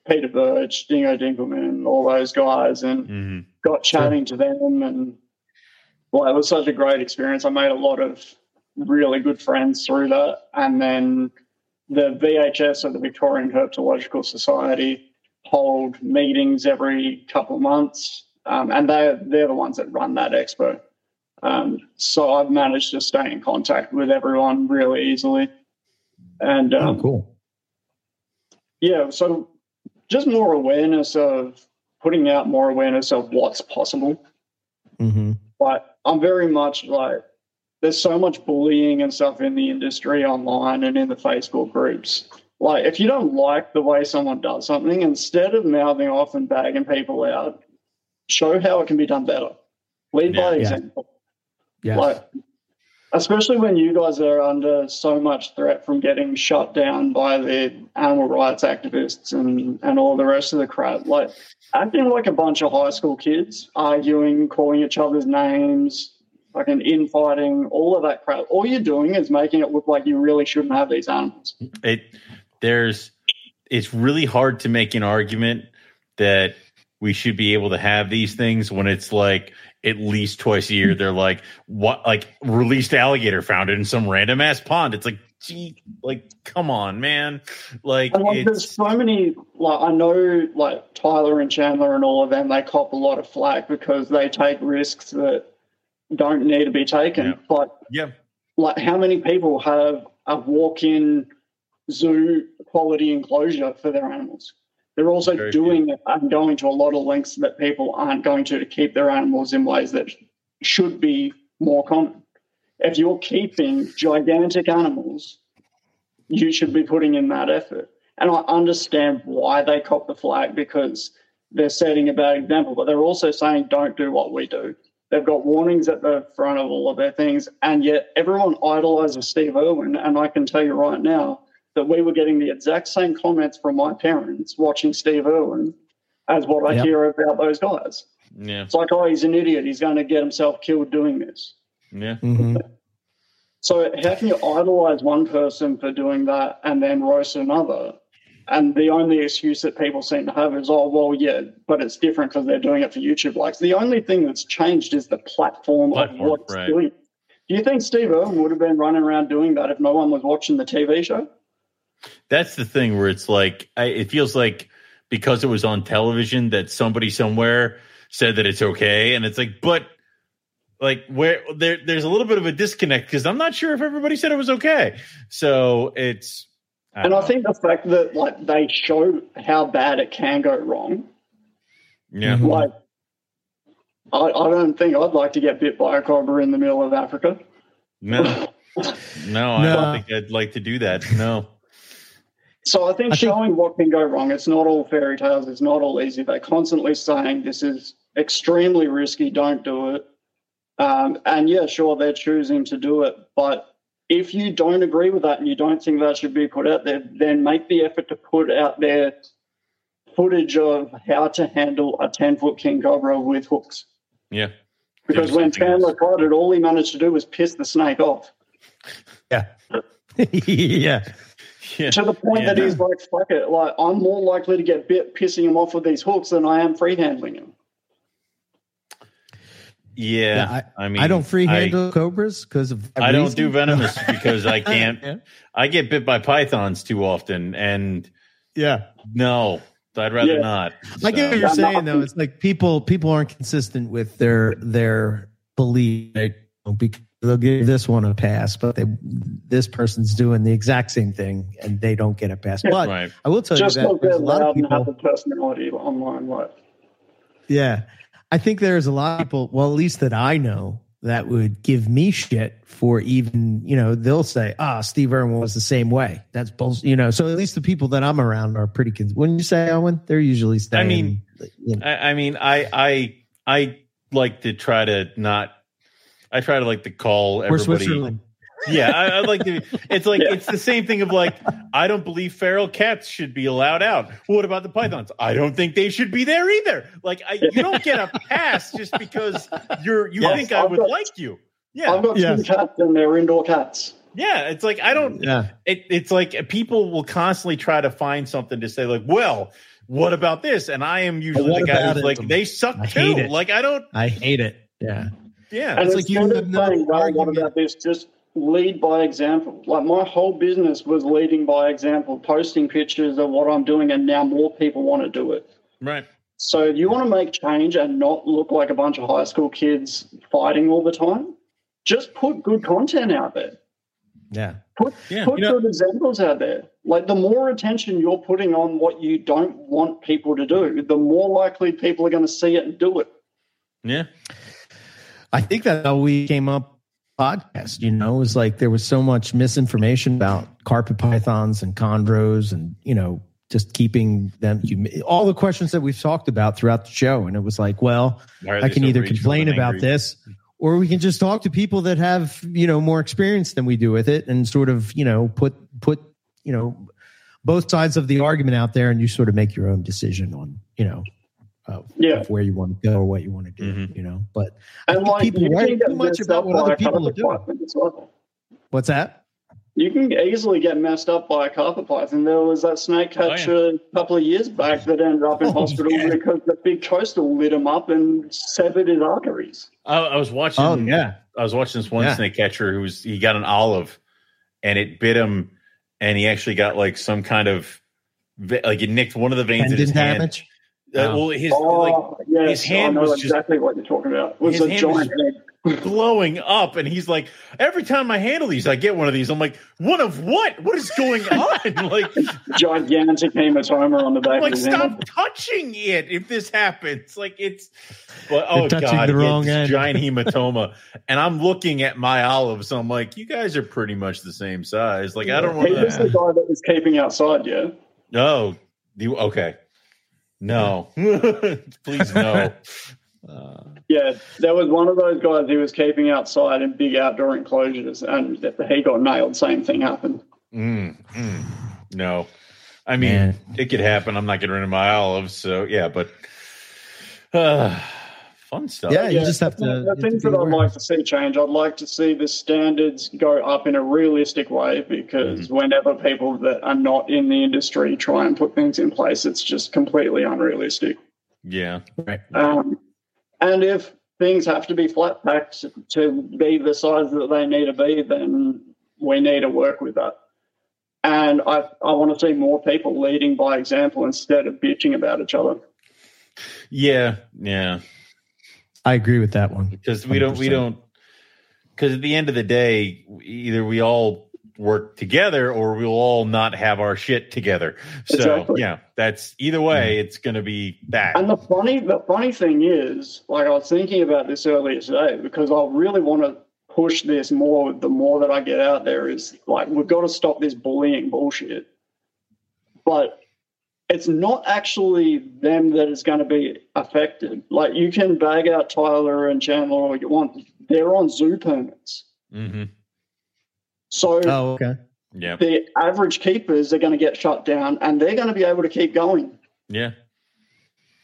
Peter Birch, Dingo Dinkelman, all those guys, and hmm got chatting to them, and well, it was such a great experience. I made a lot of really good friends through that, and then the VHS of the Victorian Herpetological Society hold meetings every couple of months, um, and they they're the ones that run that expo. Um, so I've managed to stay in contact with everyone really easily, and Oh, um, cool. yeah, so just more awareness of putting out more awareness of what's possible. hmm But I'm very much like there's so much bullying and stuff in the industry online and in the Facebook groups. Like if you don't like the way someone does something, instead of mouthing off and bagging people out, show how it can be done better. Lead Yeah. by example. Yeah. Like especially when you guys are under so much threat from getting shut down by the animal rights activists and, and all the rest of the crap. Like acting like a bunch of high school kids, arguing, calling each other's names, fucking infighting, all of that crap. All you're doing is making it look like you really shouldn't have these animals. it there's it's really hard to make an argument that we should be able to have these things when it's like at least twice a year they're like what like released alligator found it in some random ass pond it's like gee like come on man like like, there's so many. Like I know, like Tyler and Chandler and all of them, they cop a lot of flack because they take risks that don't need to be taken. Yeah. But yeah like, how many people have a walk-in zoo quality enclosure for their animals? They're also Very doing it and going to a lot of lengths that people aren't going to to keep their animals in ways that should be more common. If you're keeping gigantic animals, you should be putting in that effort. And I understand why they cop the flag because they're setting a bad example, but they're also saying don't do what we do. They've got warnings at the front of all of their things, and yet everyone idolizes Steve Irwin. And I can tell you right now that we were getting the exact same comments from my parents watching Steve Irwin as what I Yep. hear about those guys. yeah It's like, oh, he's an idiot. He's going to get himself killed doing this. yeah hmm So how can you idolize one person for doing that and then roast another? And the only excuse that people seem to have is, oh, well, yeah, but it's different because they're doing it for YouTube likes. The only thing that's changed is the platform, Platform, of what's right. doing. Do you think Steve Irwin would have been running around doing that if no one was watching the TV show? That's the thing where it's like I, it feels like because it was on television that somebody somewhere said that it's okay, and it's like, but like where there there's a little bit of a disconnect because I'm not sure if everybody said it was okay. So it's I And I think the fact that like they show how bad it can go wrong, yeah, Mhm. like I, I don't think I'd like to get bit by a cobra in the middle of Africa. no, no, I No. don't think I'd like to do that. No, So I think I think- showing what can go wrong, it's not all fairy tales, it's not all easy. They're constantly saying this is extremely risky, don't do it. Um, and yeah, sure, they're choosing to do it. But if you don't agree with that and you don't think that should be put out there, then make the effort to put out there footage of how to handle a 10 foot king cobra with hooks. yeah, Because Give when something Chandler else. tried it, all he managed to do was piss the snake off Yeah. yeah. yeah, to the point Yeah. that he's like, fuck it. Like, I'm more likely to get bit pissing him off with these hooks than I am free handling him. Yeah. I, I mean, I don't free I- handle cobras because of. I don't reason. do venomous because I can't. Yeah. I get bit by pythons too often, and yeah. no, I'd rather Yeah. not. I get what you're saying though. It's like people people aren't consistent with their their belief. Right? They'll give this one a pass, but they this person's doing the exact same thing and they don't get a pass. But right. I will tell Just you that there's a lot of people have people. a personality online. Like, Yeah, I think there's a lot of people. Well, at least that I know that would give me shit for even you know they'll say ah Steve Irwin was the same way. That's bullshit. You know, so at least the people that I'm around are pretty. Cons- when you say Owen, they're usually saying. mean, you know, I, I mean, I, I, I like to try to not. I try to like to call everybody. Switzerland. Yeah, I, I like to. It's like Yeah. it's the same thing of like I don't believe feral cats should be allowed out. What about the pythons? I don't think they should be there either. Like I, you don't get a pass just because you're you Yes, think I I've would got- like you. Yeah, I've got Yeah. two cats and they're indoor cats. yeah. It's like I don't. Yeah, It, it's like people will constantly try to find something to say like, well. What about this? And I am usually the guy about who's like, it? they suck I too. it. Like I don't. I hate it. Yeah, Yeah, And It's it's like you instead have of no saying, well, what about this? Just lead by example. Like my whole business was leading by example, posting pictures of what I'm doing, and now more people want to do it. right. So if you want to make change and not look like a bunch of high school kids fighting all the time, just put good content out there. yeah. Put Yeah, put you know- good examples out there. Like the more attention you're putting on what you don't want people to do, the more likely people are going to see it and do it. Yeah, I think that's how we came up podcast. You know, it was like there was so much misinformation about carpet pythons and chondros, and you know, just keeping them. You, all the questions that we've talked about throughout the show, and it was like, well, I can so either complain about this, or we can just talk to people that have you know more experience than we do with it, and sort of you know put put you know both sides of the argument out there, and you sort of make your own decision on you know. Of, Yeah. of where you want to go or what you want to do, Mhm. you know. But I And like people worry too much about what other people are doing. well. What's that? You can easily get messed up by a carpet python. There was that snake Oh, yeah. catcher a couple of years back that ended up in Oh, hospital yeah. because the big coastal lit him up and severed his arteries. I, I was watching. Oh yeah, I was watching this one Yeah. snake catcher who was he got an olive, and it bit him, and he actually got like some kind of like it nicked one of the veins in his tendon hand. Damage. Uh, Oh. well, his Oh, like yes, his hand I know was just- exactly what you're talking about. It was his a hand was giant egg. glowing up, and he's like, every time I handle these, I get one of these. I'm like, one of what? What is going on? like, gigantic hematoma on the back like of his hand. stop touching it if this happens. Like it's, but oh They're touching god, the he wrong end. giant hematoma, and I'm looking at my olives. I'm like, you guys are pretty much the same size. Like I don't want He was the guy that was keeping outside, yeah. No, you okay? No, please no. Uh, Yeah, there was one of those guys he was keeping outside in big outdoor enclosures, and if he got nailed. Same thing happened. Mm, mm, no, I mean Man. it could happen. I'm not getting rid of my olives, so yeah. But uh, fun stuff. Yeah, you just have to. The you have to things be that I'd like to see change, I'd like to see the standards go up in a realistic way because Mm-hmm. whenever people that are not in the industry try and put things in place, it's just completely unrealistic. Yeah. Right. Um, and if things have to be flat packed to be the size that they need to be, then we need to work with that. And I, I want to see more people leading by example instead of bitching about each other. Yeah. Yeah. I agree with that one. because we don't we don't because at the end of the day either we all work together or we'll all not have our shit together so Exactly. yeah that's either way it's going to be that And the funny, the funny thing is, like I was thinking about this earlier today because I really want to push this more. The more that I get out there, is like we've got to stop this bullying bullshit. But it's not actually them that is going to be affected. Like you can bag out Tyler and Chandler all you want; they're on zoo permits. hmm So Oh, okay. yeah the average keepers are going to get shut down, and they're going to be able to keep going. yeah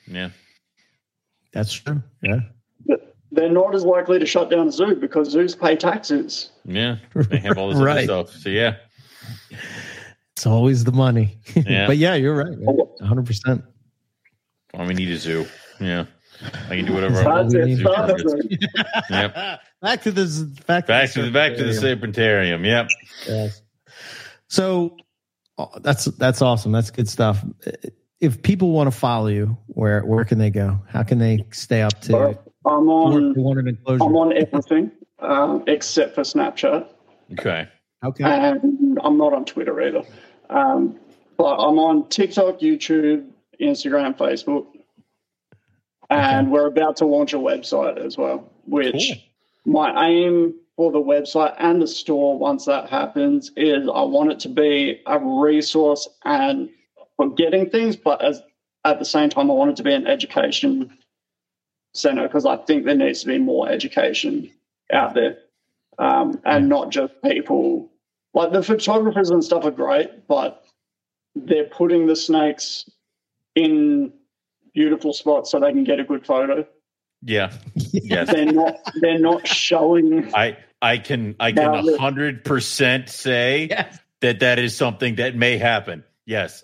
yeah That's true. Yeah. They're not as likely to shut down a zoo because zoos pay taxes. yeah they have all this other stuff so yeah It's always the money. Yeah. but yeah, you're right. hundred percent. all we need a zoo yeah i can do whatever i want That's with it. zoo Start permits. the- yep Back to this. Back to back to the back to the serpentarium yep Yes. So oh, that's that's awesome. That's good stuff. If people want to follow you, where where can they go? How can they stay up to I'm on. the wanted enclosure? I'm on everything um, except for Snapchat, okay Okay. and I'm not on Twitter either. Um, but I'm on TikTok, YouTube, Instagram, Facebook, and we're about to launch a website as well. Which Cool. my aim for the website and the store once that happens is I want it to be a resource and for getting things, but as at the same time I want it to be an education center because I think there needs to be more education out there, um, and not just people like the photographers and stuff are great, but they're putting the snakes in beautiful spots so they can get a good photo. yeah yes They're not. They're not showing. I I can I can hundred percent say Yes. that that is something that may happen. Yes.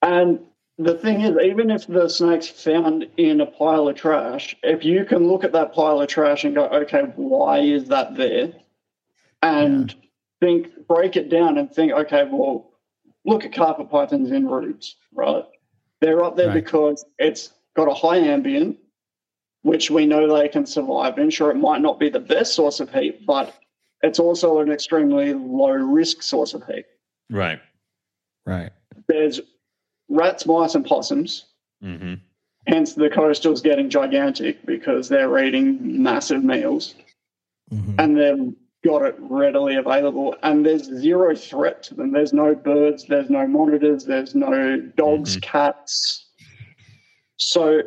And the thing is, even if the snake's found in a pile of trash, if you can look at that pile of trash and go, okay, why is that there? And think, break it down and think, okay, well, look at carpet pythons in roots, right? They're up there Right. because it's got a high ambient, which we know they can survive in. Sure, it might not be the best source of heat, but it's also an extremely low risk source of heat. Right. Right. There's rats, mice, and possums. hmm Hence, the coastal's getting gigantic because they're eating massive meals Mhm. and they've got it readily available. And there's zero threat to them. There's no birds, there's no monitors, there's no dogs, Mhm. cats. So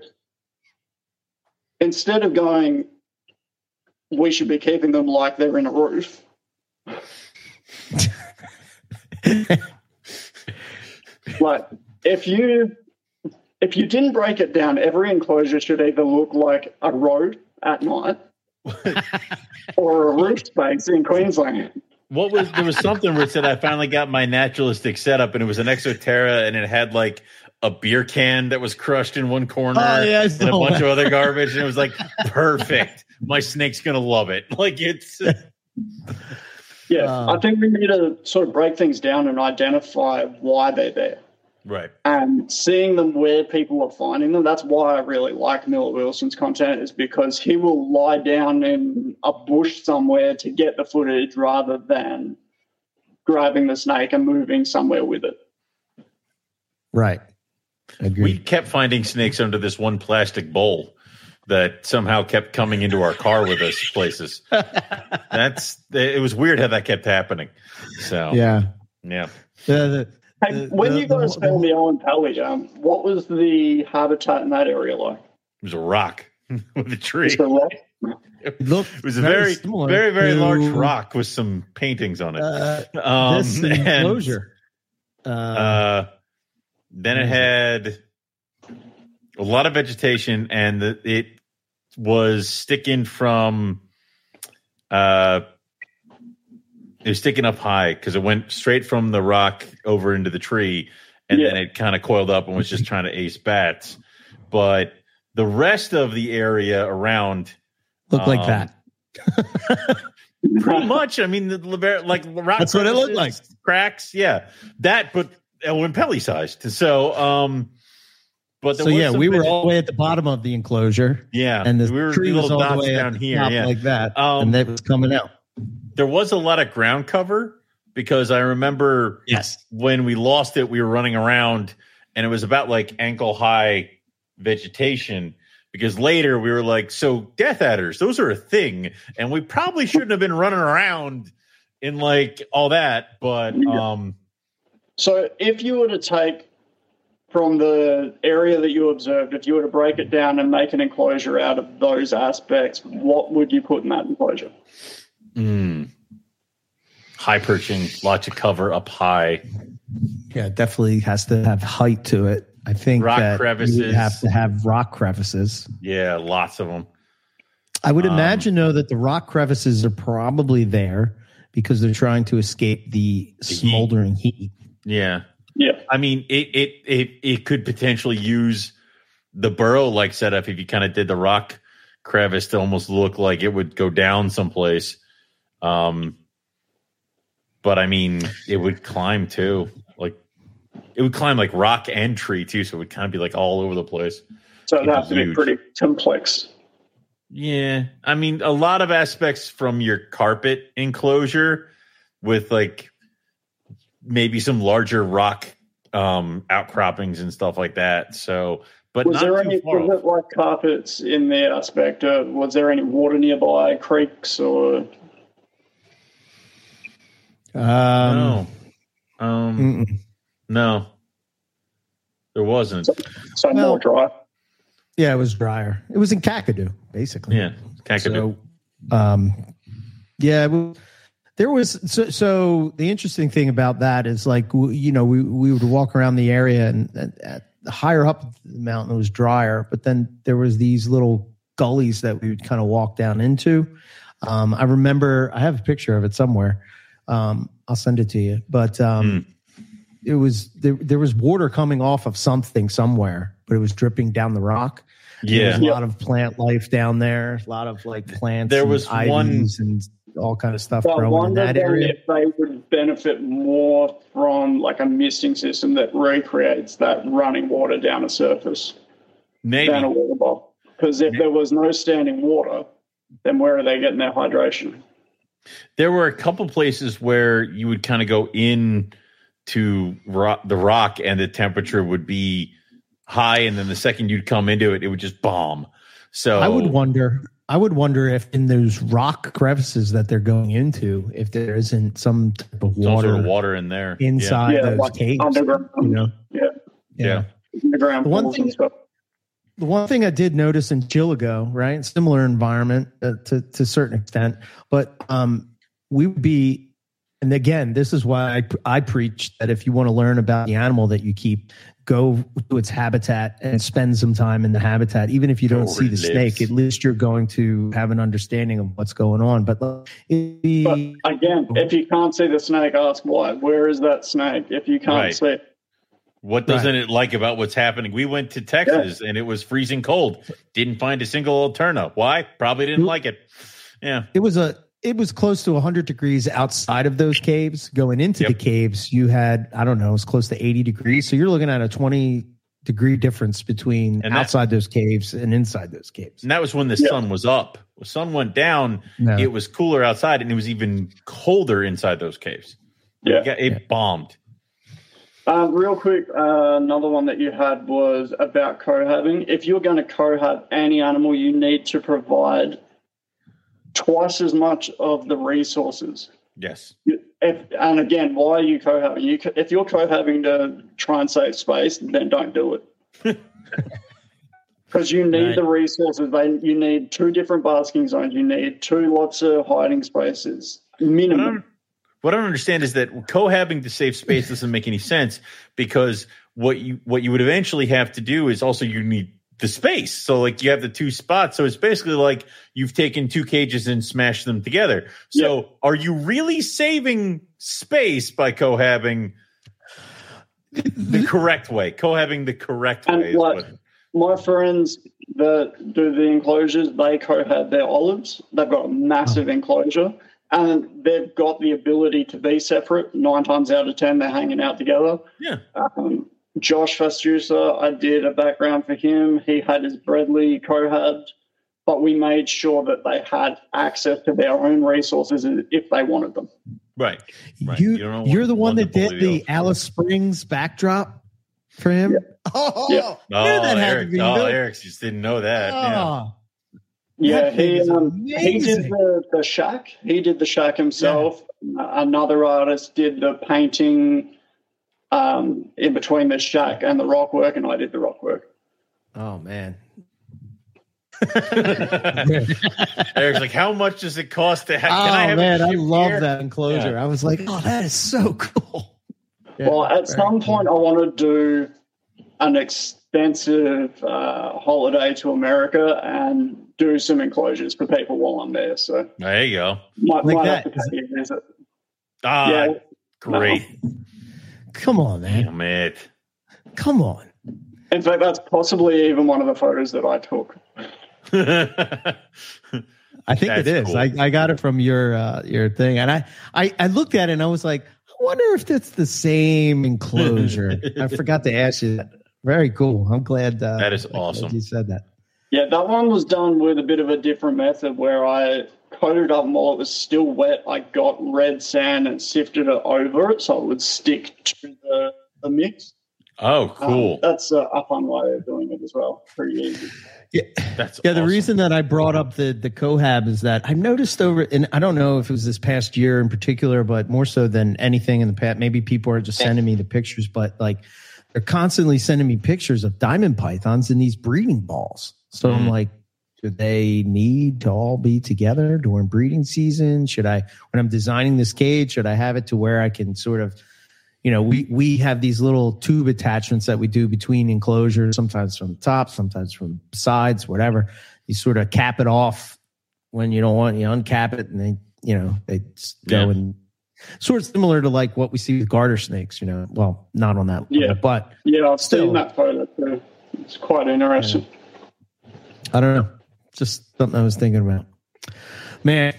instead of going, we should be keeping them like they're in a roof, like if you if you didn't break it down, every enclosure should either look like a road at night or roof space in Queensland. What was there was something where it said I finally got my naturalistic setup and it was an Exo Terra and it had like a beer can that was crushed in one corner Oh, yeah, and a bunch that. of other garbage and it was like perfect. My snake's gonna love it. Like it's Yeah, Um, I think we need to sort of break things down and identify why they're there. Right. And seeing them where people are finding them, that's why I really like Miller Wilson's content, is because he will lie down in a bush somewhere to get the footage rather than grabbing the snake and moving somewhere with it. Right. We kept finding snakes under this one plastic bowl that somehow kept coming into our car with us places. That's it was weird how that kept happening. So yeah. yeah. The- the- Hey, The- when the- you guys the- found the Oenpelli, um, what was the habitat in that area like? It was a rock with a tree. Just a rock? it looked It was a very, similar very, very to, large rock with some paintings on it. Uh, um, this and, enclosure. Uh, uh, then it had a lot of vegetation, and the, it was sticking from uh it was sticking up high because it went straight from the rock over into the tree and Yeah. then it kind of coiled up and was just trying to ace bats but the rest of the area around Looked like Um, that. pretty much i mean the Lever- like rock That's what it looked like. cracks yeah that but Oenpelli sized so um but So yeah, we were all the way at the bottom of the enclosure, yeah and the we were tree was all the way down here yeah like that, Um, and that was coming out. There was a lot of ground cover because I remember Yes. when we lost it, we were running around and it was about like ankle high vegetation. Because later we were like, so death adders, those are a thing. And we probably shouldn't have been running around in like all that. But um So if you were to take from the area that you observed, if you were to break it down and make an enclosure out of those aspects, what would you put in that enclosure? Mm, high perching, lots of cover up high. Yeah, it definitely has to have height to it. I think Rock that you crevices. have to have rock crevices. Yeah, lots of them. I would Um, imagine though that the rock crevices are probably there because they're trying to escape the heat. smoldering heat. Yeah. Yeah. I mean, it it it it could potentially use the burrow like setup if you kind of did the rock crevice to almost look like it would go down someplace. Um, but I mean, it would climb too. Like it would climb like rock and tree too, so it would kind of be like all over the place. So it'd have to be pretty complex. Yeah, I mean, a lot of aspects from your carpet enclosure with like maybe some larger rock um outcroppings and stuff like that. So, but Was not there any was it like carpets in the aspect of was there any water nearby, creeks or Um, no, um, mm-mm. no, there wasn't. so Well- more dry? Yeah, it was drier. It was in Kakadu, basically. Yeah, Kakadu. So, um, yeah, well, there was so, so. The interesting thing about that is like w- you know we we would walk around the area and, and at, higher up the mountain it was drier, but then there was these little gullies that we would kind of walk down into. Um, I remember I have a picture of it somewhere. Um, I'll send it to you, but um, it was there. There was water coming off of something somewhere, but it was dripping down the rock. There yeah, was a lot of plant life down there, a lot of like plants. There and was ivies one- and all kind of stuff So growing in that then area. if they would benefit more from like a misting system that recreates that running water down a surface maybe. than a water bowl. Because if there was no standing water, then where are they getting their hydration? There were a couple places where you would kind of go in to rock, the rock and the temperature would be high and then the second you'd come into it it would just bomb so I would wonder. I would wonder if in those rock crevices that they're going into, if there isn't some type of some sort water of water in there inside yeah, those like caves. underground. You know, Yeah, Yeah. underground The one pools and thing- stuff. The one thing I did notice in Chillagoe, right, similar environment uh, to to a certain extent, but um, we would be, and again, this is why I I preach that if you want to learn about the animal that you keep, go to its habitat and spend some time in the habitat, even if you don't where see the lives. snake. At least you're going to have an understanding of what's going on. But it'd be- But again, if you can't see the snake, ask why. Where is that snake? If you can't Right. see it. What doesn't it like about what's happening? We went to texas and it was freezing cold. Didn't find a single alterna why? Probably didn't like it. Yeah. It was a it was close to 100 degrees outside of those caves. Going into the caves you had i don't know it was close to 80 degrees. So you're looking at a 20 degree difference between And that- outside those caves and inside those caves. And that was when the Yeah. sun was up. The sun went down No. it was cooler outside and it was even colder inside those caves. Yeah. it, got- it bombed Um, real quick, uh, another one that you had was about cohabbing. If you're going to cohab any animal, you need to provide twice as much of the resources. yes If, and again, why are you cohabbing? You, if you're cohabbing to try and save space, then don't do it. Because you need Right. the resources. They, you need two different basking zones. You need two lots of hiding spaces, minimum. What I don't understand is that cohabbing to save space doesn't make any sense because what you what you would eventually have to do is also you need the space. So like you have the two spots. So it's basically like you've taken two cages and smashed them together. So Yeah. are you really saving space by cohabbing the correct way? Cohabbing the correct And way. is what- what- My friends that do the enclosures, they co-had their olives. They've got a massive uh-huh. enclosure, and they've got the ability to be separate. Nine times out of ten, they're hanging out together. yeah. Um, Josh Fastusa, I did a background for him. He had his bredli co-had, but we made sure that they had access to their own resources if they wanted them. Right. Right. You, You don't want you are the one one that did the the Alice Springs backdrop for him. Oh, Yeah. Oh, knew that had to Eric, be oh, you. Eric just didn't know that. Oh, Yeah, That thing he um, he did the, the shack. He did the shack himself. Another artist did the painting um, in between the shack and the rock work, and I did the rock work. oh man. Eric's like, how much does it cost to have? Can I oh have man, it I love here? that enclosure. I was like, oh, that is so cool. Yeah, well, at some cool. point, I want to do an extensive uh, holiday to America and do some enclosures for people while I'm there. So There you go. might, Like might that. have to pay a visit. Ah, yeah, great. Come on, man. Damn it. Come on. in fact, that's possibly even one of the photos that I took. I think That's it is. cool. I, I got it from your uh, your thing, and I, I I looked at it and I was like, I wonder if that's the same enclosure. I forgot to ask you that. Very cool. I'm glad. Uh, That is awesome. You said that. Yeah, that one was done with a bit of a different method where I coated up while it was still wet. I got red sand and sifted it over it so it would stick to the, the mix. oh, Um, cool. that's a, a fun way of doing it as well. Pretty easy. Yeah. That's Yeah, the awesome. reason that I brought up the the cohab is that I've noticed over, and I don't know if it was this past year in particular, but more so than anything in the past. Maybe people are just sending me the pictures, but like they're constantly sending me pictures of diamond pythons in these breeding balls. So I'm Mhm. like, do they need to all be together during breeding season? Should I, when I'm designing this cage, should I have it to where I can sort of you know, we we have these little tube attachments that we do between enclosures, sometimes from the top, sometimes from sides, whatever. You sort of cap it off when you don't want you uncap it, and they you know they go Yeah. and sort of similar to like what we see with garter snakes. You know, well, not on that level, Yeah. but Yeah, I've Still. seen that photo too. It's quite interesting. I don't know, just something I was thinking about. Man,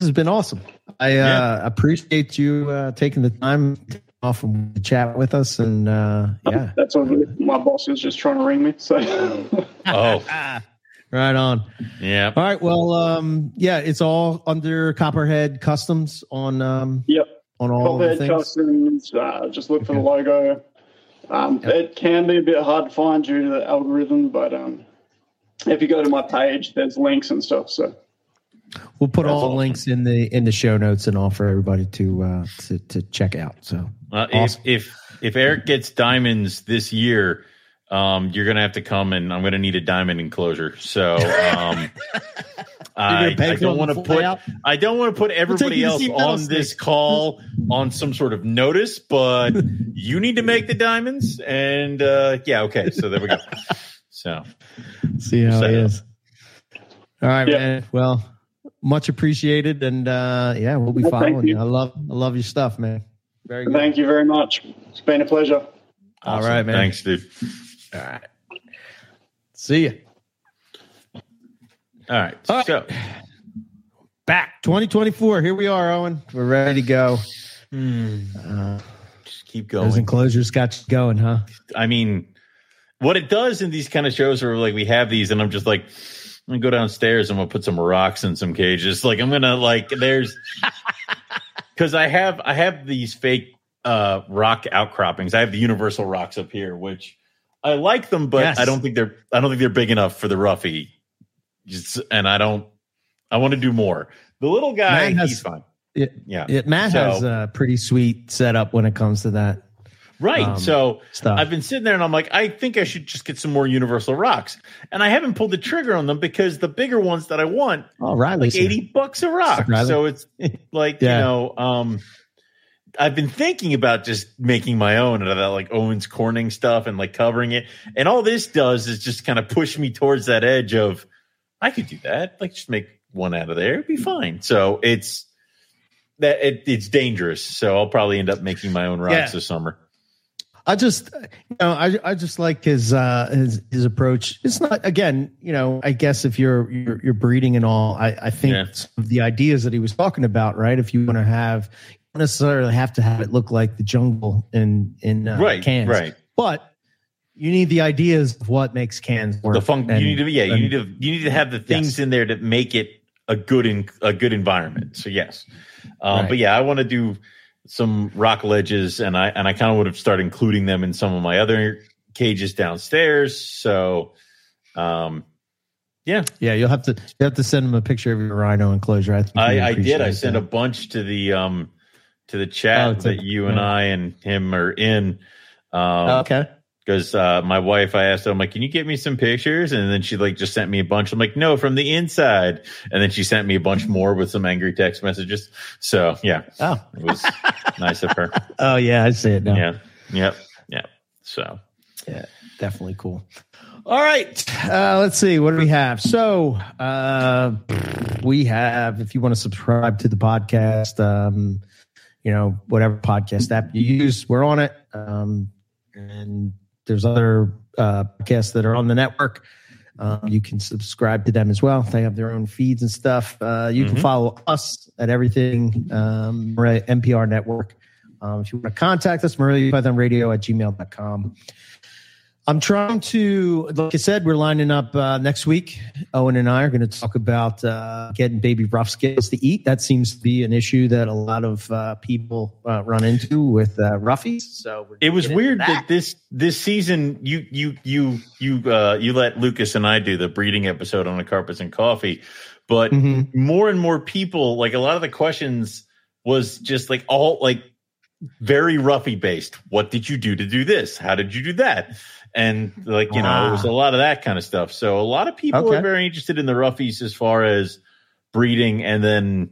this has been awesome. I uh, appreciate you uh, taking the time off from to chat with us, and uh, yeah. That's all good. My boss is just trying to ring me. So Oh, Right on. yeah. All right. Well, um, yeah, it's all under Copperhead Customs on um, yep. on all the things. Customs, uh, just look for the logo. Um, Yep. It can be a bit hard to find due to the algorithm, but um, if you go to my page, there's links and stuff. So We'll put That's all the awesome. links in the in the show notes and all for everybody to uh, to to check out. So Uh, Awesome. If if if Eric gets diamonds this year, um, you're gonna have to come and I'm gonna need a diamond enclosure. So um, I, You're gonna pay I don't want to to put out? I don't want to put everybody you to else see metal on this call on some sort of notice, but you need to make the diamonds. And uh, yeah, okay. So there we go. So see how Set it it up. is. All right, Yeah. man. Well, much appreciated, and uh, yeah, we'll be Well, following you. you. I love I love your stuff, man. Very good. thank you very much. It's been a pleasure. All awesome. right, man. Thanks, dude. All right. See you. All right. All right. So Back 2024. Here we are, Owen. We're ready to go. hmm, Uh, just keep those going. enclosures got you going, huh? I mean, what it does in these kind of shows where like we have these, and I'm just like, I'm gonna go downstairs. I'm gonna put some rocks in some cages. Like I'm gonna like there's because I have I have these fake uh rock outcroppings. I have the universal rocks up here, which I like them, but Yes. I don't think they're I don't think they're big enough for the roughy. Just, and I don't. I want to do more. The little guy, has- he's fine. Yeah. Yeah, Yeah, Matt So- has a pretty sweet setup when it comes to that right. um, so stuff. I've been sitting there and I'm like, I think I should just get some more universal rocks. And I haven't pulled the trigger on them because the bigger ones that I want, All right, like 80 bucks a rock. Riley. So it's like, Yeah. you know, um, I've been thinking about just making my own out of that like Owens Corning stuff and like covering it. And all this does is just kind of push me towards that edge of I could do that. Like just make one out of there. It'd be fine. So it's that it, it's dangerous. So I'll probably end up making my own rods Yeah. this summer. I just, you know, I I just like his uh his his approach. It's not again, you know, I guess if you're you're, you're breeding and all, I I think Yeah. the ideas that he was talking about, right? If you want to have, you don't necessarily have to have it look like the jungle in in uh, right. cans, Right. But you need the ideas of what makes cans work. The fun. And- you need to. Yeah. You need to. You need to have the things Yes. in there that make it a good in a good environment. So yes. Um, Right. But yeah, I want to do some rock ledges, and I and I kind of would have started including them in some of my other cages downstairs. So, um, yeah, Yeah, you'll have to you have to send them a picture of your rhino enclosure. I think I, I did. I sent a bunch to the um to the Oh, chat a- that you and yeah. I and him are in. Um, Oh, okay. because uh, my wife, I asked her, I'm like, can you get me some pictures? And then she like just sent me a bunch. I'm like, no, from the inside. And then she sent me a bunch more with some angry text messages. So yeah, Oh, it was nice of her. oh yeah, I see it now. Yeah, yep, yeah. So yeah, definitely cool. All right, uh, let's see what do we have. So uh, we have, if you want to subscribe to the podcast, um, you know whatever podcast app you use, we're on it. Um, and there's other uh, podcasts that are on the network. Um, you can subscribe to them as well. They have their own feeds and stuff. Uh, you can Mhm. follow us at everything um, we're at MPR Network. Um, if you want to contact us, Radio at gmail.com. I'm trying to, like I said, we're lining up uh, next week. Owen and I are going to talk about uh, getting baby rough scales to eat. That seems to be an issue that a lot of uh, people uh, run into with uh, roughies. So we're it was weird into that this this season you you you you uh you let Lucas and I do the breeding episode on the carpets and coffee, but Mhm. more and more people like a lot of the questions was just like all like very roughy based. What did you do to do this? How did you do that? And like you know, it was a lot of that kind of stuff. So a lot of people Okay. are very interested in the roughies as far as breeding, and then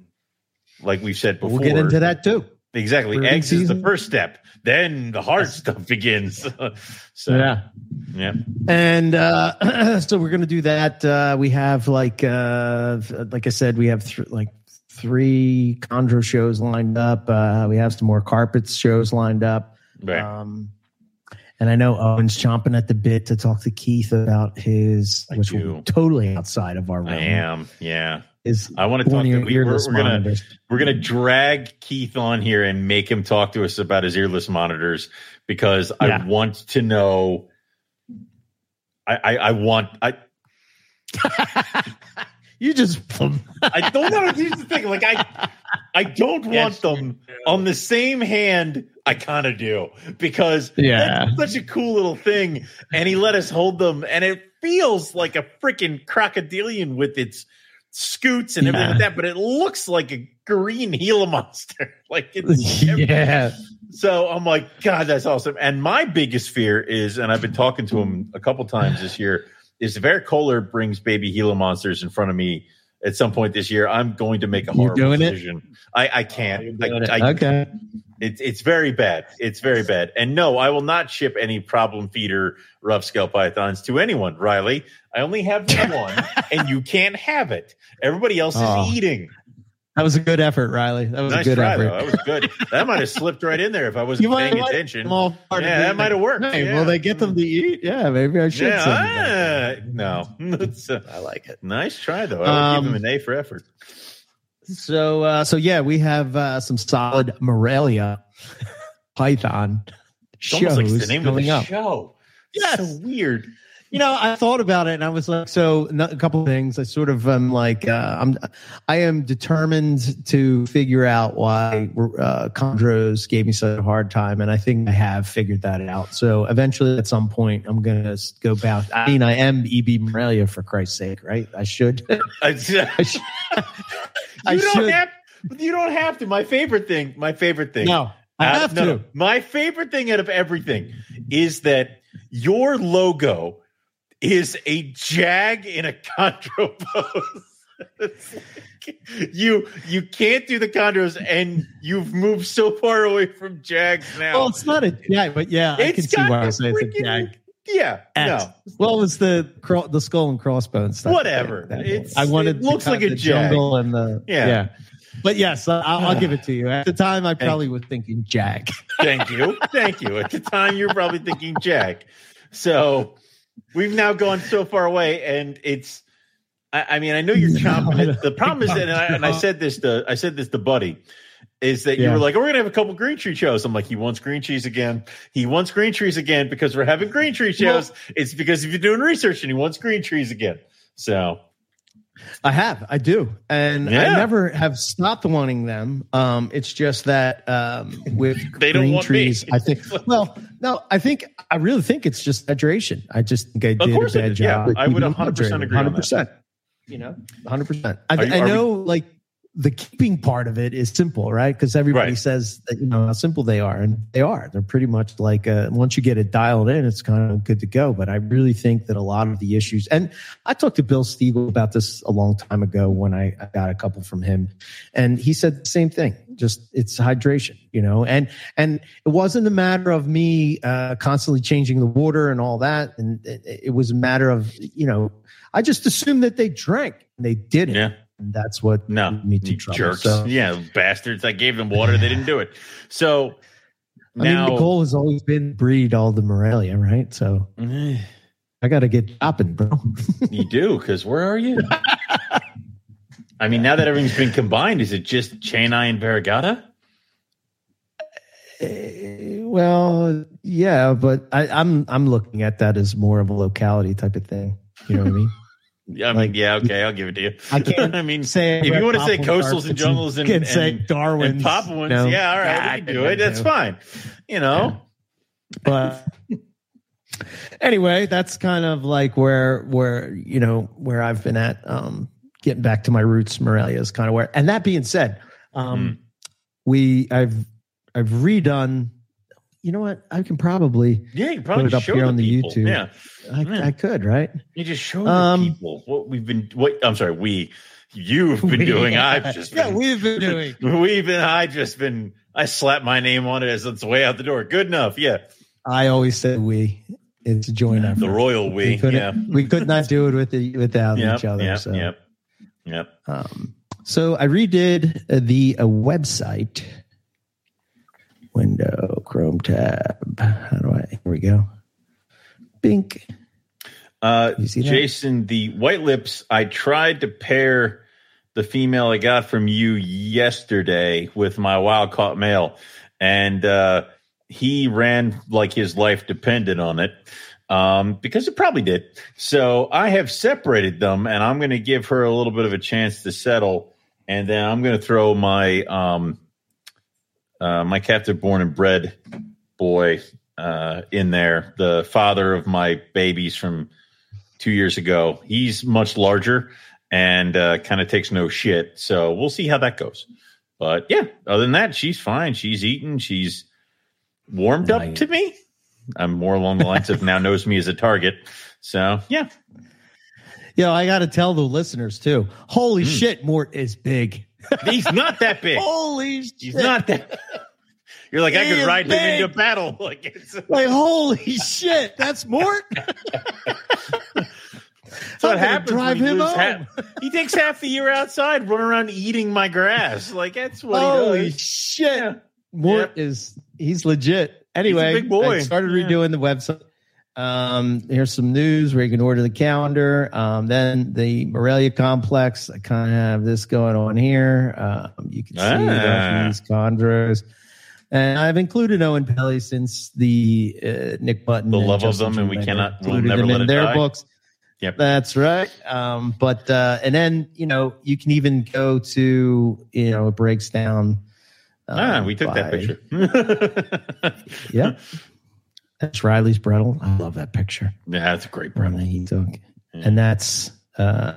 like we've said before, We'll get into that too. Exactly, breeding eggs is the first step. Then the hard stuff begins. so yeah, yeah. And uh, so we're going to do that. Uh, we have like, uh, like I said, we have th- like three chondro shows lined up. Uh, we have some more carpets shows lined up. Right. Um, and I know Owen's chomping at the bit to talk to Keith about his, I which will do. be totally outside of our realm. I am. Yeah, Is I want to talk. To, we, we're, earless we're gonna monitors. we're gonna drag Keith on here and make him talk to us about his earless monitors because Yeah. I want to know. I I, I want I You just I don't know. Here's the thing. Like I I don't want them on the same hand. I kind of do because Yeah. that's such a cool little thing. And he let us hold them, and it feels like a freaking crocodilian with its scoots and everything Yeah. like that. But it looks like a green Gila monster. like it's yeah. so I'm like, God, that's awesome. And my biggest fear is, and I've been talking to him a couple times this year, is if Eric Kohler brings baby Gila monsters in front of me at some point this year, I'm going to make a You horrible doing it? decision. I, I can't. I, Doing it. I, okay. it's it's very bad. It's very bad. And no, I will not ship any problem feeder rough scale pythons to anyone, Riley. I only have one, and you can't have it. Everybody else is Oh. eating. That was a good effort, Riley. That was Nice a good try, effort. though. That was good. That might have slipped right in there if I wasn't paying attention. them all part of Yeah, it. that might have worked. Hey, Yeah. will they get them to eat? Yeah, maybe I should. send them that. Yeah, uh, no. It's a I like it. nice try though. I would give Um, him an A for effort. So, uh, so yeah, we have uh, some solid Morelia Python It's almost shows like the name of the up. show. Yes. So weird. You know, I thought about it, and I was like, so a couple of things. I sort of am like, uh, I'm, I am determined to figure out why uh, Chondros gave me such a hard time, and I think I have figured that out. So eventually, at some point, I'm gonna go back. I mean, I am EB Morelia for Christ's sake, right? I should. I, I should. you I don't should. have. You don't have to. My favorite thing. My favorite thing. No, I Out- have no, to. My favorite thing out of everything is that your logo is a jag in a chondro pose. you you can't do the chondros, and you've moved so far away from Jags now. Well, it's not a jag, but yeah, I can see why I say it's a jag. Yeah, X. no. Well, it's the the skull and crossbones stuff. Whatever. It's, I wanted. It looks like a the jag. jungle and the Yeah. yeah. But yes, I'll, I'll give it to you. At the time, I probably was thinking jag. Thank you. Thank you. At the time, you're probably thinking Jag. So we've now gone so far away, and it's. I, I mean, I know you're chomping it. The problem is that, and I, and I said this to I said this to Buddy, is that you were like, "Oh, we're gonna have a couple green tree shows." I'm like, he wants green trees again. He wants green trees again because we're having green tree shows. it's because if you're doing research and he wants green trees again. So I have, I do, and Yeah. I never have stopped wanting them. Um, it's just that um, with They don't green want me. trees, I think. Well, no, I think I really think it's just hydration. I just think I did a bad is. Yeah, I would 100% hydrated. agree 100%. You know, hundred percent. I, you- I are we- know, like the keeping part of it is simple, right? Because everybody Right. says that you know how simple they are, and they are. They're pretty much like uh, once you get it dialed in, it's kind of good to go. But I really think that a lot of the issues, and I talked to Bill Stiegel about this a long time ago when I, I got a couple from him, and he said the same thing. Just it's hydration, you know, and and it wasn't a matter of me uh, constantly changing the water and all that, and it, it was a matter of you know I just assumed that they drank and they didn't. yeah, And that's what no, me to trouble. jerks. So, Yeah, bastards. I gave them water. They didn't do it. So I now mean, the goal has always been breed all the Morelia, right? So I got to get chopping, bro. You do, because where are you? I mean, now that everything's been combined, is it just cheynei and variegata? Eh, well, yeah, but I, I'm I'm looking at that as more of a locality type of thing. You know what I mean? Yeah, I mean, Like- yeah, okay, I'll give it to you. I can't I mean, say if you want to say coastals and jungles and, can say and, Darwin's, and Papuans, no. yeah, all right, Yeah, we can I do it. That's fine. You know, but anyway, that's kind of like where where you know where I've been at. Um, getting back to my roots, Morelia is kind of where. And that being said, um, we I've I've redone. You know what? I can probably yeah, you probably Put it up show here the on the people. YouTube. Yeah, I, Yeah. I could right. you just show Um, the people what we've been. What I'm sorry, we, you've been doing. I've just yeah, we've been doing. we've been. I just been. I slapped my name on it as it's way out the door. Good enough. Yeah, I always said we. It's a joint effort. the royal we. couldn't- yeah. we could not do it with the, without Yep, each other. Yep. so. Yep. Yep. Um, so I redid uh, the uh, website window, Chrome tab. How do I? Here we go. Bink. Uh, You see that? Jason, the white lips. I tried to pair the female I got from you yesterday with my wild caught male, and uh, he ran like his life depended on it um, because it probably did. So I have separated them, and I'm going to give her a little bit of a chance to settle, and then I'm going to throw my um, uh, my captive born and bred boy uh, in there, the father of my babies from two years ago. He's much larger and uh, kind of takes no shit. So we'll see how that goes. But yeah, other than that, she's fine. She's eating. She's warmed up to me. I'm more along the lines of now knows me as a target. So yeah, Yo, I got to tell the listeners too. Holy Hmm. shit, Mort is big. He's not that big. Holy shit. He's not that. You're like I could is ride him into battle. Like it's Like, holy shit, that's Mort? That's what happens. drive when you him home. half- he takes half the year outside, running around eating my grass. Like that's what Holy he does. shit. Yeah. Mort is he's legit. Anyway, big boy. I started Yeah. redoing the website. Um, here's some news where you can order the calendar. Um, then the Morelia complex. I kind of have this going on here. Um, you can see Ah. these chondros. And I've included Oenpelli since the uh, Nick Button, The love of Justin them, and we cannot- we'll never them let in it their die. books. Yep. That's right. Um, but uh, and then you know you can even go to you know it breaks down. Ah, we took that picture. Yep. That's Riley's Brettle. I love that picture yeah, that's a great brother. that he took. And that's uh,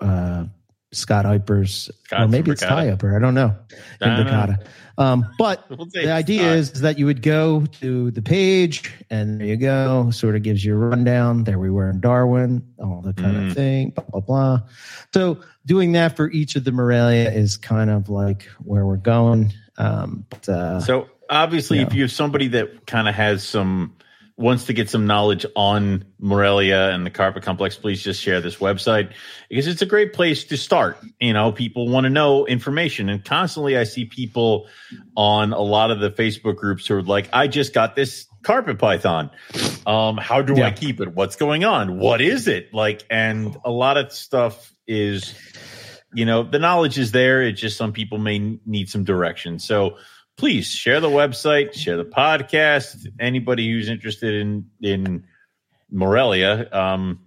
uh, Scott Scott or maybe it's. Ty Eiper. I don't know. I don't know. Imbricata. Um, but We'll the idea not. is that you would go to the page and there you go sort of gives you a rundown there we were in darwin all the kind Mm. of thing blah blah blah so doing that for each of the morelia is kind of like where we're going um but, uh, So obviously, if you have somebody that kind of has some wants to get some knowledge on Morelia and the carpet complex, please just share this website because it's a great place to start. You know, people want to know information, and constantly I see people on a lot of the Facebook groups who are like, "I just got this carpet python. Um, how do I keep it? What's going on? What is it like?" And a lot of stuff is you know the knowledge is there it's just some people may need some direction so please share the website share the podcast. Anybody who's interested in in morelia um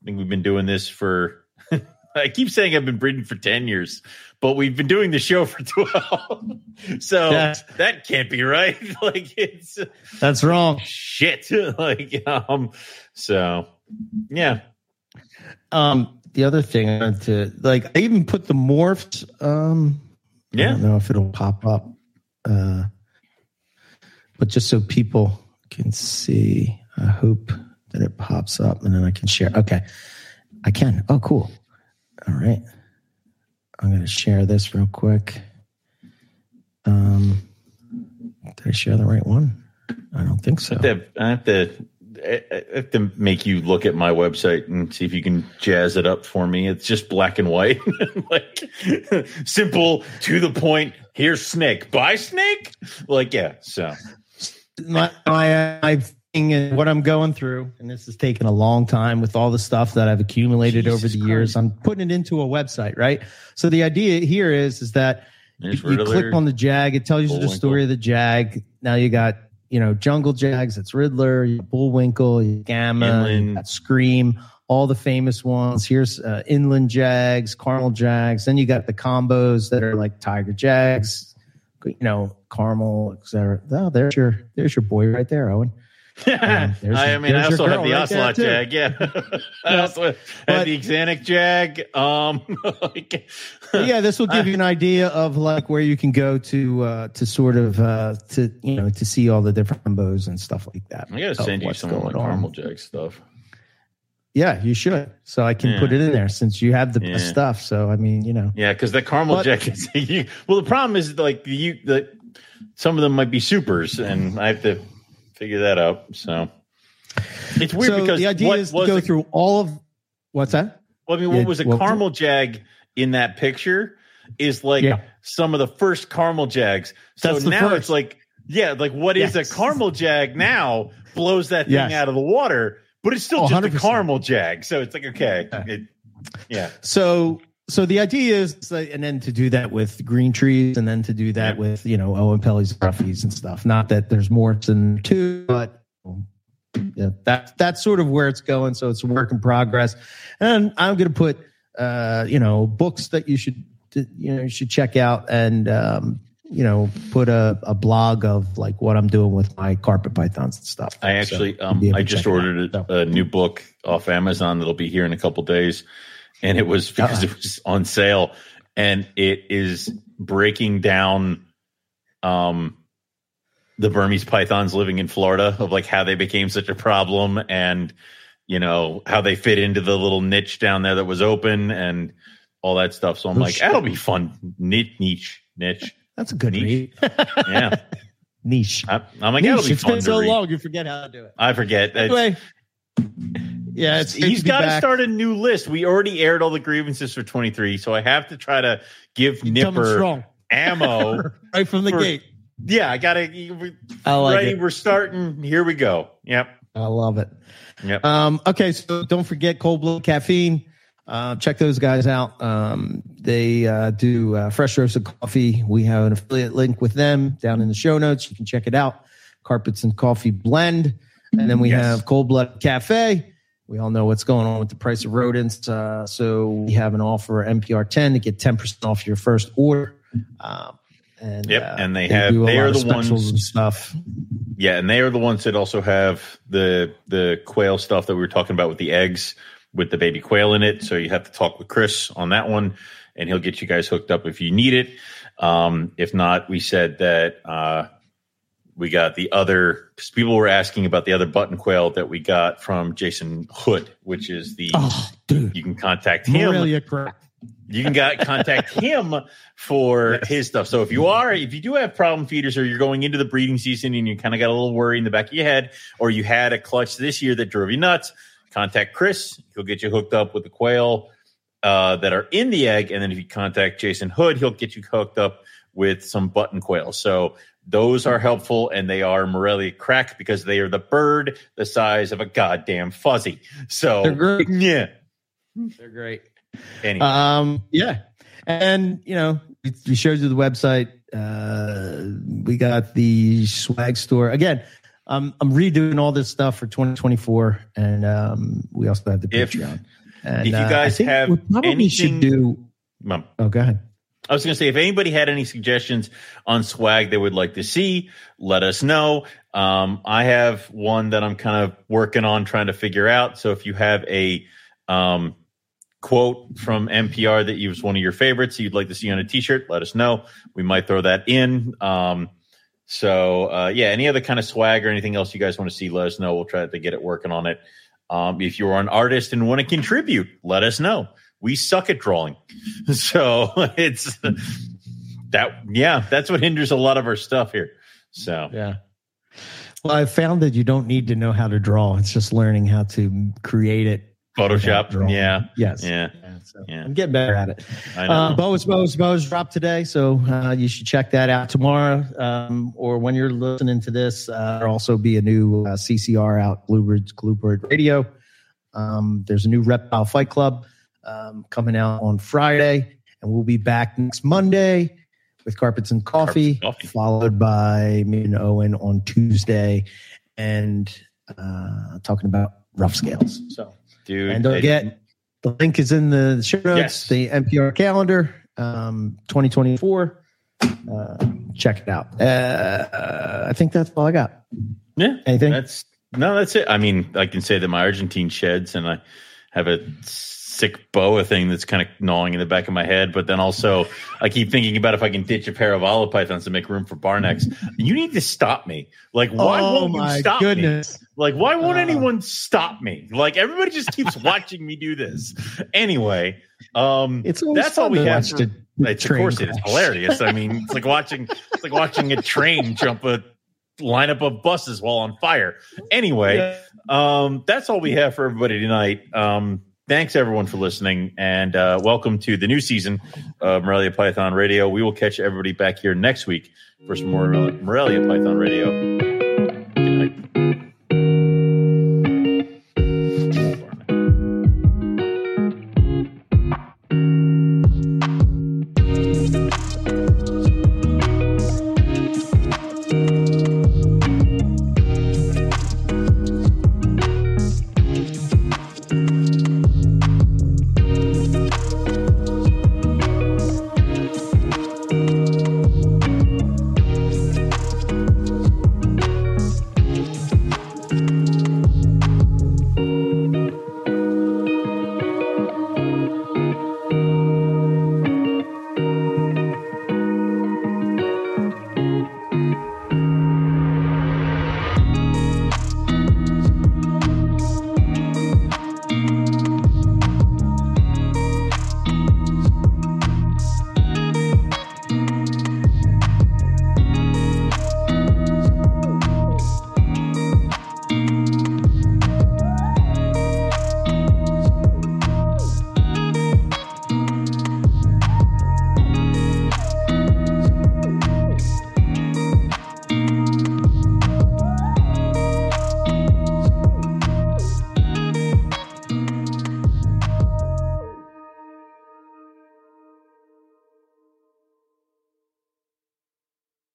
i think we've been doing this for i keep saying i've been breeding for 10 years but we've been doing the show for 12 so Yeah. that can't be right. Like it's that's wrong. shit. Like um so yeah. Um the other thing I wanted to like i even put the morphs um Yeah. i don't know if it'll pop up uh but just so people can see i hope that it pops up and then i can share. Okay. I can. Oh cool. All right. I'm going to share this real quick. Um did i share the right one? I don't think so. I have to, I have to, I have to make you look at my website and see if you can jazz it up for me. It's just black and white, like simple, to the point. Here's snake. Buy snake. Like yeah. So my my, my thing and what I'm going through, and this has taken a long time with all the stuff that I've accumulated Jesus over the years. I'm putting it into a website, right? So the idea here is is that there's you, you click on the Jag, it tells you the Bullwinkle. story of the Jag. Now you got you know jungle Jags, it's Riddler, Bullwinkle, Gamma, Inland. you got Scream. All the famous ones. Here's uh, Inland Jags, Carmel Jags. Then you got the combos that are like Tiger Jags, you know, Carmel, etc. Oh, there's your there's your boy right there, Owen. I, your- mean, I also have the right Ocelot. Jag. Yeah, I also have But- the Xanic Jag. Um, like, yeah, this will give you an idea of like where you can go to uh to sort of uh to you know to see all the different combos and stuff like that. I gotta send you some of my going Jag stuff. Yeah, you should. So I can Yeah. put it in there since you have the best Yeah. stuff. So I mean, you know, Yeah, because the caramel But- jack is you, well. The problem is like you the some of them might be supers, and I have to figure that out. So it's weird so because the idea is to go through all of what's that? Well, I mean, Yeah, what was a well- caramel jag in that picture is like Yeah. some of the first caramel jags. So That's now it's like, yeah, like what is Yes. a caramel jag now blows that thing Yes. out of the water, but it's still Oh, just a caramel jag. So it's like okay, it, yeah, So so the idea is, that- and then to do that with green trees, and then to do that with you know Oenpelli's roughies and stuff. Not that there's more than two, but yeah, that that's sort of where it's going. So it's a work in progress, and I'm going to put uh, you know books that you should you know you should check out, and um, you know put a, a blog of like what I'm doing with my carpet pythons and stuff. I actually, you'll um, I just out. ordered So- a, a new book off Amazon that'll be here in a couple days, and it was because Uh-uh. it was on sale, and it is breaking down, um, the Burmese pythons living in Florida of like how they became such a problem, and you know how they fit into the little niche down there that was open, and all that stuff. So I'm Oh, like, shit. that'll be fun. Niche, niche, niche. That's a good Niche. read. Yeah, Niche. I, I'm like, that'll Niche. be It's fun been to so read. long, you forget how to do it. I forget. Anyway, yeah, it's he's got to start a new list. We already aired all the grievances for 23, so I have to try to give coming Nipper ammo. right from the For- gate. yeah, I got to. I like Ready? it. We're starting. Here we go. Yep. I love it. Yep. Um, okay, so don't forget Cold Blood Caffeine. Uh, check those guys out. Um, they uh, do uh, fresh roasted coffee. We have an affiliate link with them down in the show notes. You can check it out. Carpets and Coffee Blend. And then we Yes. have Cold Blood Cafe. We all know what's going on with the price of rodents. Uh, so we have an offer MPR 10 to get 10% off your first order. Um, and, Yep, uh, and they have- do a they are the ones- and stuff. Yeah, and they are the ones that also have the the quail stuff that we were talking about with the eggs. with the baby quail in it. So you have to talk with Chris on that one, and he'll get you guys hooked up if you need it. Um, if not, we said that uh, we got the other because people were asking about the other button quail that we got from Jason Hood, which is the Oh, dude. you can contact him Morelia crack. you can got, contact him for his stuff. So if you are, if you do have problem feeders or you're going into the breeding season and you kind of got a little worry in the back of your head, or you had a clutch this year that drove you nuts, contact Chris. He'll get you hooked up with the quail uh, that are in the egg. And then if you contact Jason Hood, he'll get you hooked up with some button quail. So those are helpful and they are Morelia crack because they are the bird the size of a goddamn fuzzy. So They're great. yeah. They're great. Anyway. Um, yeah, and you know, we, we showed you the website. Uh, we got the swag store again. Um, I'm redoing all this stuff for 2024, and um, we also have the If- Patreon. And, if you uh, guys I think have we probably anything- should do. Mom. Oh, go ahead. I was going to say, if anybody had any suggestions on swag they would like to see, let us know. Um, I have one that I'm kind of working on trying to figure out. So if you have a um, quote from MPR that was one of your favorites you'd like to see on a T-shirt, let us know. We might throw that in. Um, so uh, yeah, any other kind of swag or anything else you guys want to see, let us know. We'll try to get it working on it. Um, if you're an artist and want to contribute, let us know. We suck at drawing, so it's that. Yeah, that's what hinders a lot of our stuff here. So Yeah. Well, I found that you don't need to know how to draw. It's just learning how to create it. Photoshop, yeah, Yes. yeah, Yeah, so Yeah. I'm getting better at it. I know. Uh, Bo's Bo's Bo's dropped today, so uh, you should check that out tomorrow, um, or when you're listening to this. Uh, there'll also be a new uh, CCR out, Bluebird Bluebird Radio. Um, there's a new Reptile Fight Club um, coming out on Friday, and we'll be back next Monday with Carpets and Coffee, Carpets and Coffee. followed by me and Owen on Tuesday, and uh, talking about rough scales. So. dude. And don't forget, the link is in the show notes, Yes. the MPR calendar, um, 2024. Uh, check it out. Uh, I think that's all I got. Yeah, Anything? That's no, that's it. I mean, I can say that my Argentine sheds, and I have a sick boa thing that's kind of gnawing in the back of my head. But then also, I keep thinking about if I can ditch a pair of olive pythons to make room for barnecks. You need to stop me. Like, why oh won't my you stop me? Like, why won't Uh. anyone stop me? Like, everybody just keeps watching me do this. Anyway, um, It's that's all we have. watch For, it's, of course, it is hilarious. I mean, it's like watching, it's like watching a train jump a lineup of buses while on fire. Anyway, um, that's all we have for everybody tonight. Um, Thanks everyone for listening, and uh, welcome to the new season of Morelia Python Radio. We will catch everybody back here next week for some more Morelia Python Radio. Good night.